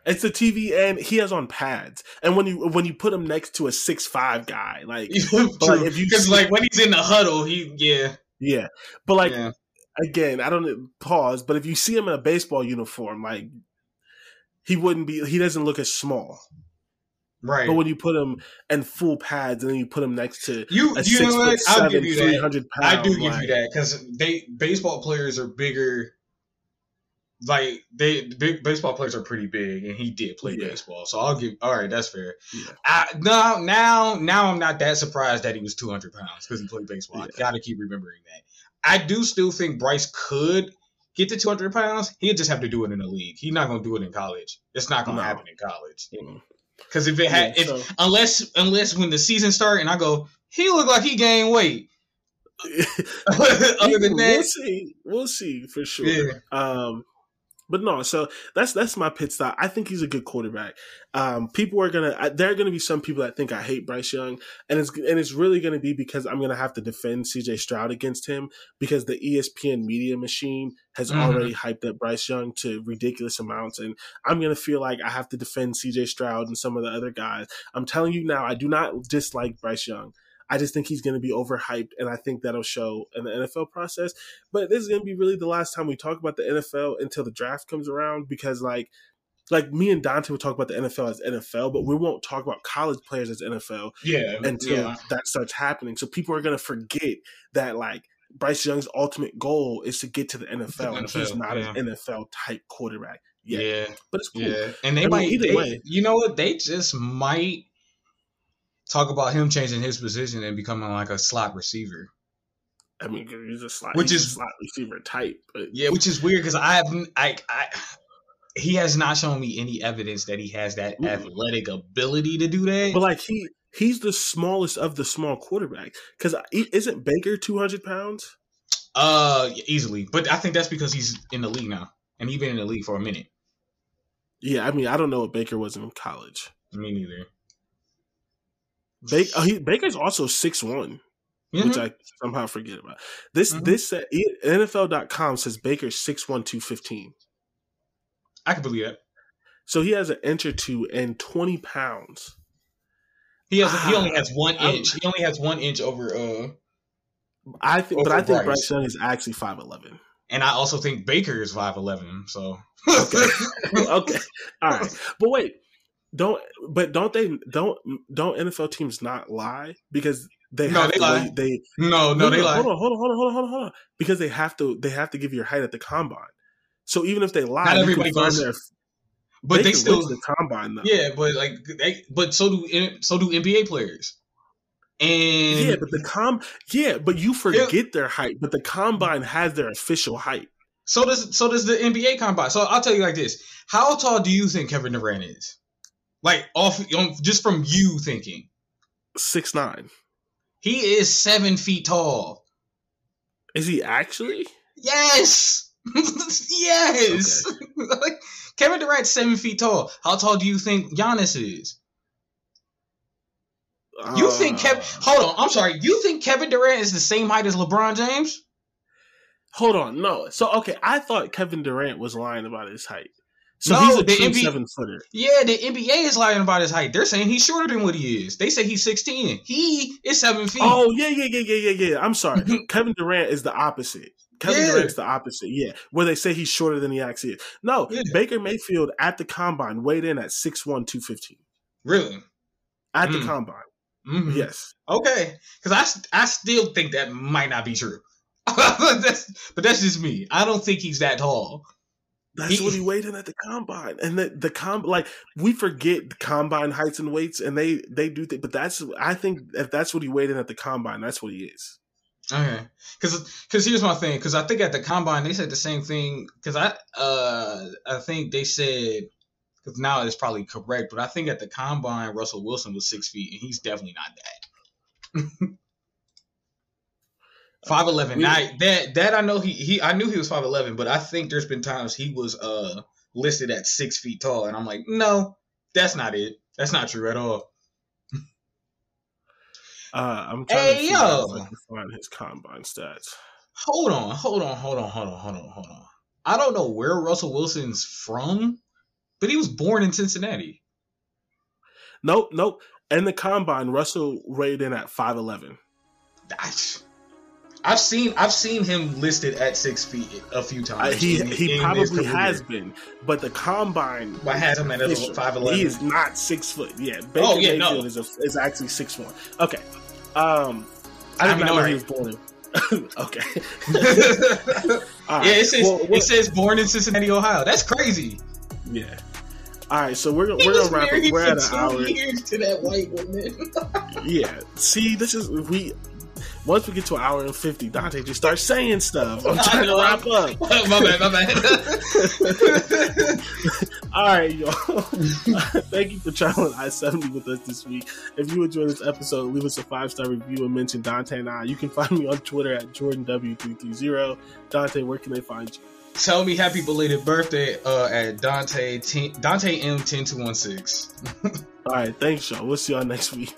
It's the TV, and he has on pads. And when you when you put him next to a six five guy, like *laughs* like, if you because like when he's in the huddle, he yeah, yeah, but like yeah. again, I don't pause. But if you see him in a baseball uniform, like he wouldn't be. He doesn't look as small. right. But when you put him in full pads, and then you put him next to you a you know what? foot I'll seven, give you that. I do give like, you that because they baseball players are bigger. Like they big baseball players are pretty big, and he did play Yeah. baseball, so I'll give. All right, that's fair. Yeah. I, now, now, now, I'm not that surprised that he was 200 pounds because he played baseball. I gotta keep remembering that. I do still think Bryce could get to 200 pounds. He'd just have to do it in the league. He's not gonna do it in college. It's not gonna No. happen in college. Because if it had, Yeah, if so- unless unless when the season start and I go, he looked like he gained weight. *laughs* *laughs* Other than we'll see. We'll see for sure. yeah. Um, but no, so that's that's my pit stop. I think he's a good quarterback. Um, people are gonna there are gonna be some people that think I hate Bryce Young, and it's and it's really gonna be because I'm gonna have to defend C.J. Stroud against him because the ESPN media machine has Mhm. already hyped up Bryce Young to ridiculous amounts, and I'm gonna feel like I have to defend C.J. Stroud and some of the other guys. I'm telling you now, I do not dislike Bryce Young. I just think he's going to be overhyped, and I think that'll show in the NFL process. But this is going to be really the last time we talk about the NFL until the draft comes around, because like, like me and Dante will talk about the NFL as NFL, but we won't talk about college players as NFL Yeah. until yeah. that starts happening. So people are going to forget that like Bryce Young's ultimate goal is to get to the NFL, and he's not yeah. an NFL type quarterback yet. Yeah. But it's cool. Yeah, and they I mean, might. either they- way. you know what? They just might talk about him changing his position and becoming like a slot receiver. I mean, he's a slot, Which is- a slot receiver type, but Yeah, which is weird because I haven't. I, I he has not shown me any evidence that he has that Mm. athletic ability to do that. But like he he's the smallest of the small quarterback because isn't Baker two hundred pounds? uh, easily. But I think that's because he's in the league now, and he's been in the league for a minute. Yeah, I mean I don't know what Baker was in college. Me neither. Baker oh, he, Baker's also six one, which Mhm. I somehow forget about. This Mhm. this uh, NFL.com says Baker's six one two fifteen. I can believe that. So he has an inch or two and twenty pounds. He has. he Ah, only has one inch. He only has one inch over. Uh, I think, but I think Bryce. Bryce Young is actually five eleven. and I also think Baker is five eleven. So Okay. *laughs* *laughs* okay, all right, but wait, don't but don't they don't don't NFL teams not lie because they No, have they to lie. they no, no, they lie. Hold on, hold on, hold on, hold on, hold on, hold on. Because they have to, they have to give your height at the combine. So even if they lie, Not everybody goes- their- But they, can still. the combine though. Yeah, but like they, but so do so do NBA players. And yeah, but the com, yeah, but you forget their height. But the combine has their official height. so does so does the NBA combine. So I'll tell you like this: How tall do you think Kevin Durant is? Like off on, just from you thinking, Six nine. he is seven feet tall. Is he actually? Yes, *laughs* yes. like *laughs* Kevin Durant's seven feet tall. How tall do you think Giannis is? You think Kevin? Uh, Hold on, I'm sorry. You think Kevin Durant is the same height as LeBron James? Hold on, no. So okay, I thought Kevin Durant was lying about his height. So No, he's a the true NBA seven footer. Yeah, the NBA is lying about his height. They're saying he's shorter than what he is. They say he's 16. He is seven feet. Oh yeah, yeah, yeah, yeah, yeah, yeah. I'm sorry. *laughs* Kevin Durant is the opposite. Kevin Yeah. Durant's the opposite. Yeah, where they say he's shorter than he actually is. No, Yeah. Baker Mayfield at the combine weighed in at 6'1", 215. really? At the Mm. combine. Mhm. Yes. Okay, because I I still think that might not be true. *laughs* that's, but that's just me. I don't think he's that tall. That's He- what he weighed in at the combine, and the the com like we forget the combine heights and weights, and they they do think, but that's I think if that's what he weighed in at the combine, that's what he is. Okay, because here's my thing. Because I think at the combine they said the same thing. Because I uh I think they said because now it's probably correct, but I think at the combine Russell Wilson was six feet, and he's definitely not that. *laughs* Five eleven. Now that that I know he he I knew he was five eleven, but I think there's been times he was uh listed at six feet tall, and I'm like, no, that's not it. That's not true at all. Uh, I'm trying Hey, to yo. if I can find his combine stats. Hold on, hold on, hold on, hold on, hold on, hold on. I don't know where Russell Wilson's from, but he was born in Cincinnati. Nope, nope. In the combine, Russell weighed in at five eleven. That's- I've seen I've seen him listed at six feet a few Uh, times. he in- he in probably has been, but the combine But has him at 5'11". He is not six foot. Yeah, Baker Oh, yeah, no. Mayfield is a, is actually six one. Okay, um, I I did mean, not know where he was born. in- *laughs* okay, *laughs* *laughs* yeah, it says Well, it says born in Cincinnati, Ohio. That's crazy. yeah. All right, so we're He we're gonna wrap up. We're at an hour. years to that white woman. Yeah. See, this is we once we get to an hour and fifty, Dante just starts saying stuff. I'm *laughs* trying to wrap up. *laughs* my bad, my bad. *laughs* All right, y'all. Thank you for traveling I seventy with us this week. If you enjoyed this episode, leave us a five star review and mention Dante and I. You can find me on Twitter at Jordan W three three zero. Dante, where can they find you? Tell me happy belated birthday uh, at Dante Dante M ten two one six. All right, thanks, y'all. We'll see y'all next week.